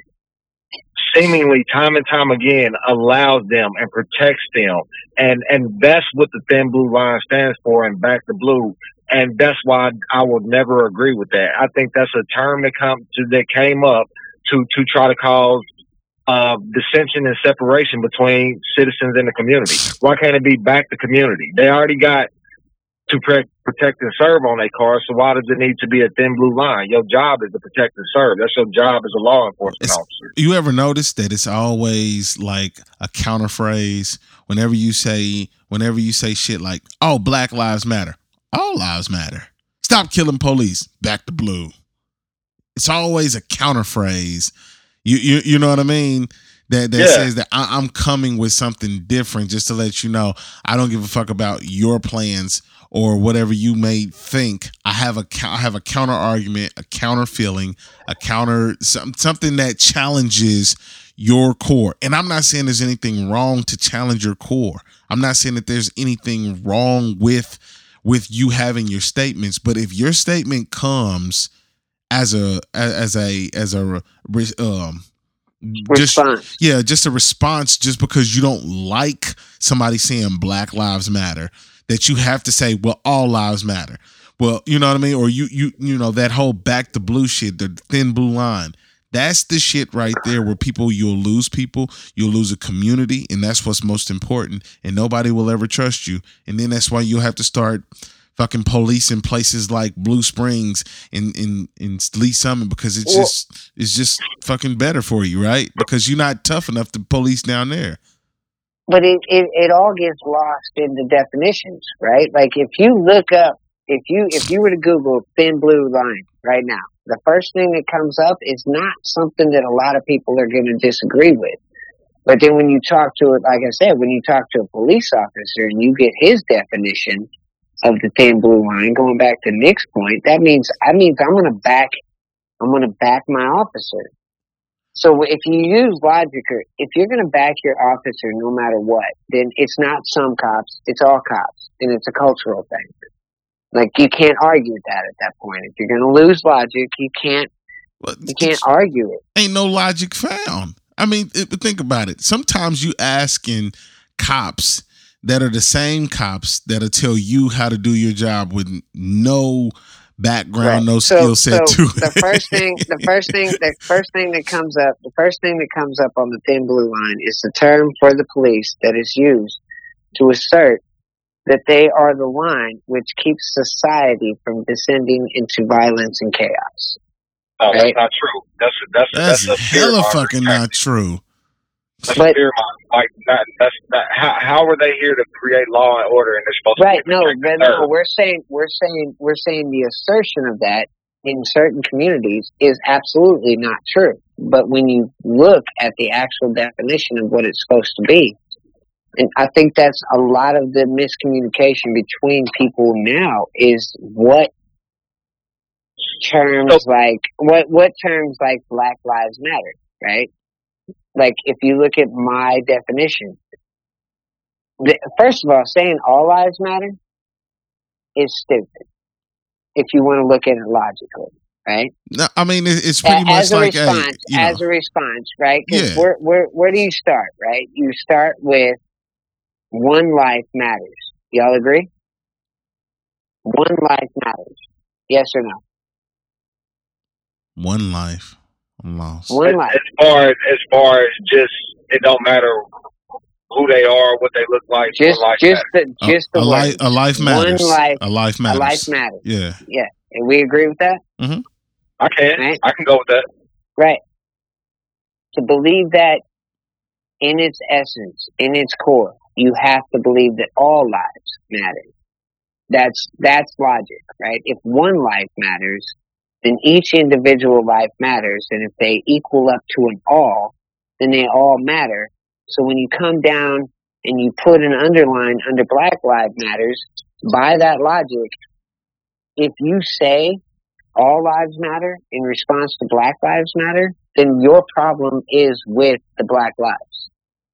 [SPEAKER 3] seemingly time and time again allows them and protects them and and that's what the thin blue line stands for and back the blue and that's why I would never agree with that. I think that's a term that come to that came up to to try to cause uh, dissension and separation between citizens and the community. Why can't it be back the community? They already got to pre- protect and serve on their cars, so why does it need to be a thin blue line? Your job is to protect and serve. That's your job as a law enforcement
[SPEAKER 1] It's-
[SPEAKER 3] officer.
[SPEAKER 1] you ever notice that it's always like a counter phrase whenever you say whenever you say shit like oh black lives matter all lives matter stop killing police back to blue it's always a counter phrase you you, you know what i mean that that
[SPEAKER 3] Yeah.
[SPEAKER 1] says that I, i'm coming with something different just to let you know i don't give a fuck about your plans or whatever you may think i have a i have a counter argument a counter feeling a counter some, something that challenges your core and i'm not saying there's anything wrong to challenge your core i'm not saying that there's anything wrong with with you having your statements but if your statement comes as a as a as a um just
[SPEAKER 2] response.
[SPEAKER 1] yeah, just a response just because you don't like somebody saying Black Lives Matter, that you have to say, well, all lives matter. Well, you know what I mean? Or you you you know, that whole back to blue shit, the thin blue line. That's the shit right there where people you'll lose people, you'll lose a community, and that's what's most important. And nobody will ever trust you. And then that's why you'll have to start fucking police in places like Blue Springs and in in Lee's Summit because it's just it's just fucking better for you, right? Because you're not tough enough to police down there.
[SPEAKER 2] But it, it, it all gets lost in the definitions, right? Like if you look up, if you if you were to Google thin blue line right now, the first thing that comes up is not something that a lot of people are going to disagree with. But then when you talk to it, like I said, when you talk to a police officer and you get his definition of the thin blue line, going back to Nick's point, that means I means I'm going to back, I'm going to back my officer. So if you use logic, or if you're going to back your officer no matter what, then it's not some cops, it's all cops, and it's a cultural thing. Like you can't argue that at that point. If you're going to lose logic, you can't
[SPEAKER 1] Well,
[SPEAKER 2] you can't argue it.
[SPEAKER 1] ain't no logic found. I mean, think about it. Sometimes you asking cops that are the same cops that'll tell you how to do your job with no background, no
[SPEAKER 2] So-
[SPEAKER 1] skill set
[SPEAKER 2] so
[SPEAKER 1] to it.
[SPEAKER 2] the first thing, the first thing, the first thing that comes up, the first thing that comes up on the thin blue line is the term for the police that is used to assert that they are the line which keeps society from descending into violence and chaos.
[SPEAKER 3] No, that's not true. That's that's
[SPEAKER 1] That's
[SPEAKER 3] that's a
[SPEAKER 1] hella fucking
[SPEAKER 3] tactic.
[SPEAKER 1] not true.
[SPEAKER 3] That's
[SPEAKER 2] But-
[SPEAKER 3] fear. Like that, that's that. How, how are they here to create law and order and they're supposed
[SPEAKER 2] Right?
[SPEAKER 3] to be
[SPEAKER 2] No, no. We're saying we're saying we're saying the assertion of that in certain communities is absolutely not true. But when you look at the actual definition of what it's supposed to be, and I think that's a lot of the miscommunication between people now is what terms like what what terms like Black Lives Matter, right? Like if you look at my definition, the, first of all, saying all lives matter is stupid. If you want to look at it logically, right?
[SPEAKER 1] No, I mean it's pretty
[SPEAKER 2] A-
[SPEAKER 1] much
[SPEAKER 2] as a
[SPEAKER 1] like
[SPEAKER 2] response,
[SPEAKER 1] know,
[SPEAKER 2] as a response, right?
[SPEAKER 1] Yeah.
[SPEAKER 2] where where where do you start, right? You start with one life matters. Y'all agree? One life matters. Yes or no?
[SPEAKER 1] one life. I'm lost.
[SPEAKER 2] One
[SPEAKER 3] as,
[SPEAKER 2] life.
[SPEAKER 3] as far as as far as just it don't matter who they are, what they look like,
[SPEAKER 2] Just
[SPEAKER 3] life
[SPEAKER 2] just the
[SPEAKER 1] A-
[SPEAKER 2] just
[SPEAKER 1] a,
[SPEAKER 2] the
[SPEAKER 1] life
[SPEAKER 2] word.
[SPEAKER 1] a life matters.
[SPEAKER 2] One life-
[SPEAKER 1] a life matters.
[SPEAKER 2] A life matters.
[SPEAKER 1] Yeah. Yeah.
[SPEAKER 2] And we agree with that? Mm-hmm.
[SPEAKER 3] I can
[SPEAKER 2] Right.
[SPEAKER 3] I can go with that.
[SPEAKER 2] Right. To believe that in its essence, in its core, you have to believe that all lives matter. That's that's logic, right? If one life matters, then each individual life matters, and if they equal up to an all, then they all matter. So when you come down and you put an underline under Black Lives Matters, by that logic, if you say all lives matter in response to Black Lives Matter, then your problem is with the Black lives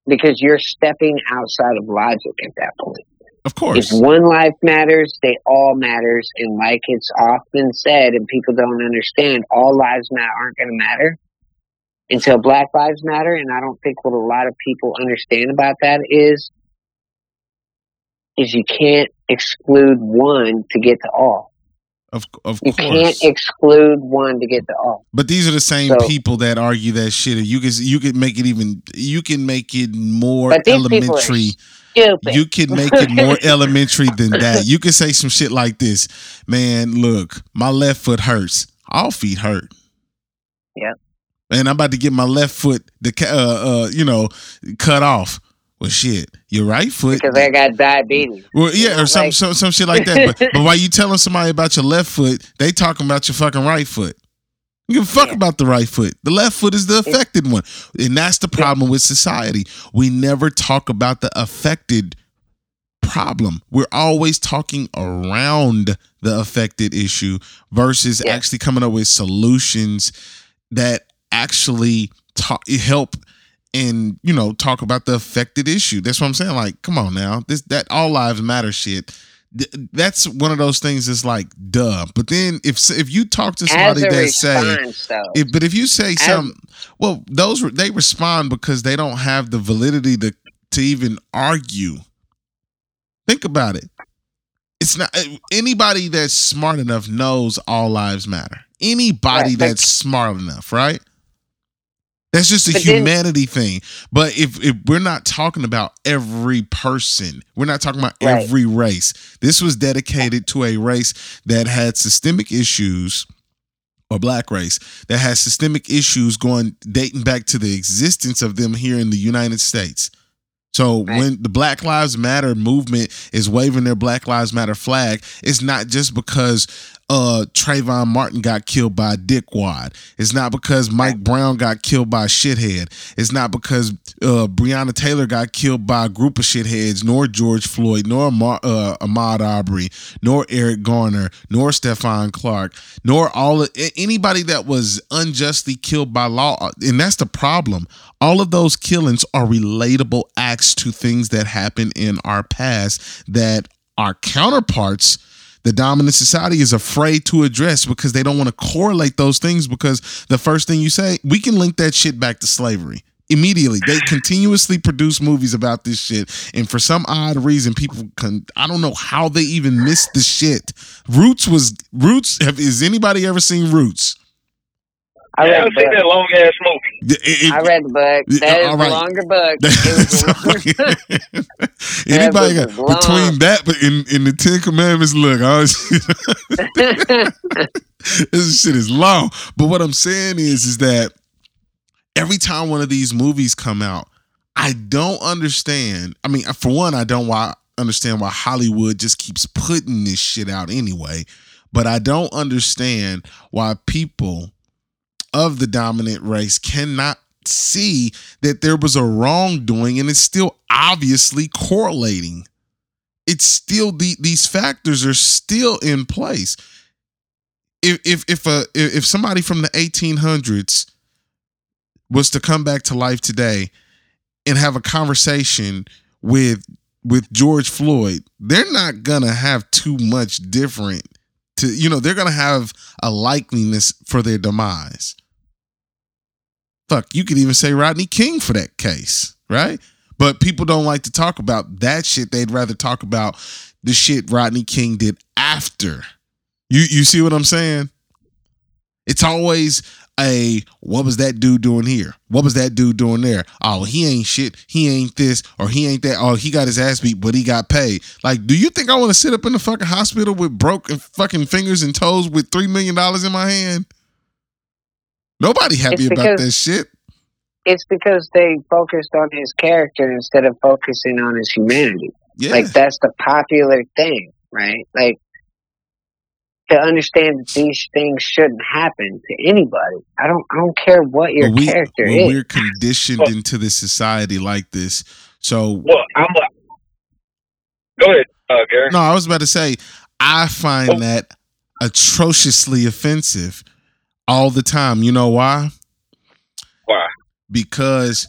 [SPEAKER 2] because you're stepping outside of logic at that point.
[SPEAKER 1] Of course.
[SPEAKER 2] If one life matters, they all matters, and like it's often said, and people don't understand, all lives ma- aren't going to matter until Black Lives Matter. And I don't think what a lot of people understand about that is is you can't exclude one to get to all.
[SPEAKER 1] Of of
[SPEAKER 2] You
[SPEAKER 1] course.
[SPEAKER 2] can't exclude one to get to all.
[SPEAKER 1] But these are the same
[SPEAKER 2] So-
[SPEAKER 1] people that argue that shit. You can you can make it even you can make it more
[SPEAKER 2] people are
[SPEAKER 1] elementary.
[SPEAKER 2] Stupid.
[SPEAKER 1] You can make it more elementary than that. You can say some shit like this, man. Look, my left foot hurts. All feet hurt.
[SPEAKER 2] Yeah.
[SPEAKER 1] And I'm about to get my left foot, the uh, uh, you know, cut off. Well, shit, your right foot.
[SPEAKER 2] because I got diabetes.
[SPEAKER 1] Well, yeah, or some,
[SPEAKER 2] like-
[SPEAKER 1] some some shit like that. But but while you telling somebody about your left foot, they talking about your fucking right foot. You give a fuck
[SPEAKER 2] Yeah.
[SPEAKER 1] about the right foot. The left foot is the affected one, and that's the problem with society. We never talk about the affected problem. We're always talking around the affected issue versus
[SPEAKER 2] Yeah.
[SPEAKER 1] actually coming up with solutions that actually talk help and you know talk about the affected issue. That's what I'm saying. Like, come on now, this that all lives matter shit. Th- That's one of those things. That's like duh. But then if if you talk to somebody that say,
[SPEAKER 2] though,
[SPEAKER 1] if, but if you say something, well, those they respond because they don't have the validity to to even argue. Think about it. It's not uh, anybody that's smart enough knows all lives matter. Anybody
[SPEAKER 2] Right,
[SPEAKER 1] that's smart enough, right? That's just a
[SPEAKER 2] But then-
[SPEAKER 1] humanity thing. But if if we're not talking about every person, we're not talking about
[SPEAKER 2] Right.
[SPEAKER 1] every race. This was dedicated to a race that had systemic issues or black race that has systemic issues going dating back to the existence of them here in the United States. So
[SPEAKER 2] Right.
[SPEAKER 1] when the Black Lives Matter movement is waving their Black Lives Matter flag, it's not just because uh Trayvon Martin got killed by a dickwad. It's not because Mike Brown got killed by a shithead. It's not because uh Breonna Taylor got killed by a group of shitheads, nor George Floyd, nor Amar, uh, Ahmaud Arbery, nor Eric Garner, nor Stephon Clark, nor all of, anybody that was unjustly killed by law. And that's the problem. All of those killings are relatable acts to things that happened in our past that our counterparts the dominant society is afraid to address because they don't want to correlate those things because the first thing you say we can link that shit back to slavery immediately. They continuously produce movies about this shit and for some odd reason people can i don't know how they even missed the shit. Roots was roots have is anybody ever seen roots?
[SPEAKER 2] I
[SPEAKER 3] Yeah,
[SPEAKER 2] read
[SPEAKER 3] I've
[SPEAKER 2] the
[SPEAKER 3] seen that long ass movie.
[SPEAKER 1] It-
[SPEAKER 2] I read the book. That is a longer book. It was a longer
[SPEAKER 1] Anybody got between that but in, in the Ten Commandments, look, I was, this shit is long. But what I'm saying is, is that every time one of these movies come out, I don't understand. I mean, for one, I don't why understand why Hollywood just keeps putting this shit out anyway. But I don't understand why people of the dominant race cannot see that there was a wrongdoing and it's still obviously correlating. It's still the, these factors are still in place. if if if a if somebody from the 1800s was to come back to life today and have a conversation with with George Floyd, they're not gonna have too much different to you know, they're gonna have a likeliness for their demise. Fuck, you could even say Rodney King for that case, right? But people don't like to talk about that shit. They'd rather talk about the shit Rodney King did after. You you see what I'm saying? It's always a what was that dude doing here? What was that dude doing there? Oh, he ain't shit. He ain't this or he ain't that. Oh, he got his ass beat, but he got paid. Like, do you think I want to sit up in the fucking hospital with broken fucking fingers and toes with three million dollars in my hand? Nobody happy
[SPEAKER 2] It's
[SPEAKER 1] about that shit.
[SPEAKER 2] It's because they focused on his character instead of focusing on his humanity.
[SPEAKER 1] Yeah.
[SPEAKER 2] Like that's the popular thing, right? Like to understand that these things shouldn't happen to anybody. I don't I don't care what your
[SPEAKER 1] But we,
[SPEAKER 2] character
[SPEAKER 1] well,
[SPEAKER 2] is.
[SPEAKER 1] we're conditioned into this society like this. So
[SPEAKER 3] Well, I'm. A, go ahead, uh, Gary.
[SPEAKER 1] No, I was about to say, I find
[SPEAKER 3] Oh.
[SPEAKER 1] that atrociously offensive all the time. You know why?
[SPEAKER 3] Why?
[SPEAKER 1] Because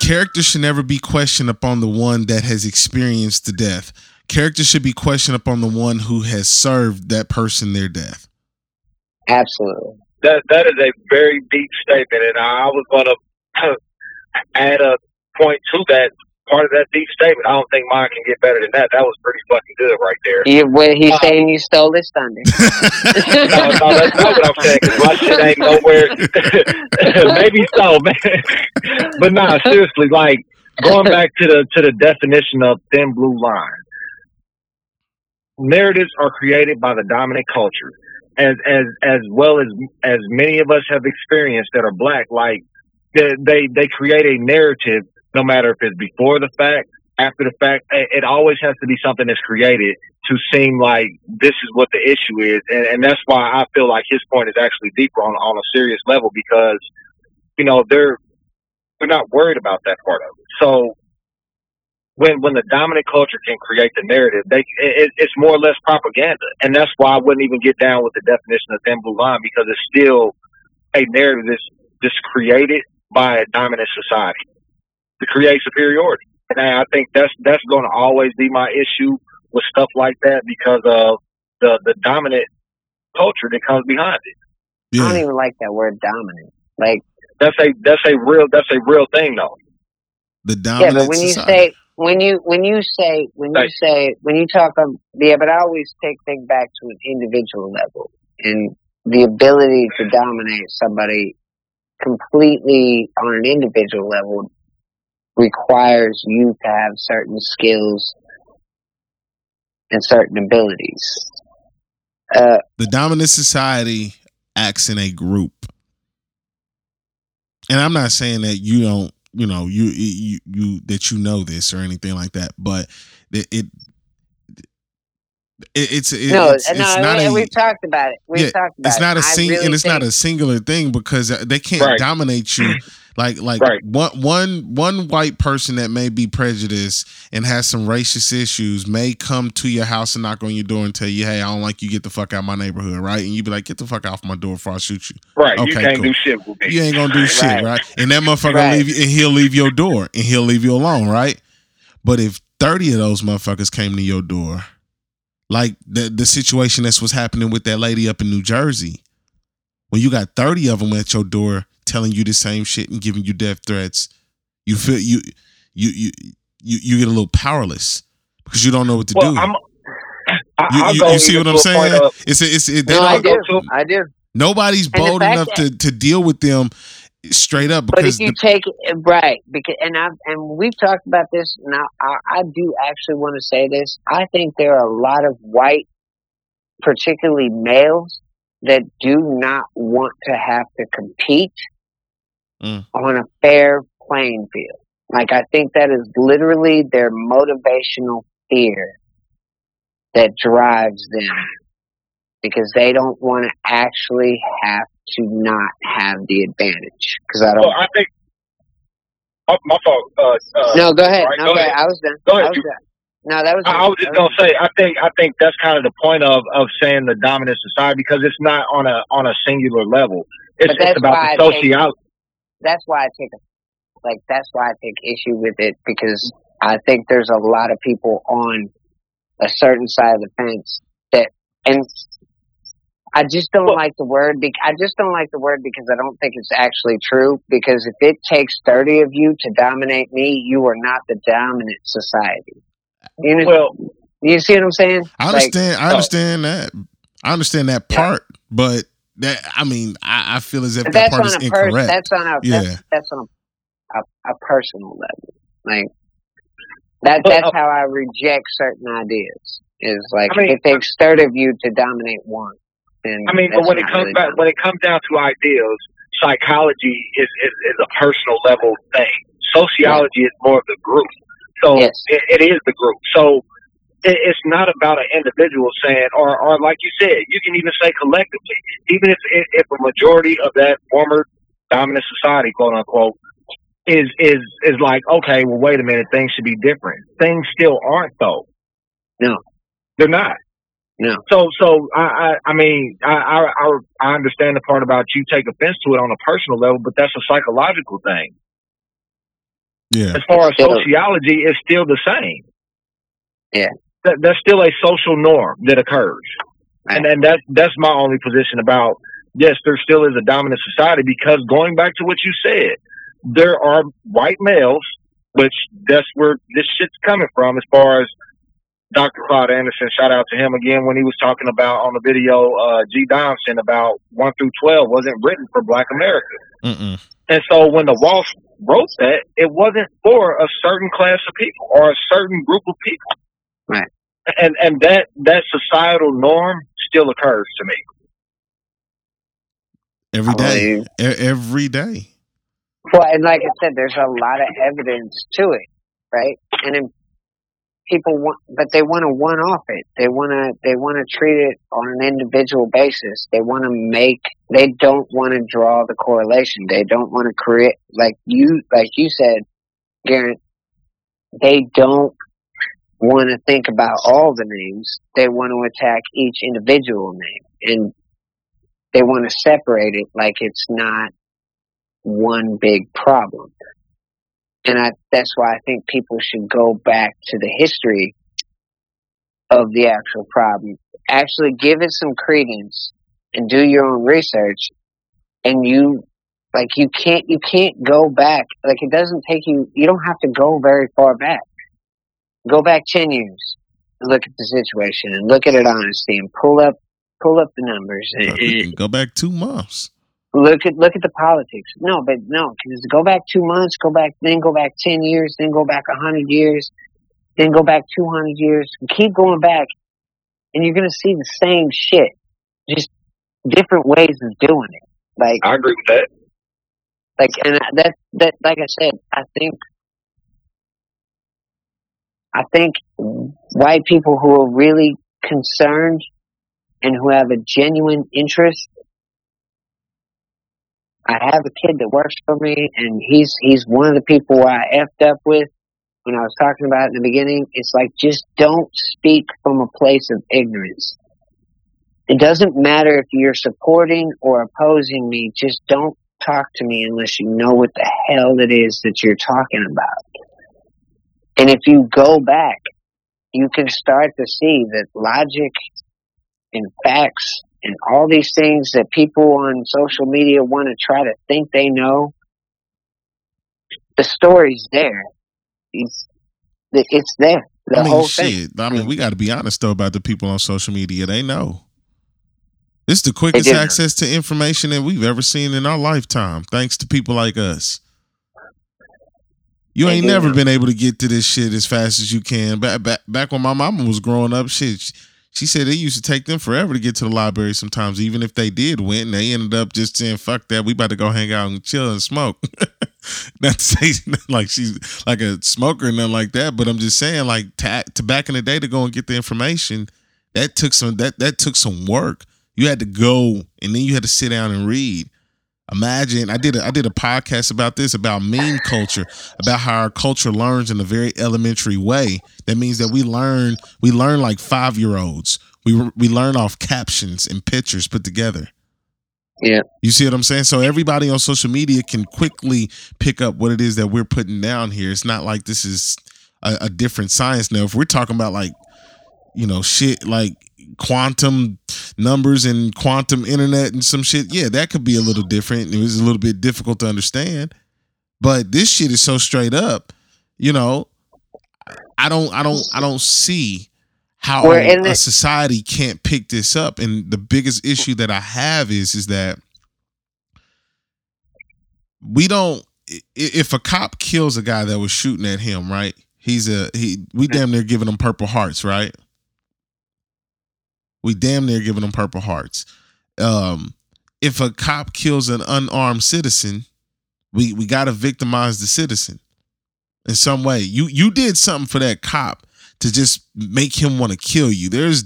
[SPEAKER 1] character should never be questioned upon the one that has experienced the death. Character should be questioned upon the one who has served that person their death.
[SPEAKER 2] Absolutely.
[SPEAKER 3] That that is a very deep statement, and I was going to add a point to that part of that deep statement. I don't think mine can get better than that. That was pretty fucking good right there.
[SPEAKER 2] You, what he's
[SPEAKER 3] Uh,
[SPEAKER 2] saying you stole his thunder.
[SPEAKER 3] no, no, that's not what I'm saying. 'cause my shit ain't nowhere. Maybe so, man. but nah, seriously, like going back to the to the definition of thin blue line. Narratives are created by the dominant culture, as as as well as as many of us have experienced that are black. Like they they, they create a narrative, no matter if it's before the fact, after the fact. It, always has to be something that's created to seem like this is what the issue is, and, and that's why I feel like his point is actually deeper on on a serious level because you know they're they're not worried about that part of it. So when when the dominant culture can create the narrative, they it, it's more or less propaganda, and that's why I wouldn't even get down with the definition of thin blue line because it's still a narrative that's that's created by a dominant society to create superiority. And I think that's that's going to always be my issue with stuff like that because of the the dominant culture that comes behind it.
[SPEAKER 2] I don't even like that word dominant. Like
[SPEAKER 3] That's a that's a real that's a real thing though.
[SPEAKER 1] The
[SPEAKER 2] yeah,
[SPEAKER 1] dominant
[SPEAKER 2] but when you say when you when you say when you say when you talk of yeah, but I always take things back to an individual level and the ability to dominate somebody completely on an individual level requires you to have certain skills and certain abilities. Uh,
[SPEAKER 1] the dominant society acts in a group and i'm not saying that you don't you know you you, you that you know this or anything like that but it, it it- it's it,
[SPEAKER 2] no,
[SPEAKER 1] it's,
[SPEAKER 2] no,
[SPEAKER 1] it's not
[SPEAKER 2] we,
[SPEAKER 1] a
[SPEAKER 2] we've talked about it. We've
[SPEAKER 1] yeah,
[SPEAKER 2] talked about
[SPEAKER 1] it's not
[SPEAKER 2] it.
[SPEAKER 1] a
[SPEAKER 2] I
[SPEAKER 1] sing
[SPEAKER 2] really
[SPEAKER 1] and it's not a singular thing because uh, they can't
[SPEAKER 3] Right.
[SPEAKER 1] dominate you like like
[SPEAKER 3] Right.
[SPEAKER 1] one one one white person that may be prejudiced and has some racist issues may come to your house and knock on your door and tell you hey i don't like you get the fuck out of my neighborhood right and you'd be like get the fuck off my door before i shoot you
[SPEAKER 3] Right. you
[SPEAKER 1] Okay,
[SPEAKER 3] can't
[SPEAKER 1] cool.
[SPEAKER 3] do shit with me.
[SPEAKER 1] you ain't gonna do shit
[SPEAKER 2] Right.
[SPEAKER 1] right and that motherfucker
[SPEAKER 2] Right.
[SPEAKER 1] leave you and he'll leave your door and he'll leave you alone right but if 30 of those motherfuckers came to your door like the the situation that's what's happening with that lady up in New Jersey when you got 30 of them at your door telling you the same shit and giving you death threats you feel you you you you, you get a little powerless because you don't know what to
[SPEAKER 3] well,
[SPEAKER 1] do
[SPEAKER 3] I'm. I,
[SPEAKER 1] you, you, you see what i'm
[SPEAKER 3] to a point
[SPEAKER 1] saying it's a, it's it, they
[SPEAKER 2] No, I
[SPEAKER 1] don't.
[SPEAKER 2] I do.
[SPEAKER 1] nobody's bold enough to to deal with them straight up
[SPEAKER 2] But if you
[SPEAKER 1] the-
[SPEAKER 2] take it right, because and I and we've talked about this. Now I, I do actually want to say this. I think there are a lot of white, particularly males, that do not want to have to compete
[SPEAKER 1] Mm.
[SPEAKER 2] on a fair playing field. Like I think that is literally their motivational fear that drives them because they don't want to actually have to not have the advantage. Because I don't.
[SPEAKER 3] Well, I think. Oh, my fault. Uh, uh,
[SPEAKER 2] No, go ahead.
[SPEAKER 3] Right,
[SPEAKER 2] no,
[SPEAKER 3] go
[SPEAKER 2] go ahead.
[SPEAKER 3] ahead.
[SPEAKER 2] I was done.
[SPEAKER 3] Go
[SPEAKER 2] I
[SPEAKER 3] ahead.
[SPEAKER 2] was done. No, that was.
[SPEAKER 3] I, I was just gonna say, I think I think that's kind of the point of of saying the dominant society because it's not on a on a singular level. It's,
[SPEAKER 2] But
[SPEAKER 3] it's about the
[SPEAKER 2] I
[SPEAKER 3] sociology.
[SPEAKER 2] That's why I take like that's why I take issue with it because I think there's a lot of people on a certain side of the fence that and I just don't
[SPEAKER 3] Well-
[SPEAKER 2] like the word. Be- I just don't like the word because I don't think it's actually true. Because if it takes thirty of you to dominate me, you are not the dominant society. You know,
[SPEAKER 3] Well,
[SPEAKER 2] you see what I'm saying?
[SPEAKER 1] I
[SPEAKER 2] Like,
[SPEAKER 1] understand. I
[SPEAKER 3] oh.
[SPEAKER 1] understand that. I understand that
[SPEAKER 2] Yeah.
[SPEAKER 1] part, but that I mean, I, I feel as if
[SPEAKER 2] but
[SPEAKER 1] that
[SPEAKER 2] that's
[SPEAKER 1] part
[SPEAKER 2] on
[SPEAKER 1] is
[SPEAKER 2] a person.
[SPEAKER 1] incorrect.
[SPEAKER 2] That's on a
[SPEAKER 1] Yeah.
[SPEAKER 2] that's, that's on a, a, a personal level. Like that.
[SPEAKER 3] But,
[SPEAKER 2] That's
[SPEAKER 3] uh,
[SPEAKER 2] how I reject certain ideas. Is like
[SPEAKER 3] I mean-
[SPEAKER 2] it takes thirty of you to dominate one. Then
[SPEAKER 3] I mean, but when it comes
[SPEAKER 2] really
[SPEAKER 3] back, when it comes down to ideals, psychology is, is, is a personal level thing. Sociology is more of the group. So
[SPEAKER 2] Yes.
[SPEAKER 3] it, it is the group. So it, it's not about an individual saying, or, or like you said, you can even say collectively, even if, if a majority of that former dominant society, quote unquote, is, is, is like, okay, well, wait a minute, things should be different. Things still aren't though.
[SPEAKER 2] No.
[SPEAKER 3] They're not.
[SPEAKER 2] No.
[SPEAKER 3] So, so I, I, I mean, I, I, I, I understand the part about you take offense to it on a personal level, but that's a psychological thing.
[SPEAKER 1] yeah,
[SPEAKER 3] As far as sociology, it's still the same.
[SPEAKER 2] Yeah.
[SPEAKER 3] That, that's still a social norm that occurs,
[SPEAKER 2] Right.
[SPEAKER 3] and and that's that's my only position about. Yes, there still is a dominant society because going back to what you said, there are white males, which that's where this shit's coming from. As far as Dr. Claude Anderson, shout out to him again when he was talking about on the video uh, G. Domson about one through twelve wasn't written for Black America.
[SPEAKER 1] Mm-mm.
[SPEAKER 3] And so when the Walsh wrote that, it wasn't for a certain class of people or a certain group of people.
[SPEAKER 2] Right.
[SPEAKER 3] And and that that societal norm still occurs to me.
[SPEAKER 1] every
[SPEAKER 2] I
[SPEAKER 1] day,
[SPEAKER 2] believe-
[SPEAKER 1] E- every day.
[SPEAKER 2] Well, and like I said, there's a lot of evidence to it, right? And then people want, but they want to one off it. They want to, they want to treat it on an individual basis. They want to make, they don't want to draw the correlation. They don't want to create, like you, like you said, Garrett, they don't want to think about all the names. They want to attack each individual name and they want to separate it like it's not one big problem. And I, that's why I think people should go back to the history of the actual problem. Actually give it some credence and do your own research. And you, like, you can't, you can't go back. Like, it doesn't take you, you don't have to go very far back. Go back 10 years and look at the situation and look at it honestly and pull up, pull up the numbers and,
[SPEAKER 1] We can go back two months.
[SPEAKER 2] look at look at the politics. No, but no, because go back two months, go back, then go back ten years, then go back a hundred years, then go back two hundred years. Keep going back, and you're gonna see the same shit, just different ways of doing it. Like,
[SPEAKER 3] I agree with that.
[SPEAKER 2] like, and that that like I said, I think. I think white people who are really concerned and who have a genuine interest I have a kid that works for me, and he's he's one of the people I effed up with when I was talking about in the beginning. It's like just don't speak from a place of ignorance. It doesn't matter if you're supporting or opposing me. Just don't talk to me unless you know what the hell it is that you're talking about. And if you go back, you can start to see that logic and facts and all these things that people on social media want to try to think they know, the story's there. It's, it's there. The
[SPEAKER 1] I mean,
[SPEAKER 2] whole
[SPEAKER 1] shit.
[SPEAKER 2] thing.
[SPEAKER 1] I mean, we got to be honest though about the people on social media. They know. It's the quickest access to information that we've ever seen in our lifetime, thanks to people like us. You ain't never
[SPEAKER 2] know.
[SPEAKER 1] been able to get to this shit as fast as you can. Back back back when my mama was growing up, shit. She, she said it used to take them forever to get to the library sometimes, even if they did win. They ended up just saying, fuck that, we about to go hang out and chill and smoke. Not to say like she's like a smoker and nothing like that, but I'm just saying, like ta- to back in the day to go and get the information, that took some that that took some work. You had to go and then you had to sit down and read. Imagine I did a, I did a podcast about this about meme culture, about how our culture learns in a very elementary way. That means that we learn we learn like five year olds. We we learn off captions and pictures put together.
[SPEAKER 2] Yeah.
[SPEAKER 1] You see what I'm saying? So everybody on social media can quickly pick up what it is that we're putting down here. It's not like this is a, a different science now. If we're talking about like, you know, shit like quantum numbers and quantum internet and some shit, yeah, that could be a little different. It was a little bit difficult to understand. But this shit is so straight up, you know. I don't I don't I don't see how
[SPEAKER 2] in
[SPEAKER 1] a society can't pick this up. And the biggest issue that I have is is that we don't if a cop kills a guy that was shooting at him, right? He's a he we damn near giving him purple hearts, right? We damn near giving them purple hearts. Um if a cop kills an unarmed citizen, we we got to victimize the citizen in some way. You you did something for that cop to just make him want to kill you. There's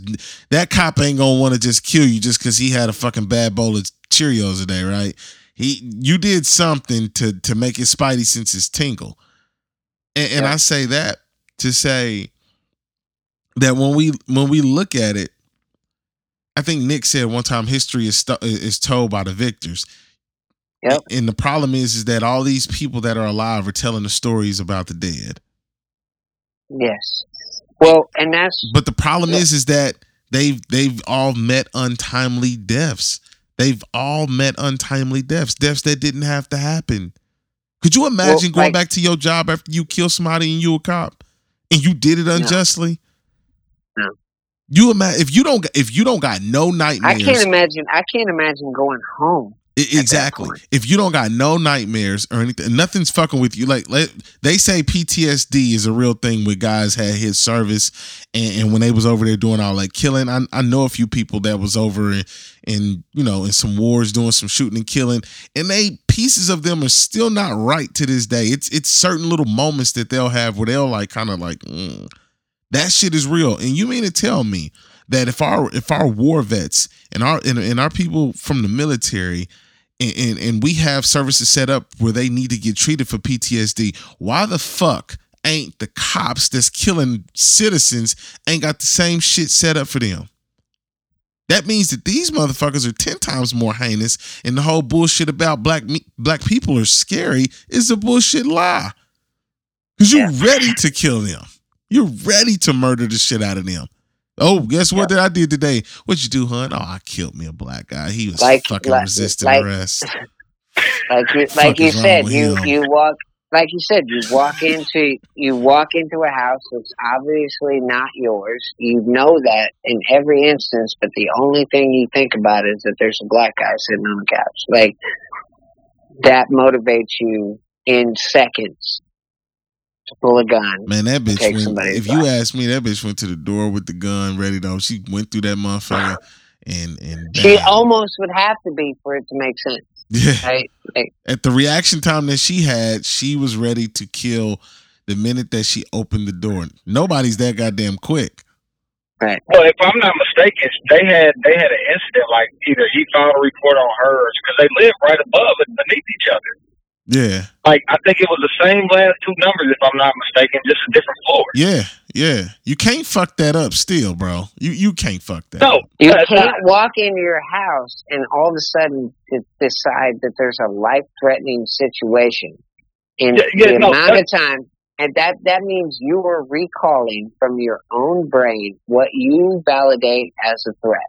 [SPEAKER 1] that cop ain't gonna want to just kill you just because he had a fucking bad bowl of Cheerios today, right? He you did something to to make his spidey senses tingle, and, and
[SPEAKER 2] Yeah.
[SPEAKER 1] I say that to say that when we when we look at it, I think Nick said one time history is sto- is told by the victors.
[SPEAKER 2] Yep.
[SPEAKER 1] And the problem is, is that all these people that are alive are telling the stories about the dead.
[SPEAKER 2] Yes. Well, and that's
[SPEAKER 1] But the problem
[SPEAKER 2] Yeah.
[SPEAKER 1] is, is that they've they've all met untimely deaths. They've all met untimely deaths, deaths that didn't have to happen. Could you imagine going
[SPEAKER 2] like-
[SPEAKER 1] back to your job after you kill somebody and you a cop, and you did it unjustly?
[SPEAKER 2] No.
[SPEAKER 1] You imagine if you don't if you don't got no nightmares.
[SPEAKER 2] I can't imagine. I can't imagine going home.
[SPEAKER 1] I-
[SPEAKER 2] that
[SPEAKER 1] exactly. If you don't got no nightmares or anything, nothing's fucking with you. Like let, they say, PTSD is a real thing. With guys had his service, and, and when they was over there doing all that killing, I, I know a few people that was over in, in you know in some wars doing some shooting and killing, and they pieces of them are still not right to this day. It's it's certain little moments that they'll have where they'll like kind of like mm, that shit is real. And you mean to tell me that if our if our war vets and our and, and our people from the military and, and and we have services set up where they need to get treated for PTSD, why the fuck ain't the cops that's killing citizens ain't got the same shit set up for them? That means that these motherfuckers are ten times more heinous, and the whole bullshit about black me- black people are scary is a bullshit lie. Cause you're ready to kill them. You're ready to murder the shit out of them. Oh, guess what that I did today? What'd you do, hun? Oh, I killed me a black guy. He was
[SPEAKER 2] Like-
[SPEAKER 1] fucking
[SPEAKER 2] like-
[SPEAKER 1] resisting
[SPEAKER 2] like-
[SPEAKER 1] arrest.
[SPEAKER 2] Like you, like you said, you
[SPEAKER 1] him?
[SPEAKER 2] you walk. Like you said, you walk into you walk into a house that's obviously not yours. You know that in every instance, but the only thing you think about is that there's a black guy sitting on the couch. Like that motivates you in seconds to pull a gun.
[SPEAKER 1] Man, that bitch went.
[SPEAKER 2] somebody's
[SPEAKER 1] If you ask me, that bitch went to the door with the gun ready Though She went through that motherfucker and and
[SPEAKER 2] She almost would have to be for it to make sense,
[SPEAKER 1] yeah.
[SPEAKER 2] right? Like,
[SPEAKER 1] At the reaction time that she had, she was ready to kill the minute that she opened the door. Nobody's that goddamn quick.
[SPEAKER 2] right.
[SPEAKER 3] Well, if I'm not mistaken, they had they had an incident like either he filed a report on hers because they live right above and beneath each other.
[SPEAKER 1] Yeah,
[SPEAKER 3] Like I think it was the same last two numbers, if I'm not mistaken, just a different floor.
[SPEAKER 1] yeah, yeah. You can't fuck that up, still, bro. You you can't fuck that.
[SPEAKER 3] No,
[SPEAKER 1] up.
[SPEAKER 2] You can't
[SPEAKER 3] not-
[SPEAKER 2] walk into your house and all of a sudden decide that there's a life-threatening situation in
[SPEAKER 3] Yeah, yeah,
[SPEAKER 2] the
[SPEAKER 3] no,
[SPEAKER 2] amount of time, and that that means you are recalling from your own brain what you validate as a threat.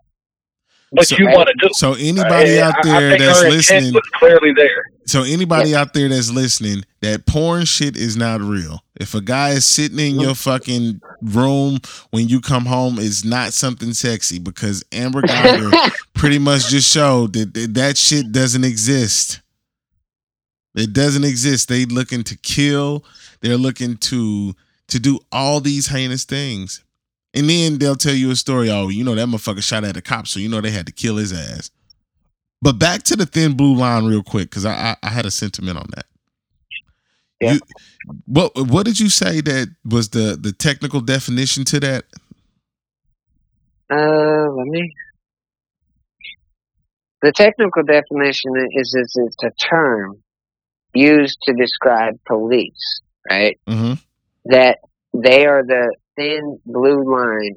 [SPEAKER 3] What
[SPEAKER 1] So-
[SPEAKER 3] you want to do.
[SPEAKER 1] So anybody
[SPEAKER 3] Uh,
[SPEAKER 1] out
[SPEAKER 3] I- I
[SPEAKER 1] there
[SPEAKER 3] think
[SPEAKER 1] that's
[SPEAKER 3] her
[SPEAKER 1] listening,
[SPEAKER 3] was clearly there.
[SPEAKER 1] so anybody out there that's listening, that porn shit is not real. If a guy is sitting in your fucking room when you come home, it's not something sexy because Amber Guyger pretty much just showed that that, that shit doesn't exist. It doesn't exist. They looking to kill. They're looking to to do all these heinous things. And then they'll tell you a story. Oh, you know that motherfucker shot at a cop, so you know they had to kill his ass. But back to the thin blue line, real quick, because I, I I had a sentiment on that.
[SPEAKER 2] Yeah.
[SPEAKER 1] You, what what did you say that was the the technical definition to that?
[SPEAKER 2] Uh, let me. the technical definition is, is it's a term used to describe police, right?
[SPEAKER 1] hmm
[SPEAKER 2] That they are the thin blue line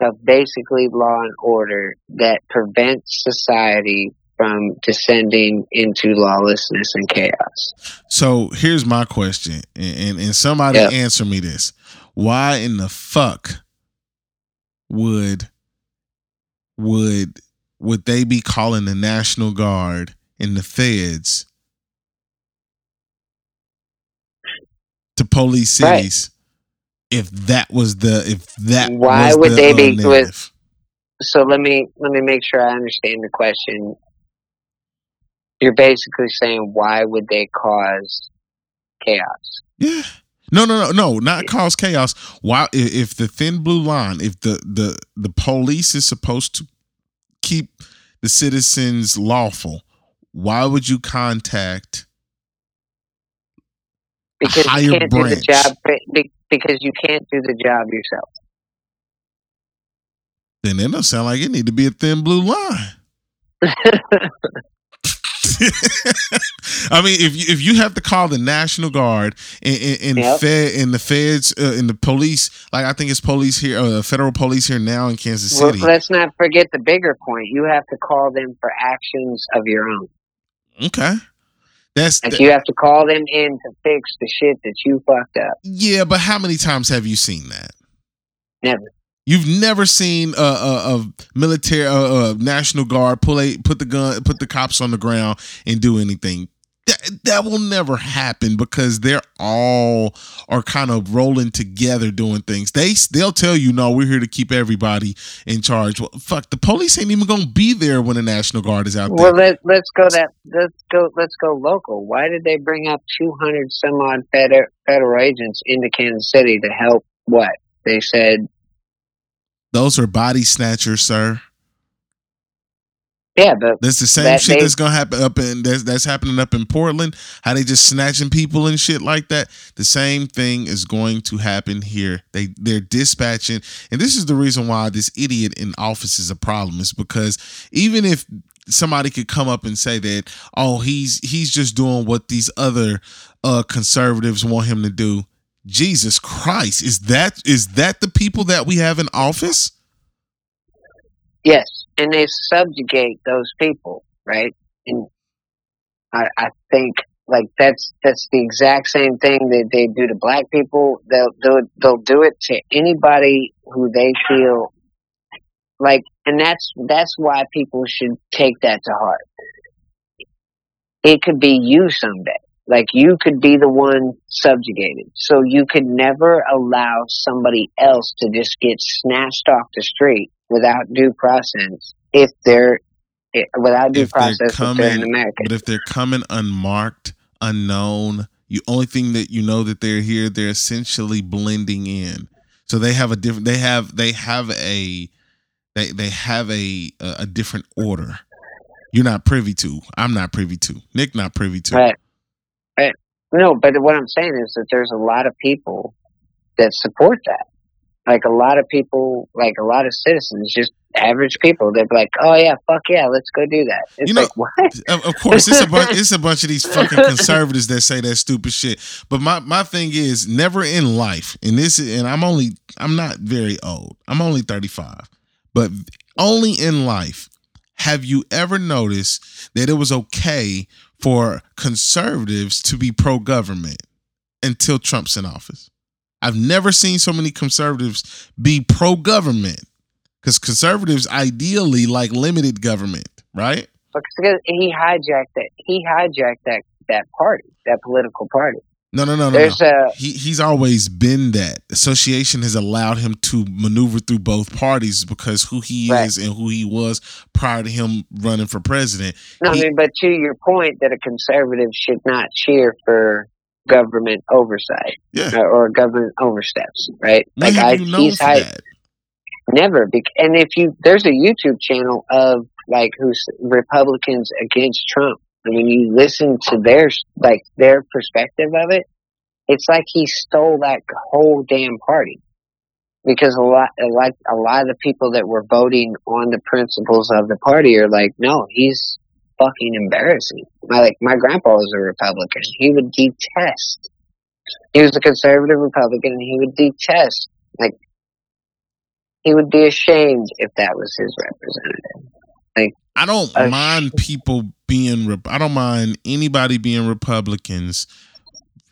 [SPEAKER 2] of basically law and order that prevents society from descending into lawlessness and chaos.
[SPEAKER 1] So here's my question, and, and, and somebody
[SPEAKER 2] Yeah.
[SPEAKER 1] answer me this: Why in the fuck would would would they be calling the National Guard and the feds to police cities if that was the if that
[SPEAKER 2] Why
[SPEAKER 1] was
[SPEAKER 2] would
[SPEAKER 1] the,
[SPEAKER 2] they
[SPEAKER 1] uh,
[SPEAKER 2] be with- So let me let me make sure I understand the question. You're basically saying why would they cause chaos?
[SPEAKER 1] Yeah. No, no, no, no, not cause chaos. Why, i- if the thin blue line, if the the the police is supposed to keep the citizens lawful, why would you contact?
[SPEAKER 2] Because you can't do the job because you can't do the job yourself.
[SPEAKER 1] Then it don't sound like it need to be a thin blue line. I mean, if you, if you have to call the National Guard and, and, and
[SPEAKER 2] Yep.
[SPEAKER 1] Fed and the feds uh, and the police, like I think it's police here, uh, federal police here now in Kansas
[SPEAKER 2] Well,
[SPEAKER 1] City.
[SPEAKER 2] let's not forget the bigger point. You have to call them for actions of your own.
[SPEAKER 1] okay, that's
[SPEAKER 2] Like you have to call them in to fix the shit that you fucked up.
[SPEAKER 1] Yeah, but how many times have you seen that?
[SPEAKER 2] Never.
[SPEAKER 1] You've never seen a, a, a military, a, a national guard pull a put the gun, put the cops on the ground and do anything. That that will never happen because they're all are kind of rolling together doing things. They they'll tell you, no, we're here to keep everybody in charge. Well, fuck, the police ain't even gonna be there when the national guard is out
[SPEAKER 2] Well,
[SPEAKER 1] there.
[SPEAKER 2] let let's go that let's go let's go local. Why did they bring up two hundred some odd federal federal agents into Kansas City to help? What they said?
[SPEAKER 1] Those are body snatchers, sir.
[SPEAKER 2] Yeah, but
[SPEAKER 1] That's the same
[SPEAKER 2] That
[SPEAKER 1] shit
[SPEAKER 2] they-
[SPEAKER 1] that's gonna happen up in that's that's happening up in Portland. How they just snatching people and shit like that. The same thing is going to happen here. They they're dispatching, and this is the reason why this idiot in office is a problem. Is because even if somebody could come up and say that, oh, he's he's just doing what these other uh conservatives want him to do. Jesus Christ, is that is that the people that we have in office?
[SPEAKER 2] yes, and they subjugate those people, right? And I, I think like that's that's the exact same thing that they do to black people. They'll do it, they'll do it to anybody who they feel like, and that's that's why people should take that to heart. It could be you someday. Like you could be the one subjugated. So you could never allow somebody else to just get snatched off the street without due process if they're eh, without due
[SPEAKER 1] If
[SPEAKER 2] process if they're an
[SPEAKER 1] coming-
[SPEAKER 2] American.
[SPEAKER 1] But if they're coming unmarked, unknown, you only thing that you know that they're here, they're essentially blending in. So they have a different. They have they have a they they have a a, different order. You're not privy to. I'm not privy to. Nick not privy to.
[SPEAKER 2] Right. Right. No, but what I'm saying is that there's a lot of people that support that. Like a lot of people, like a lot of citizens, just average people, they're like, "Oh yeah, fuck yeah, let's go do that." It's
[SPEAKER 1] You know-
[SPEAKER 2] like what?
[SPEAKER 1] Of, of course, it's a bunch. It's a bunch of these fucking conservatives that say that stupid shit. But my my thing is, never in life, and this, and I'm only, I'm not very old. I'm only 35, but only in life have you ever noticed that it was okay for conservatives to be pro government until Trump's in office. I've never seen so many conservatives be pro government because conservatives ideally like limited government, right?
[SPEAKER 2] Because he hijacked that. He hijacked that that party, that political party.
[SPEAKER 1] No, no, no, no. no.
[SPEAKER 2] There's a
[SPEAKER 1] He he's always been that. Association has allowed him to maneuver through both parties because who he
[SPEAKER 2] Right.
[SPEAKER 1] is and who he was prior to him running for president.
[SPEAKER 2] no, I mean, but to your point that a conservative should not cheer for government oversight
[SPEAKER 1] Yeah.
[SPEAKER 2] or, or government oversteps, right?
[SPEAKER 1] When have
[SPEAKER 2] I, he's
[SPEAKER 1] for
[SPEAKER 2] hi-
[SPEAKER 1] that?
[SPEAKER 2] Never. bec- And if you, there's a YouTube channel of like who's Republicans against Trump. And when you listen to their, like their perspective of it, it's like he stole that whole damn party. Because a lot, like a lot of the people that were voting on the principles of the party are like, no, he's, fucking embarrassing. My like my grandpa was a Republican. He would detest. He was a conservative Republican, and he would detest. Like he would be ashamed if that was his representative. Like
[SPEAKER 1] I don't mind people being. I don't mind anybody being Republicans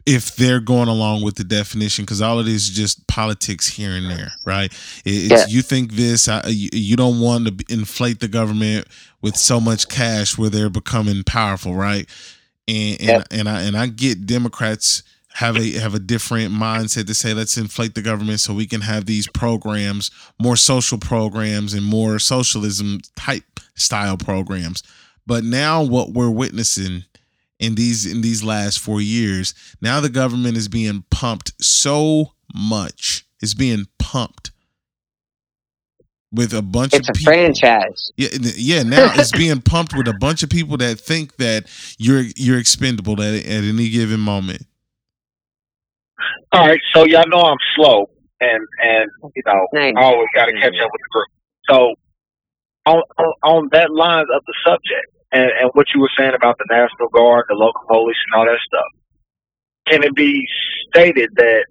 [SPEAKER 1] if they're going along with the definition because all it is is just politics here and there, right? It's
[SPEAKER 2] Yeah.
[SPEAKER 1] you think this, I, you, don't want to inflate the government with so much cash where they're becoming powerful, right? And and,
[SPEAKER 2] Yep.
[SPEAKER 1] and I and I get Democrats have a have a different mindset to say let's inflate the government so we can have these programs, more social programs and more socialism type style programs. But now what we're witnessing in these in these last 4 years, now the government is being pumped so much. It's being pumped with a bunch of people
[SPEAKER 2] it's
[SPEAKER 1] of
[SPEAKER 2] a
[SPEAKER 1] people.
[SPEAKER 2] franchise.
[SPEAKER 1] Yeah, yeah. Now it's being pumped with a bunch of people that think that you're you're expendable at at any given moment.
[SPEAKER 3] All right, so y'all know I'm slow, and and you know I always got to catch up with the group. So on on, on that line of the subject, and, and what you were saying about the National Guard, the local police, and all that stuff, can it be stated that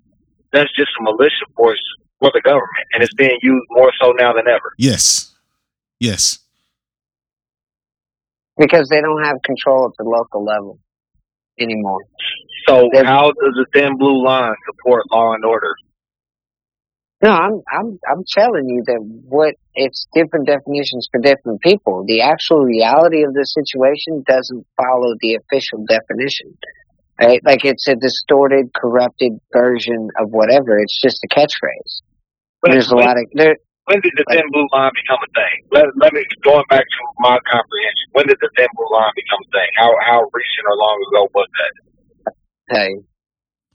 [SPEAKER 3] that's just a militia force for the government, and it's being used more so now than ever?
[SPEAKER 1] Yes, yes.
[SPEAKER 2] because they don't have control at the local level anymore.
[SPEAKER 3] So
[SPEAKER 2] They're-
[SPEAKER 3] how does the thin blue line support law and order?
[SPEAKER 2] No, I'm I'm I'm telling you that what it's different definitions for different people. The actual reality of the situation doesn't follow the official definition. Right? Like it's a distorted, corrupted version of whatever. It's just a catchphrase.
[SPEAKER 3] When,
[SPEAKER 2] There's a
[SPEAKER 3] when,
[SPEAKER 2] lot of there
[SPEAKER 3] when did the
[SPEAKER 2] like-
[SPEAKER 3] thin blue line become a thing? Let, let me going back to my comprehension. When did the thin blue line become a thing? How how recent or long ago was that?
[SPEAKER 2] you.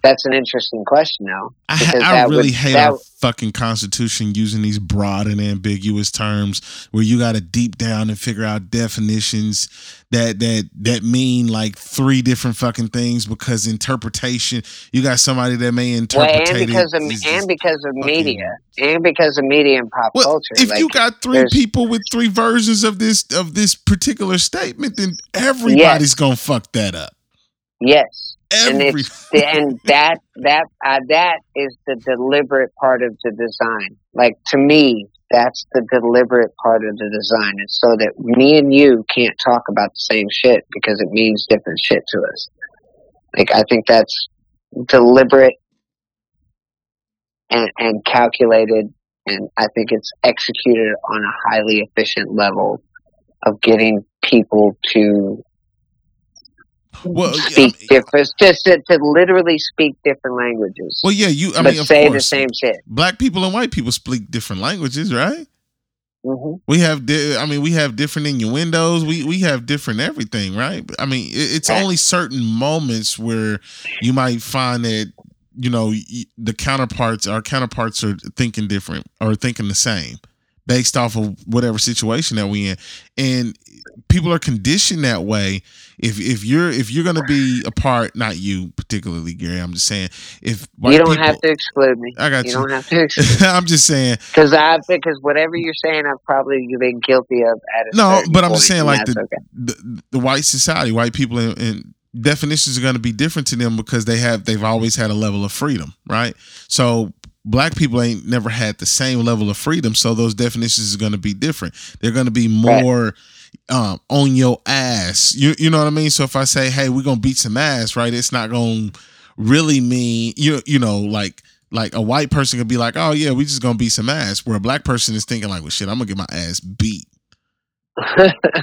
[SPEAKER 2] That's an interesting question though.
[SPEAKER 1] I, I really
[SPEAKER 2] would-
[SPEAKER 1] hate
[SPEAKER 2] that
[SPEAKER 1] our fucking constitution using these broad and ambiguous terms where you got to deep down and figure out definitions that that that mean like three different fucking things because interpretation. You got somebody that may
[SPEAKER 2] Well,
[SPEAKER 1] interpret
[SPEAKER 2] and
[SPEAKER 1] it.
[SPEAKER 2] because of and because of media, and because of media and pop
[SPEAKER 1] Well,
[SPEAKER 2] culture.
[SPEAKER 1] if
[SPEAKER 2] like,
[SPEAKER 1] you got three people with three versions of this of this particular statement, then everybody's gonna fuck that up.
[SPEAKER 2] yes, and
[SPEAKER 1] Every
[SPEAKER 2] it's and that that uh, that is the deliberate part of the design. Like to me, that's the deliberate part of the design. It's so that me and you can't talk about the same shit because it means different shit to us. Like I think that's deliberate and and calculated, and I think it's executed on a highly efficient level of getting people to
[SPEAKER 1] well, yeah, I
[SPEAKER 2] speak
[SPEAKER 1] mean-
[SPEAKER 2] different, just to, to literally speak different languages,
[SPEAKER 1] well, yeah, you. I
[SPEAKER 2] but
[SPEAKER 1] mean, of
[SPEAKER 2] say the same shit.
[SPEAKER 1] black people and white people speak different languages, right?
[SPEAKER 2] hmm
[SPEAKER 1] We have, di- I mean, we have different innuendos. We we have different everything, right? I mean, it, it's
[SPEAKER 2] Right.
[SPEAKER 1] only certain moments where you might find that you know the counterparts, our counterparts, are thinking different or thinking the same, based off of whatever situation that we in, and people are conditioned that way. If if you're if you're gonna be a part, not you particularly, Gary. I'm just saying, if
[SPEAKER 2] You don't
[SPEAKER 1] people,
[SPEAKER 2] have to exclude me.
[SPEAKER 1] I got
[SPEAKER 2] You
[SPEAKER 1] you.
[SPEAKER 2] don't have to exclude
[SPEAKER 1] I'm just saying,
[SPEAKER 2] because I because whatever you're saying, I've probably been guilty of at a
[SPEAKER 1] No, but I'm just saying, like, the-
[SPEAKER 2] okay.
[SPEAKER 1] the, the white society, white people, and, and definitions are going to be different to them because they have they've always had a level of freedom, right? So black people ain't never had the same level of freedom, so those definitions are going to be different. They're going to be more um, on your ass. You you know what I mean? So if I say, hey, we're gonna beat some ass, right? It's not gonna really mean you you know like. Like a white person could be like, "Oh yeah, we just gonna beat some ass," where a black person is thinking like, "Well, shit, I'm gonna get my ass beat."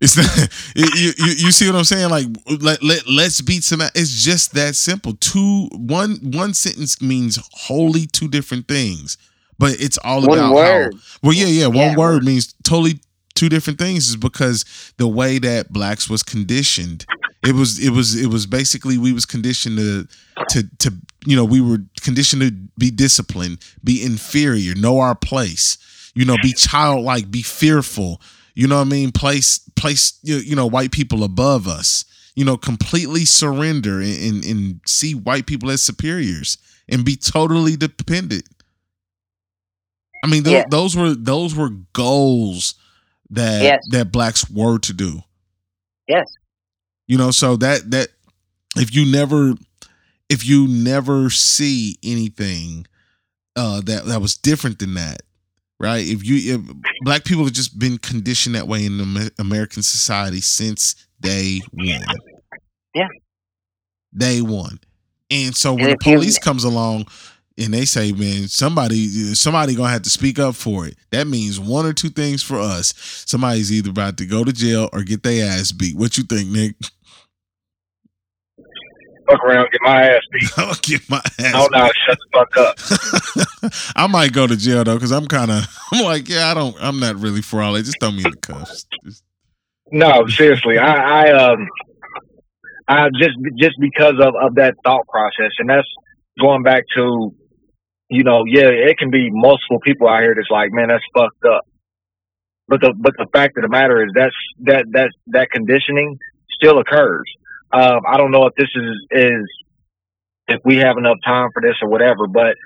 [SPEAKER 1] It's not, you, you you see what I'm saying? Like let, let let's beat some. a- It's just that simple. Two one one sentence means wholly two different things, but it's all
[SPEAKER 2] One
[SPEAKER 1] about
[SPEAKER 2] word.
[SPEAKER 1] How, well, yeah, yeah. One
[SPEAKER 2] Yeah,
[SPEAKER 1] word means totally two different things. Is because the way that blacks was conditioned. It was it was it was basically we was conditioned to to to you know we were conditioned to be disciplined, be inferior, know our place. You know, be childlike, be fearful you know what I mean? Place place you, know white people above us. You know, completely surrender and, and, and see white people as superiors and be totally dependent. I mean, tho-
[SPEAKER 2] Yeah.
[SPEAKER 1] those were those were goals that
[SPEAKER 2] Yes.
[SPEAKER 1] that blacks were to do.
[SPEAKER 2] Yes.
[SPEAKER 1] You know, so that that if you never if you never see anything uh that that was different than that, right? If you if black people have just been conditioned that way in Amer- American society since day one.
[SPEAKER 2] Yeah.
[SPEAKER 1] Day one. And so when
[SPEAKER 2] And
[SPEAKER 1] the
[SPEAKER 2] if you-
[SPEAKER 1] police comes along and they say, man, somebody somebody gonna have to speak up for it. That means one or two things for us. Somebody's either about to go to jail or get their ass beat. What you think, Nick?
[SPEAKER 3] Fuck around, get my ass beat.
[SPEAKER 1] I'll get my ass.
[SPEAKER 3] Oh no, shut the fuck up.
[SPEAKER 1] I might go to jail though, because I'm kind of. I'm like, yeah, I don't. I'm not really for all that. Just throw me in the cuffs. Just-
[SPEAKER 3] No, seriously, I, I um, I just just because of of that thought process, and that's going back to, you know, yeah, it can be multiple people out here that's like, man, that's fucked up. But the but the fact of the matter is that's that that that conditioning still occurs. Um, I don't know if this is is if we have enough time for this or whatever, but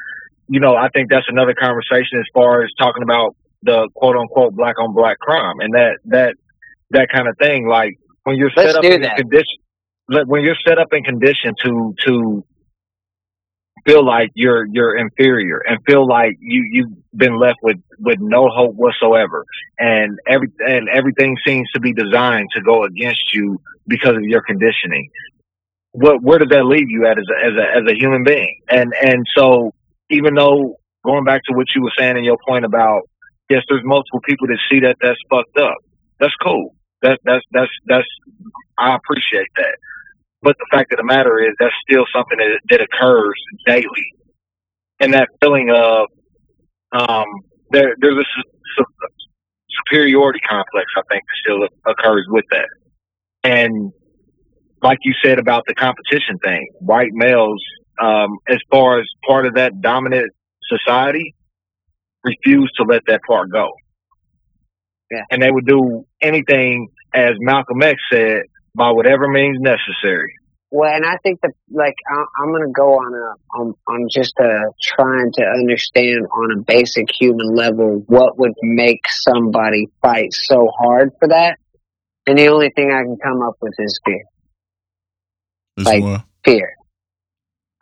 [SPEAKER 3] you know, I think that's another conversation as far as talking about the quote unquote black on black crime and that that that kind of thing. Like when you're
[SPEAKER 2] Let's
[SPEAKER 3] set up in condition, like, when you're set up in condition to to feel like you're you're inferior and feel like you you've been left with with no hope whatsoever, and every and everything seems to be designed to go against you because of your conditioning. What where does that leave you at as a, as a as a human being? And and so even though going back to what you were saying in your point about yes, there's multiple people that see that that's fucked up. That's cool. That that's that's that's I appreciate that. But the fact of the matter is that's still something that that occurs daily. And that feeling of um there there's a su- su- superiority complex I think that still occurs with that. And like you said about the competition thing, white males, um, as far as part of that dominant society, refuse to let that part go.
[SPEAKER 2] Yeah.
[SPEAKER 3] And they would do anything, as Malcolm X said, by whatever means necessary.
[SPEAKER 2] Well, and I think that like I, I'm going to go on a on, on just a trying to understand on a basic human level what would make somebody fight so hard for that, and the only thing I can come up with is fear.
[SPEAKER 1] As
[SPEAKER 2] Like-
[SPEAKER 1] well.
[SPEAKER 2] Fear.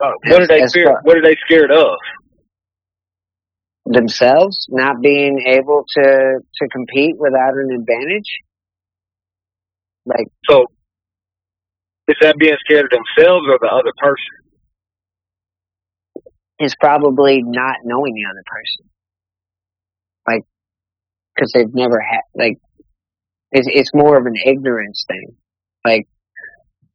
[SPEAKER 3] Uh, what are they fear?
[SPEAKER 2] far-
[SPEAKER 3] What are they scared of?
[SPEAKER 2] Themselves not being able to to compete without an advantage. Like
[SPEAKER 3] So, is that being scared of themselves or the other person?
[SPEAKER 2] is probably not knowing the other person. Like, because they've never had, like, it's, it's more of an ignorance thing. Like,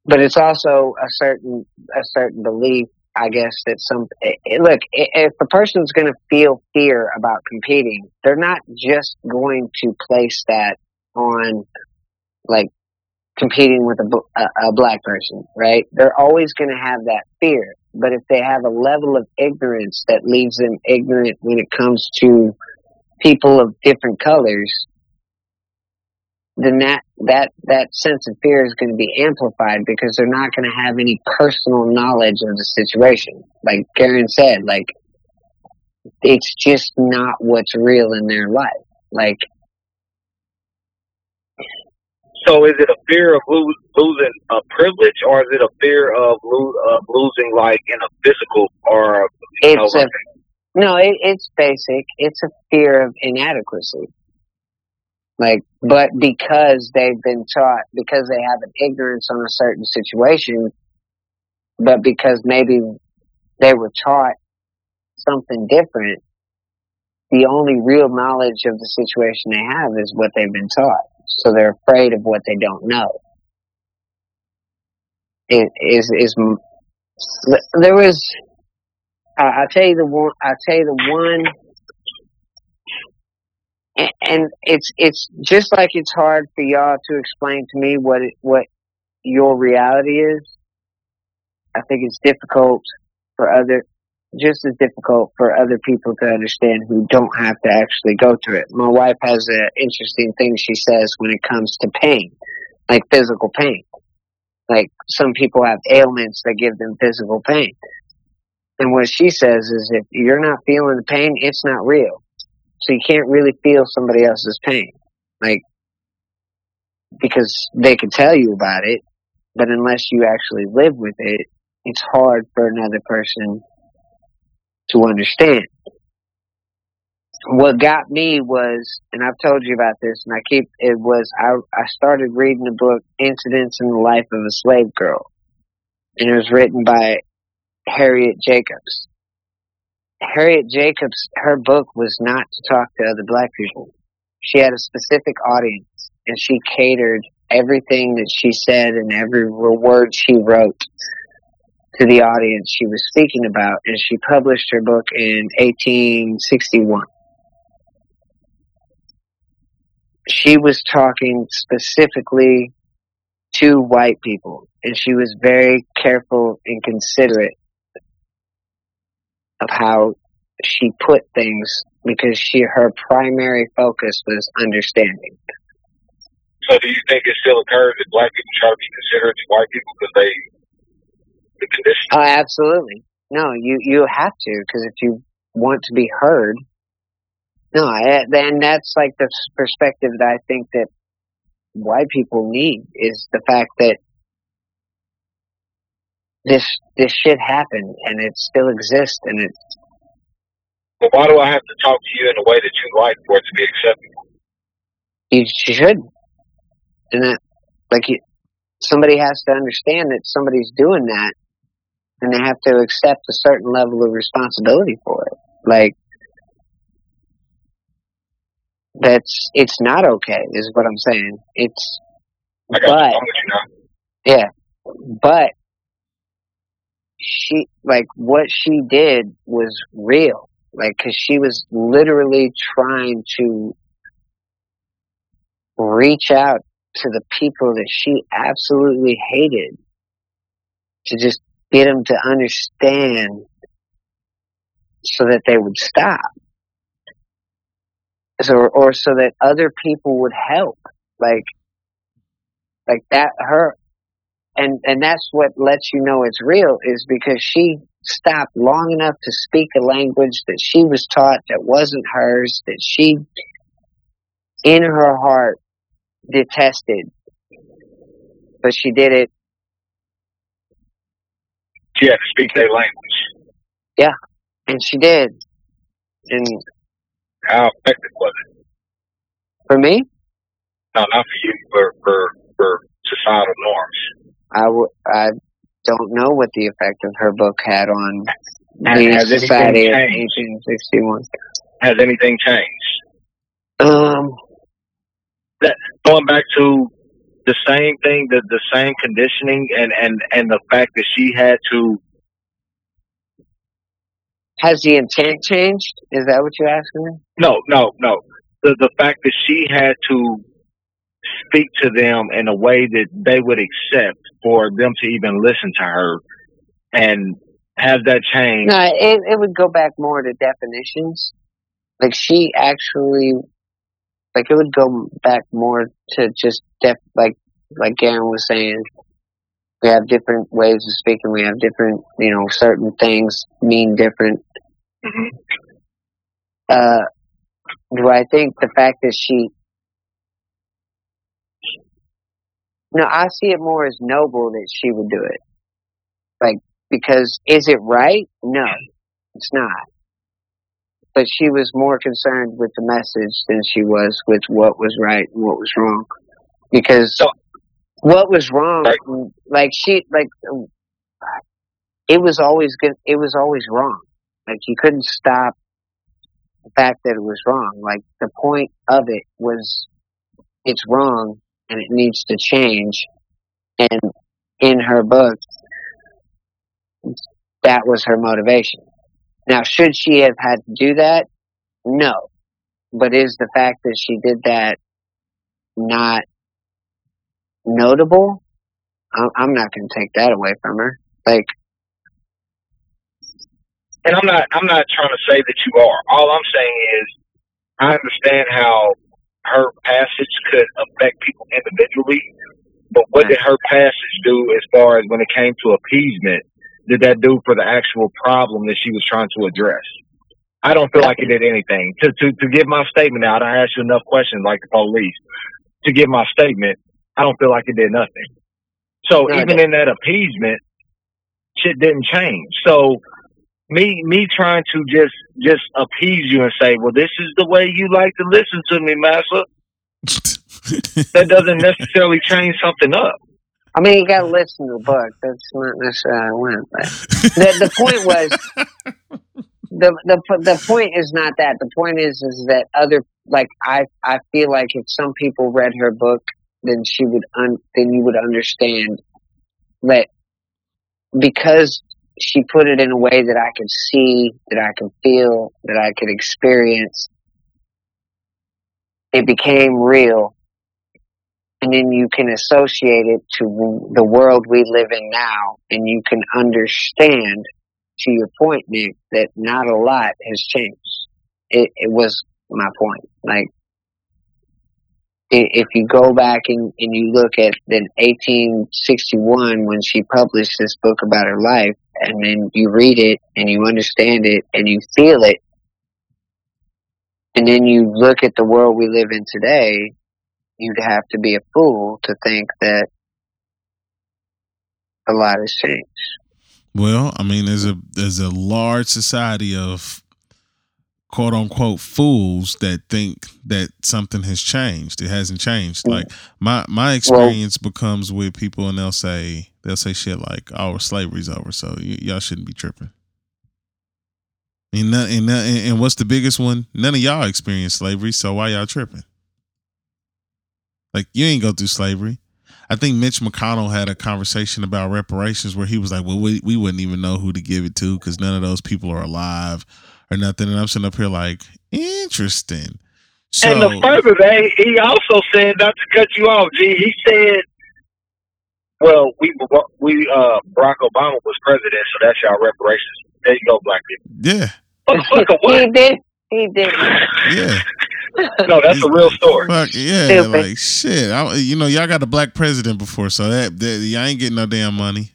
[SPEAKER 2] but it's also a certain, a certain belief, I guess, that some, it, it- look, if a person's going to feel fear about competing, they're not just going to place that on, like, competing with a, a, a black person, right? They're always going to have that fear. But if they have a level of ignorance that leaves them ignorant when it comes to people of different colors, then that that that sense of fear is going to be amplified because they're not going to have any personal knowledge of the situation. Like Karen said, like it's just not what's real in their life. Like
[SPEAKER 3] So, is it a fear of lo- losing a privilege, or is it a fear of, lo- of losing, like in a physical or you know,
[SPEAKER 2] a no, it, it's basic. It's a fear of inadequacy. Like, but because they've been taught, because they have an ignorance on a certain situation, but because maybe they were taught something different, the only real knowledge of the situation they have is what they've been taught. So they're afraid of what they don't know. It is is there was I I'll tell you the one. I'll tell you the one, and, and it's it's just like it's hard for y'all to explain to me what it, what your reality is. I think it's difficult for other, just as difficult for other people to understand who don't have to actually go through it. My wife has an interesting thing she says when it comes to pain, like physical pain. Like some people have ailments that give them physical pain. And what she says is if you're not feeling the pain, it's not real. So you can't really feel somebody else's pain. Like because they can tell you about it, but unless you actually live with it, it's hard for another person to understand. What got me was, and I've told you about this, and I keep it was I I started reading the book Incidents in the Life of a Slave Girl, and it was written by Harriet Jacobs. Harriet Jacobs, her book was not to talk to other black people. She had a specific audience, and she catered everything that she said and every word she wrote to the audience she was speaking about, and she published her book in 1861. She was talking specifically to white people, and she was very careful and considerate of how she put things because she her primary focus was understanding.
[SPEAKER 3] So, do you think it still occurs that black people try to be considerate to white people because they the condition?
[SPEAKER 2] Oh, absolutely. No, you you have to because if you want to be heard, no, eh, then that's like the perspective that I think that white people need is the fact that this this shit happened and it still exists and it's.
[SPEAKER 3] But why do I have to talk to you in a way that you like for it to be acceptable?
[SPEAKER 2] You should, and that like you, somebody has to understand that somebody's doing that, and they have to accept a certain level of responsibility for it. Like that's it's not okay, is what I'm saying. It's but
[SPEAKER 3] you. I'm with you now.
[SPEAKER 2] yeah, but she like what she did was real like because she was literally trying to reach out to the people that she absolutely hated to just get them to understand so that they would stop. So or so that other people would help. Like like that her and and that's what lets you know it's real is because she stopped long enough to speak a language that she was taught that wasn't hers that she in her heart detested. But she did it
[SPEAKER 3] She had to speak their language.
[SPEAKER 2] Yeah, and she did and
[SPEAKER 3] How effective was it?
[SPEAKER 2] for me
[SPEAKER 3] No, not for you, for for for societal norms.
[SPEAKER 2] I, w- I don't know what the effect of her book had on
[SPEAKER 3] Has-
[SPEAKER 2] the society of
[SPEAKER 3] changed?
[SPEAKER 2] 1861
[SPEAKER 3] Has anything changed?
[SPEAKER 2] um
[SPEAKER 3] Going back to the same thing, the the same conditioning, and and and the fact that she had to.
[SPEAKER 2] has the intent changed is that what you're asking me
[SPEAKER 3] No, no, no. The the fact that she had to speak to them in a way that they would accept for them to even listen to her, and have that change.
[SPEAKER 2] No, it, it would go back more to definitions. Like she actually, like it would go back more to just def, like like Garen was saying. We have different ways of speaking. We have different, you know, certain things mean different.
[SPEAKER 3] Mhm.
[SPEAKER 2] Uh, do I think the fact that she? No, I see it more as noble that she would do it. Like because is it right? No, it's not. But she was more concerned with the message than she was with what was right and what was wrong. Because
[SPEAKER 3] So-
[SPEAKER 2] what was wrong,
[SPEAKER 3] Right.
[SPEAKER 2] like she, like it was always good. It was always wrong. Like you couldn't stop the fact that it was wrong. Like the point of it was, it's wrong and it needs to change. And in her book, that was her motivation. Now, should she have had to do that? No. But is the fact that she did that not notable? I'm I'm not going to take that away from her. Like,
[SPEAKER 3] and I'm not I'm not trying to say that you are. All I'm saying is I understand how her passage could affect people individually, but what did her passage do as far as when it came to appeasement? Did that do for the actual problem that she was trying to address? I don't feel like it did anything. To to to give my statement out, I asked you enough questions like the police. To give my statement, I don't feel like it did nothing. So
[SPEAKER 2] No,
[SPEAKER 3] even in that appeasement, shit didn't change. So me me trying to just just appease you and say, well, this is the way you like to listen to me, master. That doesn't necessarily change something up.
[SPEAKER 2] I mean, you got to listen to the book. That's not necessarily a win. But the the point was the the the point is not that. The point is is that other like I I feel like if some people read her book, then she would un, then you would understand that because she put it in a way that I could see, that I could feel, that I could experience. It became real and then you can associate it to the world we live in now, and you can understand, to your point, Nick, that not a lot has changed. It, it was my point. Like, if you go back and, and you look at then 1861 when she published this book about her life, and then you read it and you understand it and you feel it, and then you look at the world we live in today, you'd have to be a fool to think that a lot has changed.
[SPEAKER 1] Well, I mean, there's a there's a large society of quote unquote fools that think that something has changed. It hasn't changed. Like my my experience becomes with people, and they'll say they'll say shit like, "Oh, slavery's over, so y- y'all shouldn't be tripping." And, none, and, none, and and what's the biggest one? None of y'all experienced slavery, so why y'all tripping? Like you ain't go through slavery. I think Mitch McConnell had a conversation about reparations where he was like, "Well, we we wouldn't even know who to give it to because none of those people are alive or nothing." And I'm sitting up here like, interesting. So
[SPEAKER 3] and the further that he also said, not to cut you off, G, he said, "Well, we we uh Barack Obama was president, so that's y'all reparations. There you go, black people.
[SPEAKER 1] yeah,
[SPEAKER 3] Motherfucker,
[SPEAKER 2] he
[SPEAKER 3] what?
[SPEAKER 2] did. He did.
[SPEAKER 1] yeah,
[SPEAKER 3] No, that's a real story.
[SPEAKER 1] fuck yeah,
[SPEAKER 2] Stupid.
[SPEAKER 1] like shit. I, you know, y'all got a black president before, so that, that y'all ain't getting no damn money.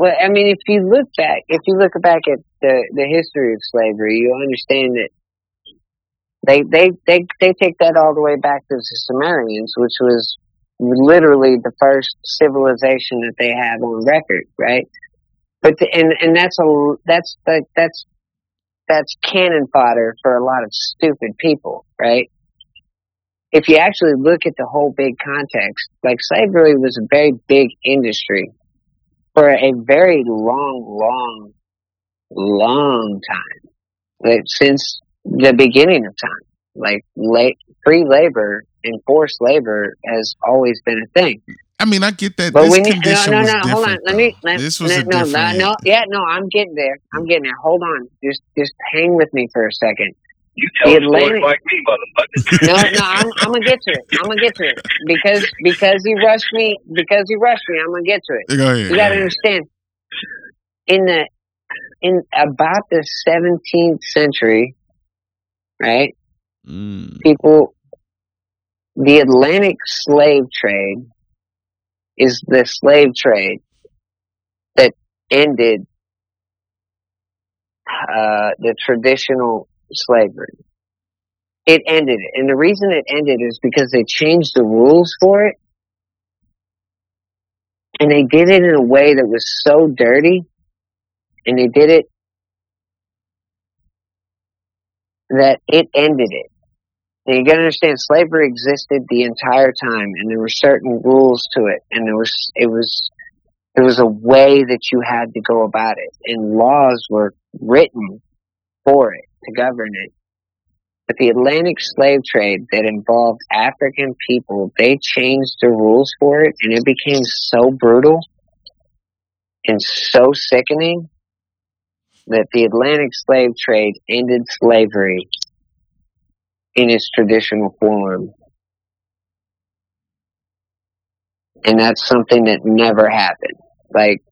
[SPEAKER 2] Well, I mean, if you look back, if you look back at the the history of slavery, you'll understand that they they they they take that all the way back to the Sumerians, which was literally the first civilization that they have on record, right? But the, and and that's a that's like that's that's cannon fodder for a lot of stupid people, right? If you actually look at the whole big context, like slavery was a very big industry for a very long, long, long time, like since the beginning of time. Like la- free labor and forced labor has always been a thing.
[SPEAKER 1] I mean, I get that.
[SPEAKER 2] But
[SPEAKER 1] this
[SPEAKER 2] you, no,
[SPEAKER 1] condition
[SPEAKER 2] no,
[SPEAKER 1] was
[SPEAKER 2] no, hold on. Let me. Let,
[SPEAKER 1] this was
[SPEAKER 2] no,
[SPEAKER 1] a
[SPEAKER 2] no,
[SPEAKER 1] different.
[SPEAKER 2] no, no, yeah, no. I'm getting there. I'm getting there. Hold on. Just, just hang with me for a second.
[SPEAKER 3] You tell
[SPEAKER 2] The
[SPEAKER 3] stories
[SPEAKER 2] Atlantic-
[SPEAKER 3] like me, motherfucker.
[SPEAKER 2] No, no, I'm, I'm gonna get to it. I'm gonna get to it because because you rushed me. Because you rushed me. I'm gonna get to it.
[SPEAKER 1] Go ahead.
[SPEAKER 2] You got to understand. In the in about the 17th century, right?
[SPEAKER 1] Mm,
[SPEAKER 2] People, the Atlantic slave trade is the slave trade that ended uh, the traditional slavery. It ended and the reason it ended is because they changed the rules for it, and they did it in a way that was so dirty, and they did it that it ended it. You gotta understand, slavery existed the entire time, and there were certain rules to it, and there was it was there was a way that you had to go about it, and laws were written for it to govern it. But the Atlantic slave trade that involved African people, they changed the rules for it, and it became so brutal and so sickening that the Atlantic slave trade ended slavery in its traditional form. And that's something that never happened. Like,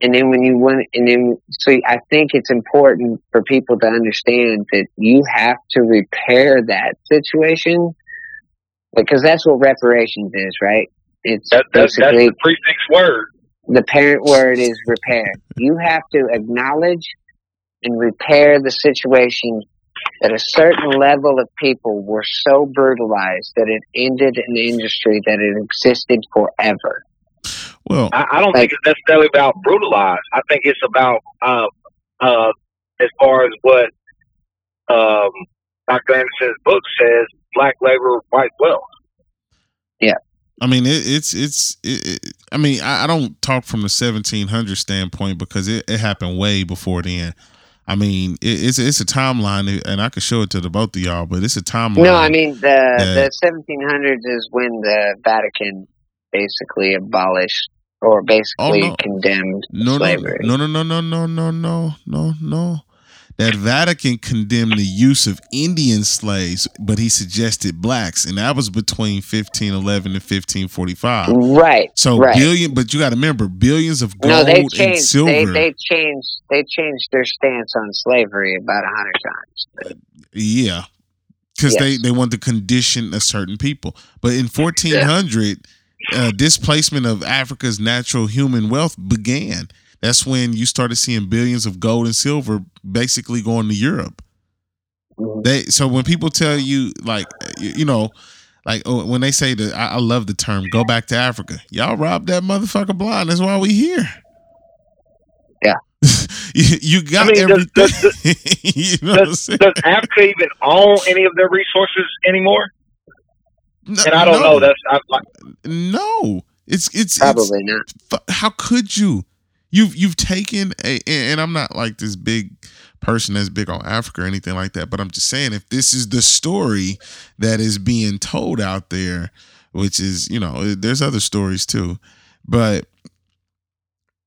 [SPEAKER 2] and then when you want, and then, so I think it's important for people to understand that you have to repair that situation because that's what reparations is, right? It's
[SPEAKER 3] That, that, that's
[SPEAKER 2] basically
[SPEAKER 3] the prefix word.
[SPEAKER 2] the parent word is repair. You have to acknowledge and repair the situation that a certain level of people were so brutalized that it ended an industry that had existed forever.
[SPEAKER 1] Well,
[SPEAKER 3] I, I don't think it's necessarily about brutalized. I think it's about uh, uh, as far as what um, Dr. Anderson's book says: black labor, white wealth. Yeah.
[SPEAKER 1] I mean, it, it's it's. It, it, I mean, I, I don't talk from the 1700 standpoint because it, it happened way before then. I mean, it, it's it's a timeline, and I could show it to the both of y'all, but it's a timeline.
[SPEAKER 2] No, I mean the
[SPEAKER 1] Yeah.
[SPEAKER 2] the 1700s is when the Vatican basically abolished or oh, basically
[SPEAKER 1] Oh, no.
[SPEAKER 2] condemned
[SPEAKER 1] no,
[SPEAKER 2] slavery.
[SPEAKER 1] no, no, no, no, no, no, no, no, no. That Vatican condemned the use of Indian slaves, but he suggested blacks, and that was between 1511 and 1545.
[SPEAKER 2] Right.
[SPEAKER 1] So
[SPEAKER 2] right.
[SPEAKER 1] billion, but you got to remember, billions of gold
[SPEAKER 2] no, they
[SPEAKER 1] and silver.
[SPEAKER 2] They they changed. They changed their stance on slavery about a hundred times.
[SPEAKER 1] Yeah, because they
[SPEAKER 2] Yes.
[SPEAKER 1] they want to condition a certain people. But in 1400, uh, displacement of Africa's natural human wealth began. That's when you started seeing billions of gold and silver basically going to Europe.
[SPEAKER 2] Mhm.
[SPEAKER 1] They so when people tell you like you, know. Like oh, when they say that, I, I love the term "go back to Africa." Y'all robbed that motherfucker blind. That's why we here.
[SPEAKER 2] Yeah.
[SPEAKER 1] you, you got
[SPEAKER 3] I mean, does-
[SPEAKER 1] everything. you know
[SPEAKER 3] Does, does Africa even own any of their resources anymore?
[SPEAKER 1] No-
[SPEAKER 3] And I don't
[SPEAKER 1] no.
[SPEAKER 3] know. That's I, like,
[SPEAKER 1] No, it's it's it's
[SPEAKER 2] Probably not.
[SPEAKER 1] fu- how could you? You've you've taken a and I'm not like this big person that's big on Africa or anything like that, but I'm just saying if this is the story that is being told out there, which is you know eh, there's other stories too, but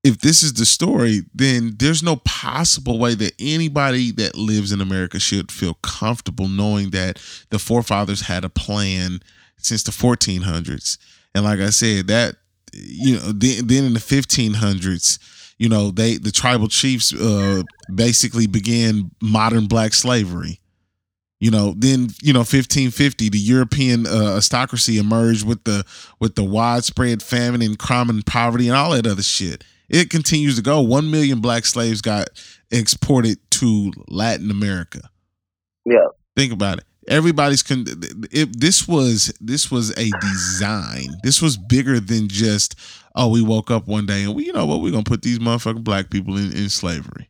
[SPEAKER 1] if this is the story, then there's no possible way that anybody that lives in America should feel comfortable knowing that the forefathers had a plan since the 1400s. And like I said, that you know, then, then in the 1500s, you know, they the tribal chiefs uh, basically began modern black slavery. You know, then you know, 1550, the European uh, aristocracy emerged with the with the widespread famine and crime and poverty and all that other shit. It continues to go. One million black slaves got exported to Latin America.
[SPEAKER 2] Yeah.
[SPEAKER 1] Think about it. Everybody's con- if this was this was a design. This was bigger than just oh we woke up one day and we you know what we're gonna put these motherfucking black people in, in slavery.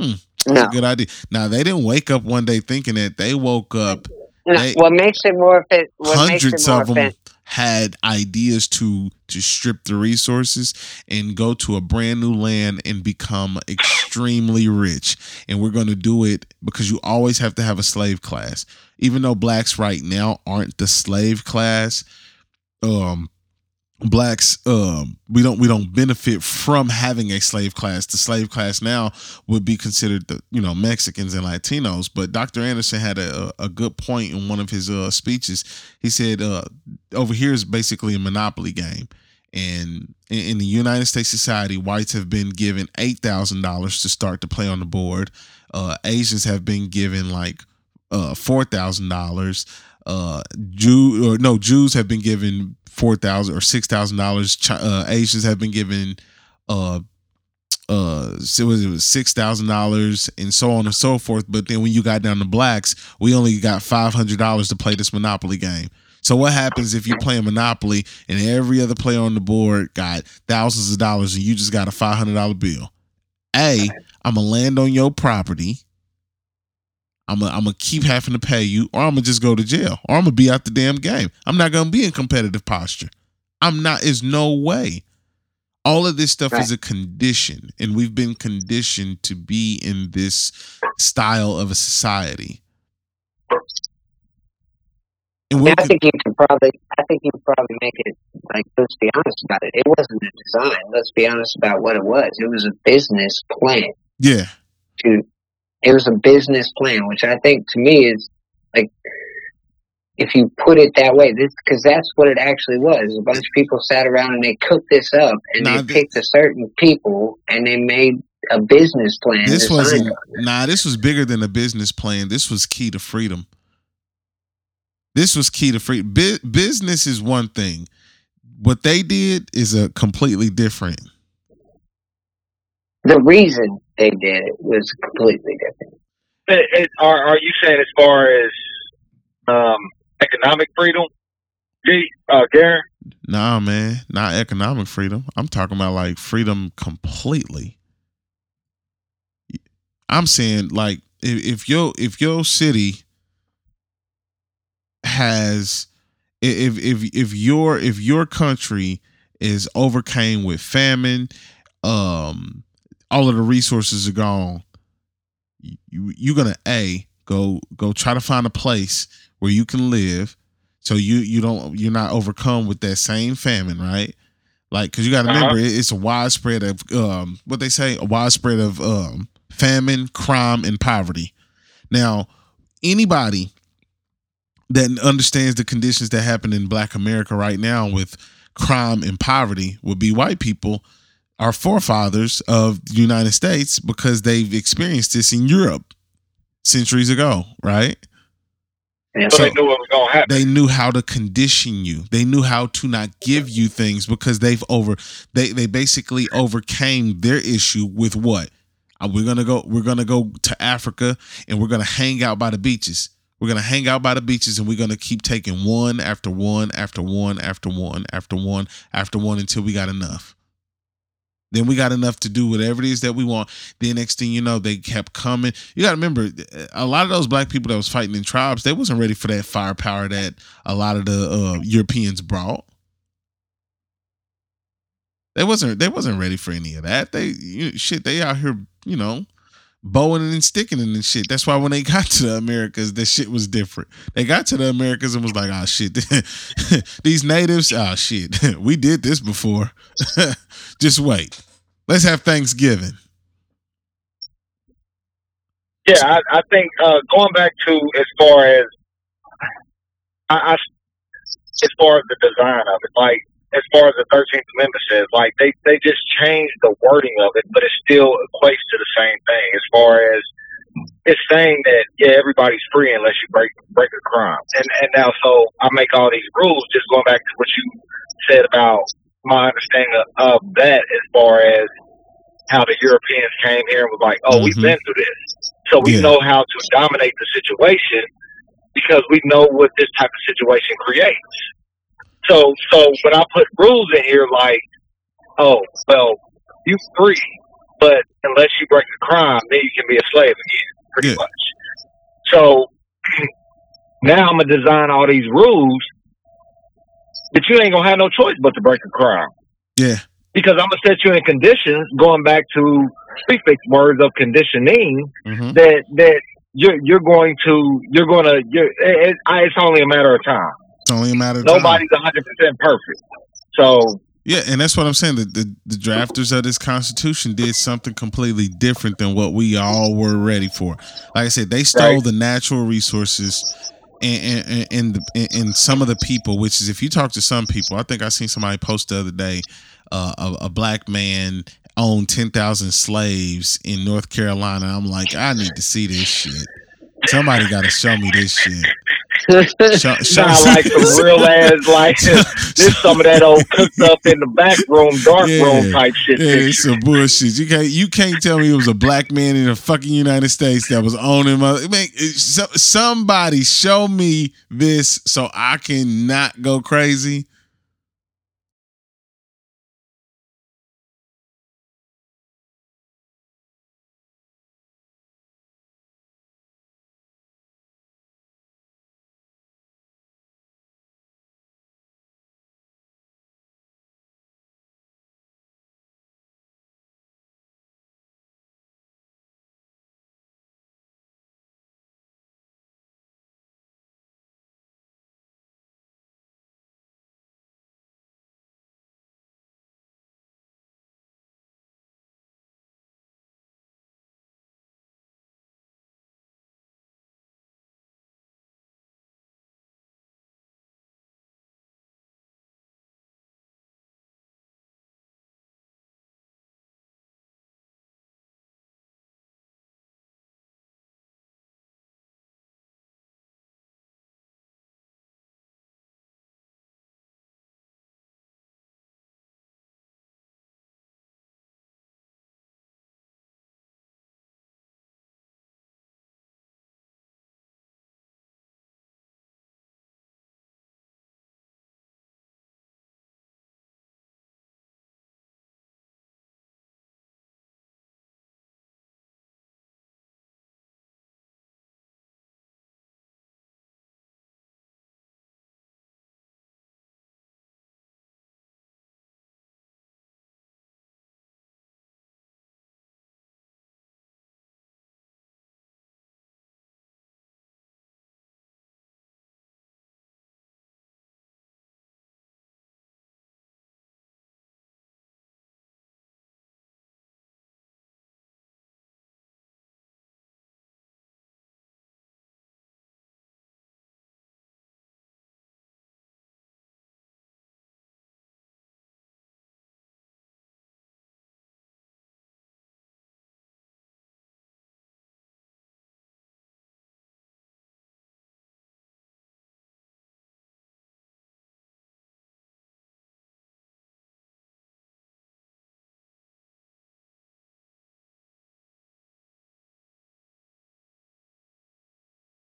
[SPEAKER 1] Hmm, that's
[SPEAKER 2] No.
[SPEAKER 1] a good idea. Now they didn't wake up one day thinking that they woke up
[SPEAKER 2] no.
[SPEAKER 1] They-
[SPEAKER 2] what makes it more? What makes
[SPEAKER 1] hundreds
[SPEAKER 2] it more
[SPEAKER 1] of them? Had ideas to to strip the resources and go to a brand new land and become extremely rich. And we're going to do it because you always have to have a slave class. Even though blacks right now aren't the slave class um blacks um we don't we don't benefit from having a slave class. The slave class now would be considered the you know mexicans and latinos but dr anderson had a, a good point in one of his uh speeches. He said uh over here is basically a monopoly game. And in, the united states society whites have been given $8000 to start to play on the board. Uh asians have been given like uh $4000 uh Jew or no Jews have been given four thousand or six thousand dollars. Uh, Asians have been given uh uh so was it was six thousand dollars and so on and so forth. But then when you got down to blacks, we only got five hundred dollars to play this Monopoly game. So what happens if you play a Monopoly and every other player on the board got thousands of dollars and you just got a five hundred dollar bill? A, I'm gonna land on your property. I'm gonna keep having to pay you, or I'm gonna just go to jail, or I'm gonna be out the damn game. I'm not gonna be in competitive posture. I'm not. Is no way. All of this stuff is a condition, and we've been conditioned to be in this style of a society. And
[SPEAKER 2] I think you could probably. I think you could probably make it like. Let's be honest about it. It wasn't a design. Let's be honest about what it was. It was a business plan.
[SPEAKER 1] yeah,
[SPEAKER 2] To it was a business plan, which I think to me is like. If you put it that way, this because that's what it actually was. A bunch of people sat around and they cooked this up, and
[SPEAKER 1] Nah,
[SPEAKER 2] they picked a certain people, and they made a business plan.
[SPEAKER 1] this wasn't. Nah, this was bigger than a business plan. This was key to freedom. This was key to free. Bu- business is one thing. What they did is a completely different.
[SPEAKER 2] The reason they did it was completely different.
[SPEAKER 3] it, it, are are you saying as far as um, economic freedom, G, uh, Gary?
[SPEAKER 1] Nah, man, not economic freedom. I'm talking about like freedom completely. I'm saying like if, if your if your city has if if if your if your country is overcame with famine, um, all of the resources are gone. You you're gonna a go go try to find a place where you can live, so you you don't you're not overcome with that same famine, right? Like, cause you got to
[SPEAKER 3] Uh-huh.
[SPEAKER 1] remember, it's a widespread of um, what they say, a widespread of um, famine, crime, and poverty. Now, anybody that understands the conditions that happen in Black America right now with crime and poverty would be white people, our forefathers of the United States, because they've experienced this in Europe centuries ago, right?
[SPEAKER 3] So,
[SPEAKER 1] So-
[SPEAKER 3] they knew what was going to happen.
[SPEAKER 1] they knew how to condition you. They knew how to not give you things because they've over they they basically overcame their issue with what? Uh, we're gonna go we're gonna go to africa and we're gonna hang out by the beaches. We're gonna hang out by the beaches and we're gonna keep taking one after one after one after one after one after one until we got enough then we got enough to do whatever it is that we want. Then next thing you know, they kept coming. You got to remember, a lot of those black people that was fighting in tribes, they wasn't ready for that firepower that a lot of the uh, Europeans brought. They wasn't. They wasn't ready for any of that. They you, shit. They out here, you know, bowing and sticking and shit. That's why when they got to the Americas, the shit was different. They got to the Americas and was like, oh shit, these natives, oh shit, we did this before. Just wait. Let's have Thanksgiving.
[SPEAKER 3] Yeah, I, I think uh, going back to as far as I, I, as far as the design of it, like as far as the Thirteenth Amendment says, like they they just changed the wording of it, but it still equates to the same thing. As far as it's saying that yeah, everybody's free unless you break break a crime, and and now so I make all these rules. Just going back to what you said about my understanding of, of that, as far as how the Europeans came here and was like, oh, we've
[SPEAKER 1] Mhm.
[SPEAKER 3] been through this. So we
[SPEAKER 1] Yeah.
[SPEAKER 3] know how to dominate the situation because we know what this type of situation creates. So so when I put rules in here like, oh, well, you free, but unless you break the crime, then you can be a slave again, pretty
[SPEAKER 1] Yeah.
[SPEAKER 3] much. So now I'm gonna design all these rules that you ain't gonna have no choice but to break a crime
[SPEAKER 1] Yeah.
[SPEAKER 3] because I'm gonna set you in conditions. Going back to prefix words of conditioning,
[SPEAKER 1] hmm
[SPEAKER 3] that that you're you're going to you're gonna you're it, it, it's only a matter of time.
[SPEAKER 1] It's only a matter of.
[SPEAKER 3] Nobody's 100 percent perfect. So
[SPEAKER 1] Yeah, and that's what I'm saying. The, the the drafters of this constitution did something completely different than what we all were ready for. Like I said, they stole
[SPEAKER 3] Right.
[SPEAKER 1] the natural resources and and and, the, and some of the people. Which is, if you talk to some people, I think I seen somebody post the other day, uh, a, a black man owned ten thousand slaves in North Carolina. I'm like, I need to see this shit. Somebody got to show me this shit. Show,
[SPEAKER 3] not like some real ass like this some of that old cooked up in the back room, dark
[SPEAKER 1] Yeah.
[SPEAKER 3] room type shit.
[SPEAKER 1] Yeah, it's some bullshit. You can't you can't tell me it was a black man in the fucking United States that was owning my. Man, so, somebody show me this so I can not go crazy.